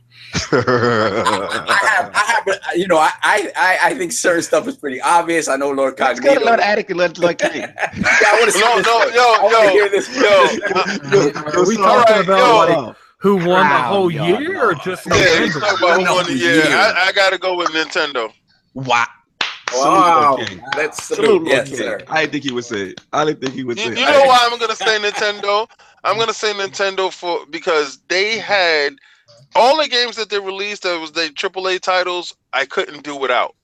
I have, I have, you know, I, I, I- I think certain stuff is pretty obvious. I know Lord Let's Cognito. go to Lord Addict and let like hey. yeah, I want to see No, no, first. yo, I wanna yo, hear this yo, first. Are we talking Alright, about yo. like who won the whole y'all, year or just Yeah, he's Nintendo? talking about who won the the year. year. I, I gotta go with Nintendo. Wow. Wow, Salute, King. let's Salute, salute. Yes, sir. I didn't think he would say it. I didn't think he would You, say you it. know why I'm gonna say Nintendo? I'm gonna say Nintendo for because they had all the games that they released that was their AAA titles. I couldn't do without.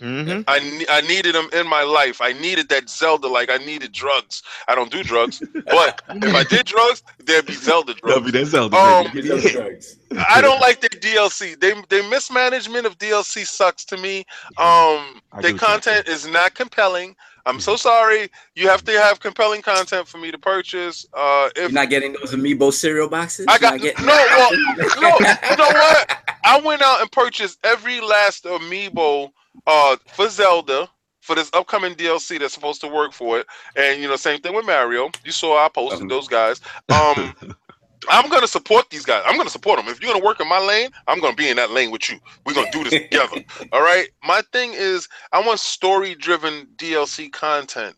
Mhm. I I needed them in my life. I needed that Zelda like I needed drugs. I don't do drugs, but if I did drugs, there'd be Zelda That'll drugs. be that Zelda. Um, baby. I don't like the DLC. They their mismanagement of DLC sucks to me. Um, I their agree with you. content is not compelling. I'm so sorry. You have to have compelling content for me to purchase. Uh, You're not getting those amiibo cereal boxes. I got getting- no, well, no, you know what? I went out and purchased every last amiibo uh for Zelda for this upcoming DLC that's supposed to work for it. And you know, same thing with Mario. You saw I posted Um. those guys. Um I'm gonna support these guys. I'm gonna support them. If you're gonna work in my lane, I'm gonna be in that lane with you. We're gonna do this together. All right. My thing is, I want story-driven DLC content.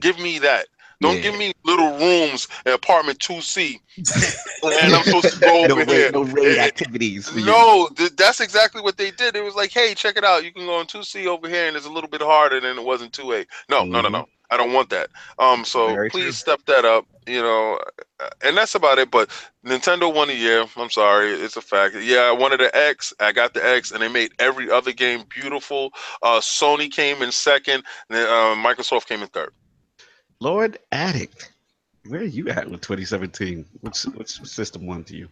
Give me that. Don't Yeah. give me little rooms in apartment 2C. and I'm supposed to go no over raid, here. no raid Eh, activities. No, th- that's exactly what they did. It was like, hey, check it out. You can go on 2C over here, and it's a little bit harder than it was in 2A. No, no, no, no. I don't want that. Um, so Very please true. step that up. You know, uh, and that's about it. But Nintendo won a year. I'm sorry, it's a fact. Yeah, I wanted the X. I got the X, and they made every other game beautiful. Uh, Sony came in second. and then, uh, Microsoft came in third. Lord Addict. Where are you at with 2017? What's what's system one to you?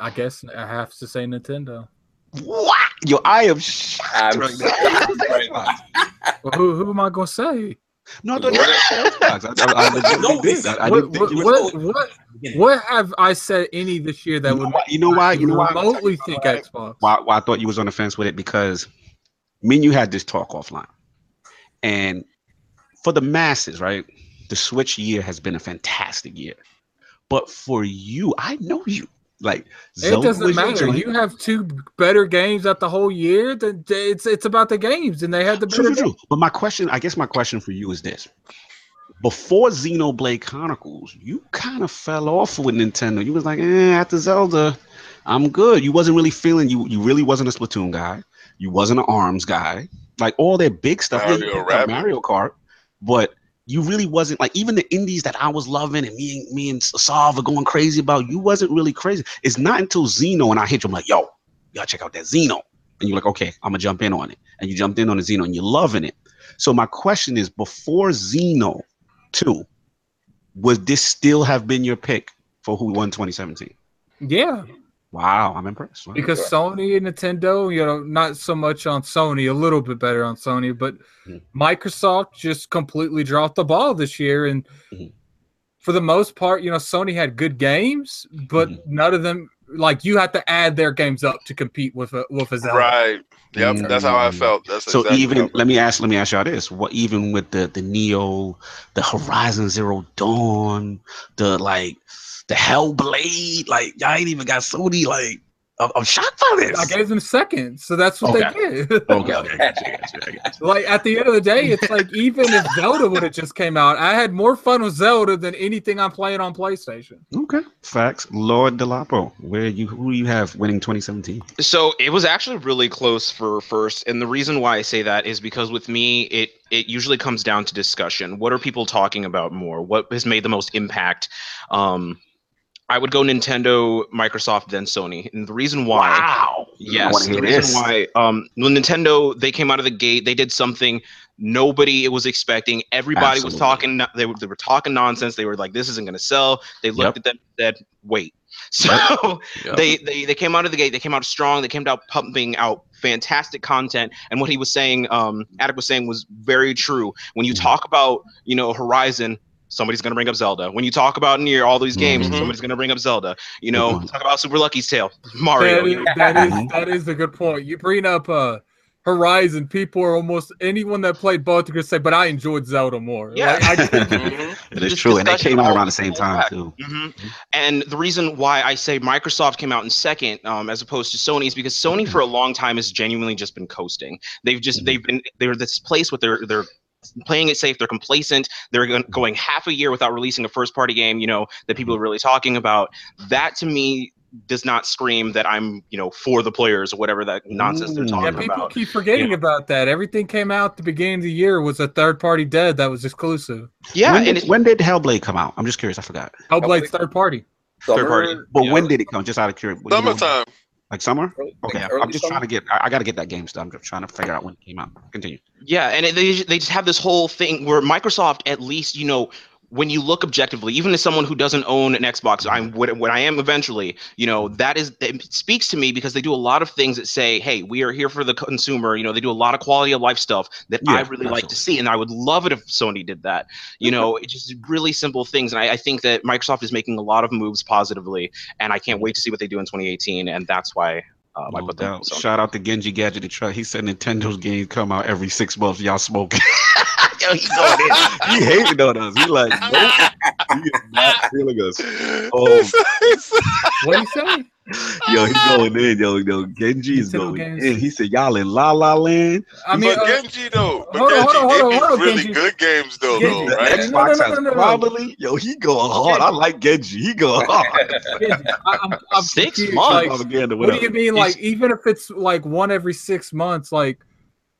I guess I have to say Nintendo. What? Yo, I am shocked I'm right now. Well, who who am I gonna say? No, I did. I what, didn't think what, what, what, what have I said any this year that You know would why? You know why? You know why? remotely think Xbox? why, why I thought you was on the fence with it because me and you had this talk offline, and for the masses, right? The Switch year has been a fantastic year, but for you, I know you. Like It doesn't matter. joint. You have two better games at the whole year. Then it's it's about the games, and they had the better. True, true, true. But my question, I guess, my question for you is this: Before Xenoblade Chronicles, you kind of fell off with Nintendo. You was like, eh, after Zelda, I'm good. You wasn't really feeling you. You really wasn't a Splatoon guy. You wasn't an Arms guy. Like all their big stuff, Mario picked. Mario Kart, but you really wasn't like even the indies that I was loving and me and me and Sav going crazy about. You wasn't really crazy. It's not until Xeno and I hit you. I'm like, yo, y'all check out that Xeno, and you're like, okay, I'm gonna jump in on it, and you jumped in on the Xeno and you're loving it. So my question is, before Xeno two, would this still have been your pick for who won 2017? Yeah, Wow, I'm impressed. Wow. because Sony and Nintendo, you know, not so much on Sony, a little bit better on Sony, but Mhm. Microsoft just completely dropped the ball this year. And Mhm. for the most part, you know, Sony had good games, but Mhm. none of them like you have to add their games up to compete with a with a Zelda. Right. Yep. That's how I felt. That's So exactly even let me ask let me ask y'all this: What even with the the Nioh, the Horizon Zero Dawn, the like the Hellblade. Like y'all ain't even got Sony. Like I'm, I'm shocked by this. I gave them second, so that's what Okay. they did. okay, okay, I got you, I got you, I got you. like at the end of the day, it's like even if Zelda would have just came out, I had more fun with Zelda than anything I'm playing on PlayStation. Okay, facts. Lord Delapo, where you who you have winning 2017? So it was actually really close for first, and the reason why I say that is because with me, it it usually comes down to discussion. What are people talking about more? What has made the most impact? Um, I would go Nintendo, Microsoft, then Sony, and the reason why. Wow. Yes. The reason this. why um when Nintendo they came out of the gate, they did something nobody was expecting. Everybody was talking they were, they were talking nonsense. They were like this isn't going to sell. They looked Yep. at them and said, "Wait." So Yep. they, they they came out of the gate, they came out strong, they came out pumping out fantastic content. And what he was saying um Addict was saying was very true. When you Mhm. talk about, you know, Horizon Somebody's gonna bring up Zelda. When you talk about near all these games, Mhm. somebody's gonna bring up Zelda. You know, Mhm. talk about Super Lucky's Tale, Mario. That you is, know. that is Mhm. that is a good point. You bring up uh Horizon, people are almost anyone that played both are gonna say, but I enjoyed Zelda more. Yeah. Like, I, Mhm. It is true, and they came out around the same time back. too. hmm And the reason why I say Microsoft came out in second, um, as opposed to Sony, is because Sony for a long time has genuinely just been coasting. They've just they've been they're this place with their they're playing it safe. They're complacent. They're mm-hmm. going half a year without releasing a first party game. You know that people are really talking about. That to me does not scream that I'm you know for the players or whatever that nonsense they're mm. Ooh. talking yeah, about. people keep forgetting Yeah. about that. Everything came out at the beginning of the year was a third party dead that was exclusive. Yeah, when and did, when did Hellblade come out? I'm just curious. I forgot. Hellblade's third party. third party. But Yeah. when did it come? Just out of curiosity. you know, Summertime. Like summer? Okay, early I'm just summer? trying to get. I, I got to get that game stuff. I'm just trying to figure out when it came out. Continue. Yeah, and it, they they just have this whole thing where Microsoft, at least you know, when you look objectively, even as someone who doesn't own an Xbox, I'm what, what I am eventually. You know, that is it speaks to me because they do a lot of things that say, "Hey, we are here for the consumer." You know, they do a lot of quality of life stuff that I Yeah, really like to see, and I would love it if Sony did that. You know, it's just really simple things, and I, I think that Microsoft is making a lot of moves positively, and I can't wait to see what they do in 2018, and that's why. Um, I No put them. doubt. Shout out to Genji Gadget truck. He said Nintendo's games come out every six months. Y'all smoking. Yo, he going in. He hating on us. He like, nope. He is not feeling us. Oh. What do you say? Yo, he going in. Yo, yo, Genji is going games. in. He said, y'all in La La Land. I mean, but uh, Genji though, but hold on, Genji, hold on, hold on, hold on, really Genji. good games though, Genji. though, right? Xbox no, no, has no, no. probably. Yo, he going hard. I like Genji. He going hard. I, I'm, I'm Six confused, months? like, Propaganda, what do you mean? Like, even if it's like one every six months, like,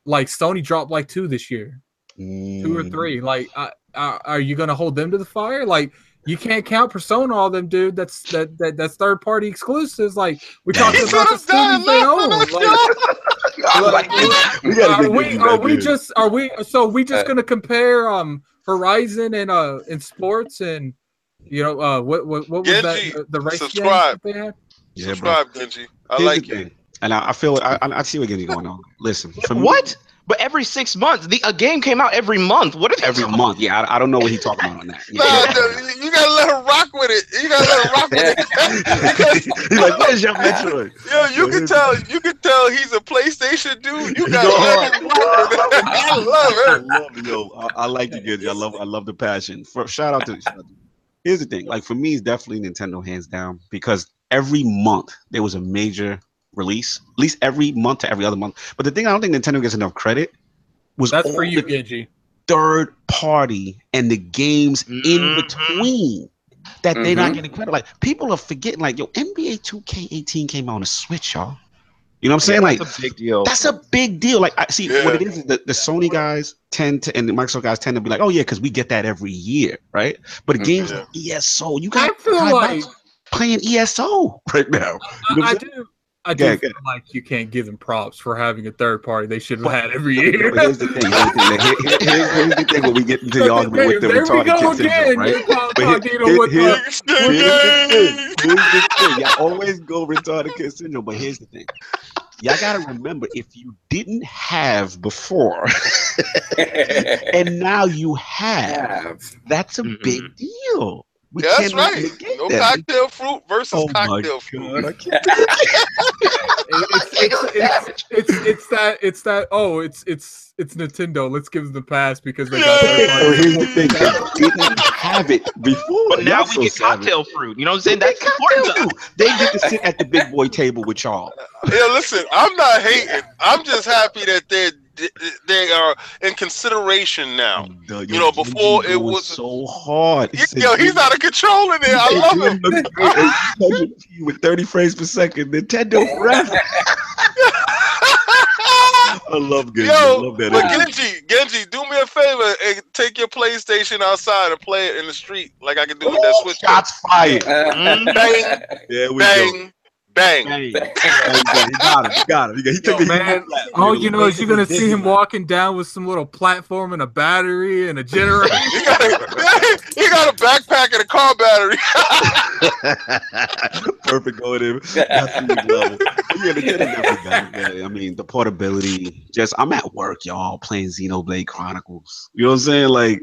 like Sony dropped like two this year, two or Mm. three. Like, uh, uh, are you gonna hold them to the fire? Like, you can't count Persona all them, dude. That's that, that that's third party exclusives. Like, we're talking He about the could've they own. Like, like like. We gotta are we are we just are we so we just Uh, gonna compare um Horizon and uh in sports and you know uh what what, what was Genji, that the, the race games subscribe. that they had? Yeah, bro. Subscribe, Genji. I Here's like the it. and I, I feel I, I I see what Genji going on. Listen, for me, What? But every six months, the a game came out every month. What are every month? Yeah, I, I don't know what he's talking about on that. Nah, Yeah. you gotta let her rock with it. You gotta let her rock with it. he's like, "Where's your Metroid?" Yo, you can tell. You can tell he's a PlayStation dude. You gotta Go let him rock with it. I love it. I love yo. I, I like the Genji. I love I love the passion. For shout out to. Shout out to Here's the thing, like for me, it's definitely Nintendo hands down because every month there was a major release, at least every month to every other month. But the thing I don't think Nintendo gets enough credit was That's for you, the Genji. third party and the games in Mhm. between that they're not getting credit. Like people are forgetting, like yo, NBA 2K18 came out on the Switch, y'all. You know what I'm saying? like That's a big deal. that's a big deal. Like I see Yeah. what it is. is The, the Sony guys tend to and the Microsoft guys tend to be like, oh yeah, because we get that every year, right? But Mhm. games Yeah. like ESO, you I got feel guys like playing ESO right now. You know I, I do. I do Yeah, feel like you can't give them props for having a third party. They should have had every year. But here's the thing. Here's the thing. Here- here- here's, here's the thing when we get into the argument with the there we retarded go kid again. syndrome, right? You're Paul But here- here- here- the- Here's the thing. Here's the thing. Y'all always go retarded kid syndrome, but here's the thing. Y'all gotta remember if you didn't have before and now you have, Have. that's a Mhm. big deal. We That's right. No that. cocktail fruit versus Oh cocktail fruit. God, It's, it's, it's, it's, it's that it's that oh it's it's it's Nintendo. Let's give them the pass because they got Yeah. their here's the thing: they didn't have it before. But now we so get savage. cocktail fruit. You know what I'm saying? They That's important to fruit. They get to sit at the big boy table with y'all. Yeah, listen, I'm not hating. I'm just happy that they're they are in consideration now. Oh, the- You know, before Genji it was- so hard. He said, Yo, he's out of control in there. I love him. him. With 30 frames per second, Nintendo forever. I love Genji. I love that. but. Genji, Genji, do me a favor and take your PlayStation outside and play it in the street like I can do with that Switch. Shots fired. Mm-hmm. Bang, There we go. bang, bang. Bang. Bang, bang. He got him. He got him. He, he took Yo, the man. Oh, you know, is you're gonna see him walking down with some little platform and a battery and a generator. He got, a, he got a backpack and a car battery. Perfect going in. That's the next level. But yeah, the Nintendo definitely got it, man. I mean, the portability. Just I'm at work, y'all, playing Xenoblade Chronicles. You know what I'm saying? Like,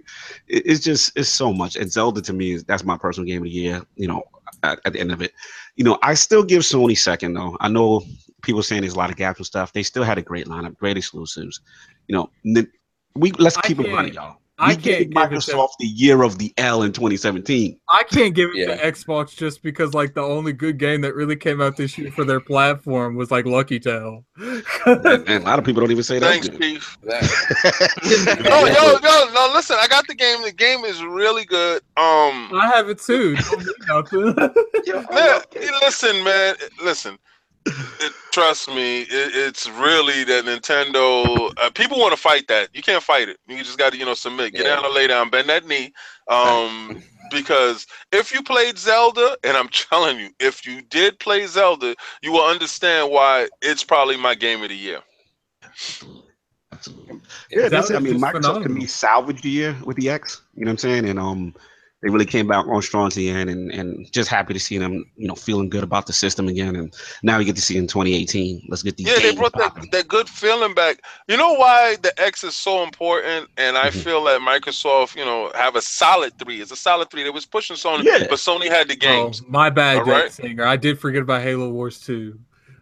it, it's just it's so much. And Zelda to me is that's my personal game of the year. You know, at, at the end of it, you know, I still give Sony second though. I know people saying there's a lot of gaps and stuff. They still had a great lineup, great exclusives. You know, we let's keep it running, y'all. I We can't gave give it to- Microsoft the year of the L in 2017. I can't give it Yeah. to Xbox just because like the only good game that really came out this year for their platform was like Lucky Tale. and, and a lot of people don't even say that. Thanks, good. Chief. No, yo, yo, no, listen, I got the game. The game is really good. Um, I have it too. Don't mean nothing. man, listen, man, listen. It, trust me, it, it's really that Nintendo. Uh, people want to fight that. You can't fight it. You just got to, you know, submit. Get Yeah. down and lay down, bend that knee. Um, because if you played Zelda, and I'm telling you, if you did play Zelda, you will understand why it's probably my game of the year. Yeah, that's. I mean, just Microsoft to phenomenal. me salvaged the year with the X. You know what I'm saying? And um, they really came back on strong to the end, and and just happy to see them, you know, feeling good about the system again. And now we get to see in 2018. Let's get these. Yeah, they brought that, that good feeling back. You know why the X is so important, and I Mhm. feel that Microsoft, you know, have a solid three. It's a solid three. They was pushing Sony, Yeah. but Sony had the games. Oh, games. my bad, All right. Singer. I did forget about Halo Wars 2.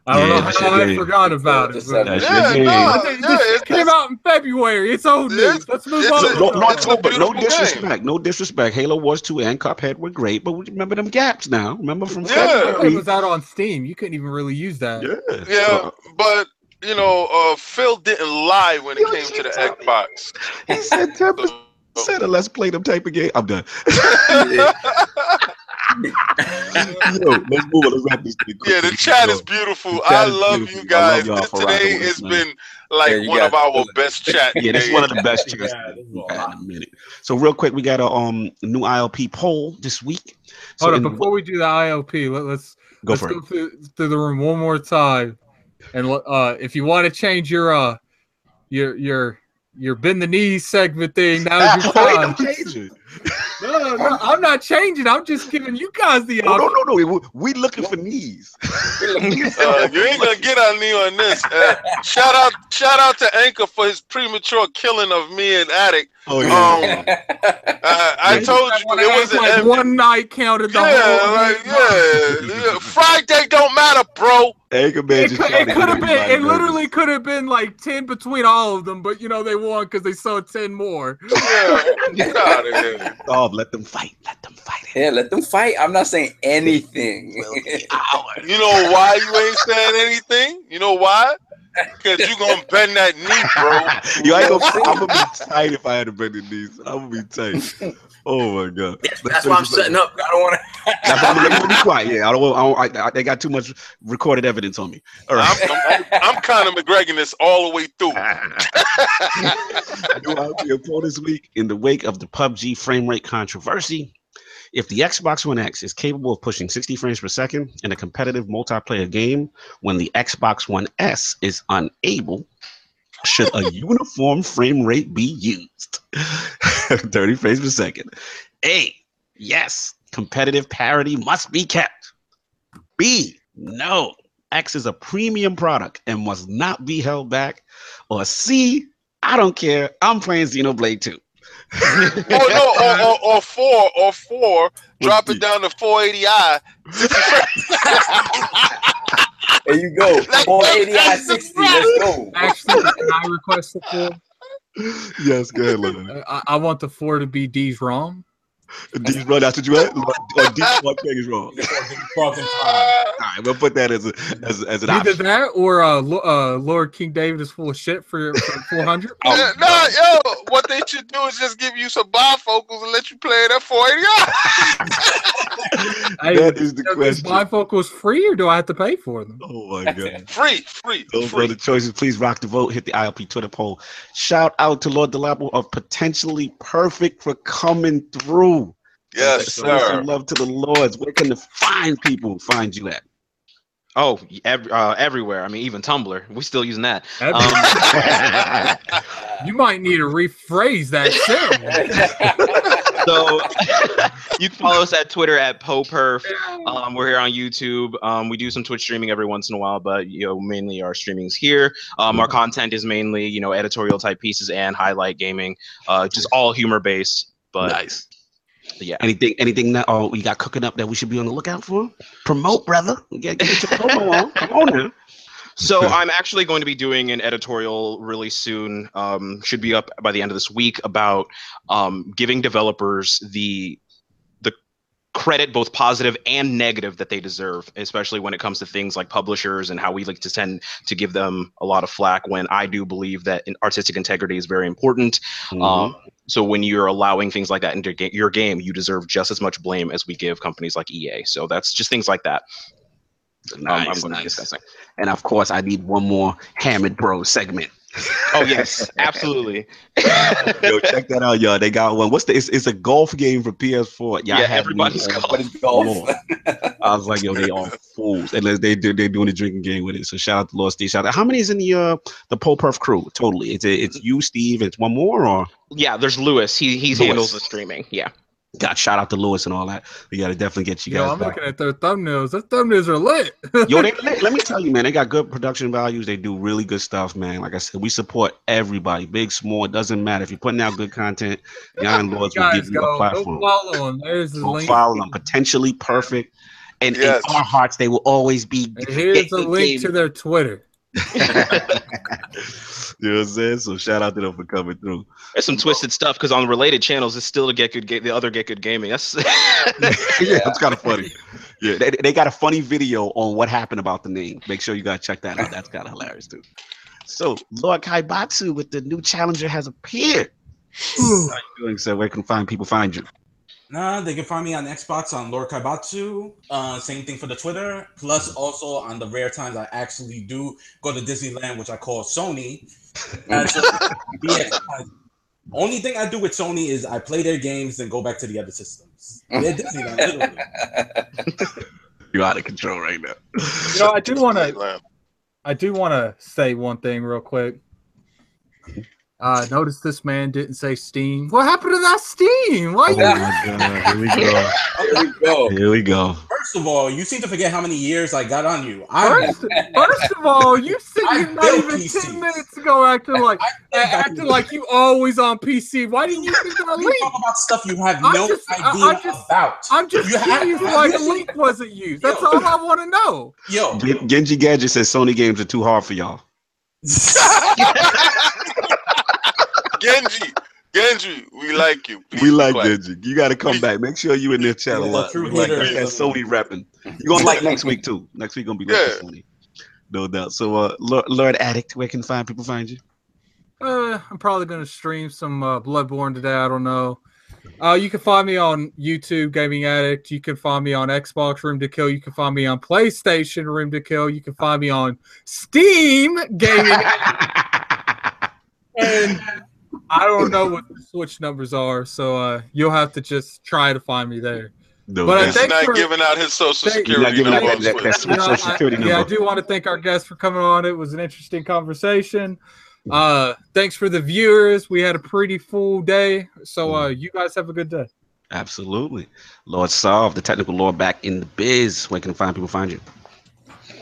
I don't Yeah, know how I forgot about it. That's but- That's Yeah, no, yeah, this it's- came out in February. It's old news. Let's move on. a- No, no, It's a no beautiful game. disrespect, no disrespect. Halo Wars 2 and Cuphead were great, but we remember them gaps now. Remember from Yeah. It was out on Steam. You couldn't even really use that. Yeah. Yeah, So, but you know, uh, Phil didn't lie when it came to the. Xbox. he said 10% of let's play them type of game. I'm done. Yo, let's move on. Let's wrap this thing. Yeah, the chat Yo. is beautiful. The I is love beautiful. you I love guys. y'all This for rocking today with has us, man. been like Yeah, one of our it. best chat. Yeah, this is one of the best chats Yeah, this is a we've had lot. in a minute. So real quick, we got a um new ILP poll this week. So Hold on, in- before we do the ILP, let, let's go let's go through, through the room one more time. And uh, if you want to change your uh your your your bend the knees segment thing, now's your I ain't time. No. No, no, no, I'm not changing. I'm just giving you guys the No, no, option. no, no. We, we looking for knees. Uh, you ain't gonna get on me on this. Uh, shout out, shout out to Anchor for his premature killing of me and Addict. oh Um, Uh, I told you it wasn't. like M- one night counted the yeah, whole. like yeah, yeah. Friday don't matter, bro. Anchor man It just could, it could have been. everybody It literally could have been like ten between all of them, but you know they won because they sold ten more. Yeah, get out of here. Oh, let them fight. Let them fight. Yeah, let them fight. I'm not saying anything. Will be ours. You know why you ain't saying anything? You know why? Because you gonna bend that knee, bro. Yo, I ain't gonna, I'm gonna be tight if I had to bend the knees. I'm gonna be tight. Oh my god. That's why I'm shutting up. I don't want to. That's why I'm gonna be quiet. Yeah, I don't. want- I don't I, I, they got too much recorded evidence on me. All right. I'm, I'm, I'm kind of McGregor this all the way through. New IPO poll this week in the wake of the PUBG frame rate controversy. If the Xbox One X is capable of pushing 60 frames per second in a competitive multiplayer game when the Xbox One S is unable, should a uniform frame rate be used? 30 frames per second. A, yes, competitive parity must be kept. B, no, X is a premium product and must not be held back. Or C, I don't care. I'm playing Xenoblade 2. or no, or, or, or four, or four. Drop it down to 480i. There you go. Like, 480 I that's the 60. Let's go. Actually, can I request a four? yes, go ahead, Lord. Uh, I, I want the four to be D's wrong. D's wrong. That's what you had. Or D one thing is wrong. Crossing time. All right, we'll put that as a as, as an Either option. that or uh, Lo- uh, Lord King David is full of shit for, for 400. Oh, Yeah, nah, yo, what they should do is just give you some bifocals and let you play it at 480i. Hey, That is the question. bifocals free or do I have to pay for them? Oh my god. Free, free, Those are the choices. Please rock the vote. Hit the ILP Twitter poll. Shout out to Lord Delapo of Potentially Perfect for coming through. Yes, Show sir. some love to the Lords. Where can the fine people find you at? Oh, ev- uh, everywhere. I mean, even Tumblr. We're still using that. Um, you might need to rephrase that sentence. so you can follow us at Twitter at PoPerf. Um, we're here on YouTube. Um, we do some Twitch streaming every once in a while, but you know, mainly our streamings here. Um, our content is mainly you know editorial type pieces and highlight gaming. Uh, just all humor based. But nice. Yeah, Anything, anything that oh, we got cooking up that we should be on the lookout for? Promote, brother. Get, get your promo on. Come on now. So I'm actually going to be doing an editorial really soon. Um, should be up by the end of this week about um, giving developers the the credit, both positive and negative, that they deserve, especially when it comes to things like publishers and how we like to tend to give them a lot of flack. When I do believe that artistic integrity is very important. Mm-hmm. Um, so when you're allowing things like that into your game, you deserve just as much blame as we give companies like EA. So that's just things like that. um, I'm nice, to be discussing. And of course, I need one more Hammered Bro segment. Oh yes, absolutely. Yo, check that out, y'all. They got one. What's the? It's, it's a golf game for PS4. Y'all Yeah, have me everybody's on golf. What is golf? I was like, yo, they are fools. And they do they're doing a drinking game with it. So shout out to Lord Steve. Shout out. How many is in the uh the Pole Perf crew? Totally. It's it's you, Steve. It's one more or Yeah, there's Lewis. He he Lewis. handles the streaming. Yeah. Got shout out to Lewis and all that. We gotta definitely get you Yo, guys I'm back. looking at their thumbnails. Their thumbnails are lit. Yo, they, let, let me tell you, man, they got good production values. They do really good stuff, man. Like I said, we support everybody, big, small, it doesn't matter. If you're putting out good content, the Iron Lords will give you a go, go platform. follow them. There's the Go link. follow them. Potentially perfect. And Yes. in our hearts, they will always be. And here's a link to their Twitter. you know what I'm saying? So shout out to them for coming through. There's some twisted stuff because on related channels, it's still to get good. Ga- the other get good gaming. That's yeah, it's kind of funny. Yeah, they, they got a funny video on what happened about the name. Make sure you guys check that out. That's kind of hilarious too. So Lord Kabatsu with the new challenger has appeared. How you doing, sir? Where can find people find you? Nah, they can find me on Xbox on Lord Kabatsu. Uh, same thing for the Twitter. Plus, also on the rare times I actually do go to Disneyland, which I call Sony. And so, yeah, only thing I do with Sony is I play their games and go back to the other systems. They're Disneyland, literally. You're out of control right now. You know, I do want to. I do want to say one thing real quick. Uh, notice this man didn't say Steam. What happened to that Steam? Why Oh you? my god, here we go. There you go. Here we go. First of all, you seem to forget how many years I got on you. I First, first of all, you said I you not even PCs. ten minutes ago acting like acting like you always on PC. Why didn't you think that you talk about stuff you have I'm no just- idea I'm just- about. I'm just You have- curious I why the listen- link wasn't used. That's Yo. all I want to know. Yo, Gen- Genji Gadget says Sony games are too hard for y'all. Genji, Genji, we like you. Please We like quiet. Genji. You got to come We- back. Make sure you in their channel. Yeah, lot. true We like hater that is- Sony repping. You gonna like next week too. Next week gonna be like Yeah. Sony. No doubt. So, uh, Lord, Lord Addict, where can find people find you? Uh, I'm probably gonna stream some uh, Bloodborne today. I don't know. Uh, you can find me on YouTube, Gaming Addict. You can find me on Xbox, Room to Kill. You can find me on PlayStation, Room to Kill. You can find me on Steam, Gaming. and I don't know what the Switch numbers are, so uh, you'll have to just try to find me there. No But I. He's think- not for- giving out his social Thank- You're not security giving number. that- that- that You know, Social I- security yeah, I do want to thank our guests for coming on. It was an interesting conversation. Uh, thanks for the viewers. We had a pretty full day, so uh, you guys have a good day. Absolutely. Lord Solve, the technical lord back in the biz. Where can find people find you?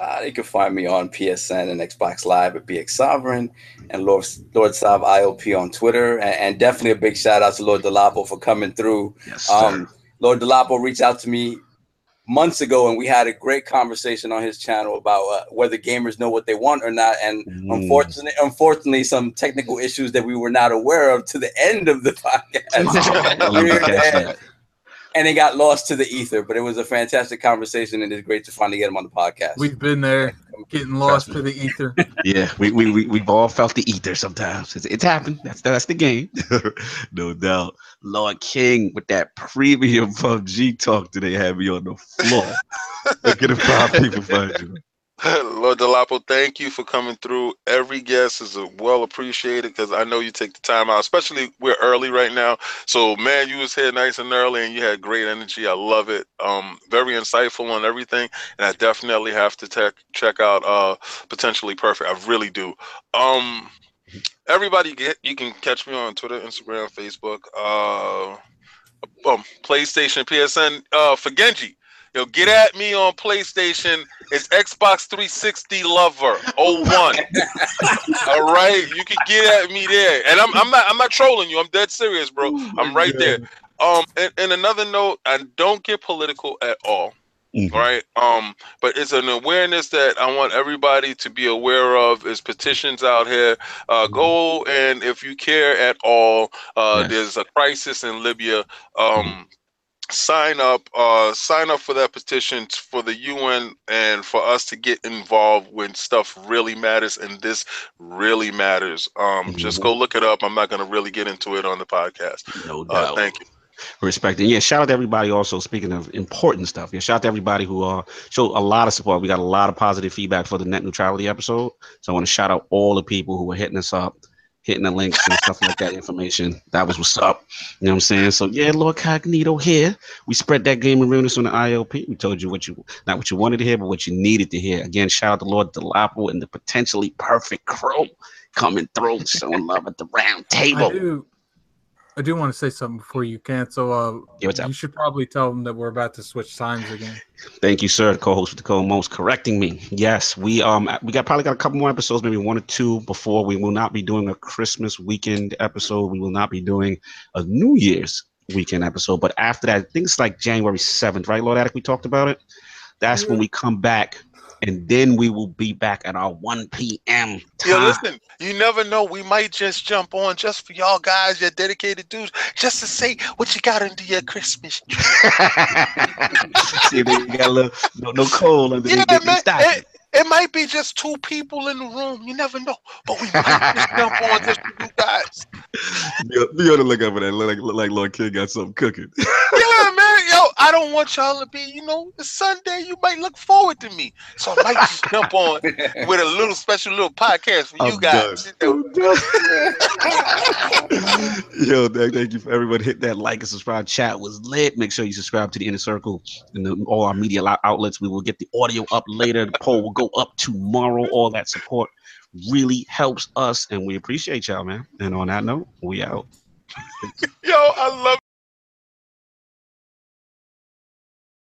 Uh, you can find me on PSN and Xbox Live at BX Sovereign and Lord Lord Sav IOP on Twitter. And, and definitely a big shout out to Lord Delapo for coming through. Yes, sir. Um, Lord Delapo reached out to me months ago, and we had a great conversation on his channel about uh, whether gamers know what they want or not. And Mm. unfortunately, unfortunately, some technical issues that we were not aware of to the end of the Let me catch podcast, that. And it got lost to the ether. But it was a fantastic conversation, and it's great to finally get him on the podcast. We've been there, getting lost to the ether. Yeah, we, we, we, we've all felt the ether sometimes. It's, it's happened. That's that's the game. no doubt. Lord King with that premium PUBG talk today had me on the floor. Look at the five people find you. Lord Delapo, thank you for coming through. Every guest is well appreciated because I know you take the time out, especially we're early right now. So, man, you was here nice and early and you had great energy. I love it. Um, very insightful on everything, and I definitely have to tech, check out uh potentially perfect. I really do. Um, everybody get you can catch me on Twitter, Instagram, Facebook, uh, um, PlayStation, PSN. Uh, for Genji, yo, get at me on PlayStation. It's Xbox 360 Lover 01. All right, you can get at me there, and I'm I'm not I'm not trolling you. I'm dead serious, bro. I'm right there. Um, and, and another note, I don't get political at all Mhm. right um but it's an awareness that i want everybody to be aware of is petitions out here uh go and if you care at all uh Yes. there's a crisis in libya um sign up uh sign up for that petition for the un and for us to get involved when stuff really matters and this really matters um just Mhm. go look it up i'm not going to really get into it on the podcast No uh, doubt. thank you Respect. Yeah, shout out to everybody also, speaking of important stuff. Yeah, shout out to everybody who uh showed a lot of support. We got a lot of positive feedback for the net neutrality episode. So I want to shout out all the people who were hitting us up, hitting the links and stuff like that information. That was what's up. You know what I'm saying? So yeah, Lord Cognito here. We spread that game awareness on the IOP. We told you what you not what you wanted to hear, but what you needed to hear. Again, shout out to Lord Delapo and the potentially perfect crew coming through, showing love at the round table. Do, I do want to say something before you cancel. Uh, Yeah, what's up? you should probably tell them that we're about to switch times again. Thank you, sir. Co-host with the co-most correcting me. Yes, we um we got probably got a couple more episodes, maybe one or two before. We will not be doing a Christmas weekend episode. We will not be doing a New Year's weekend episode. But after that, I think it's like January seventh, right, Lord Addict? We talked about it. That's when we come back, and then we will be back at our 1 p.m. Yeah, listen, you never know. We might just jump on just for y'all guys, your dedicated dudes, just to say what you got under your Christmas tree. See, they got a little no, no coal under Yeah, their- their stocking. It, it might be just two people in the room. You never know. But we might just jump on just for you guys. Be on- Be on the lookout for that. Look like, look like Lord King got something cooking. Yeah, man. Yo, I don't want y'all to be, you know, it's Sunday. You might look forward to me. So I might just jump on with a little special little podcast for you I'm guys. done. Yo, thank, thank you for everyone. Hit that like and subscribe. Chat was lit. Make sure you subscribe to the Inner Circle and the, all our media outlets. We will get the audio up later. The poll will go up tomorrow. All that support really helps us, and we appreciate y'all, man. And on that note, we out. Yo, I love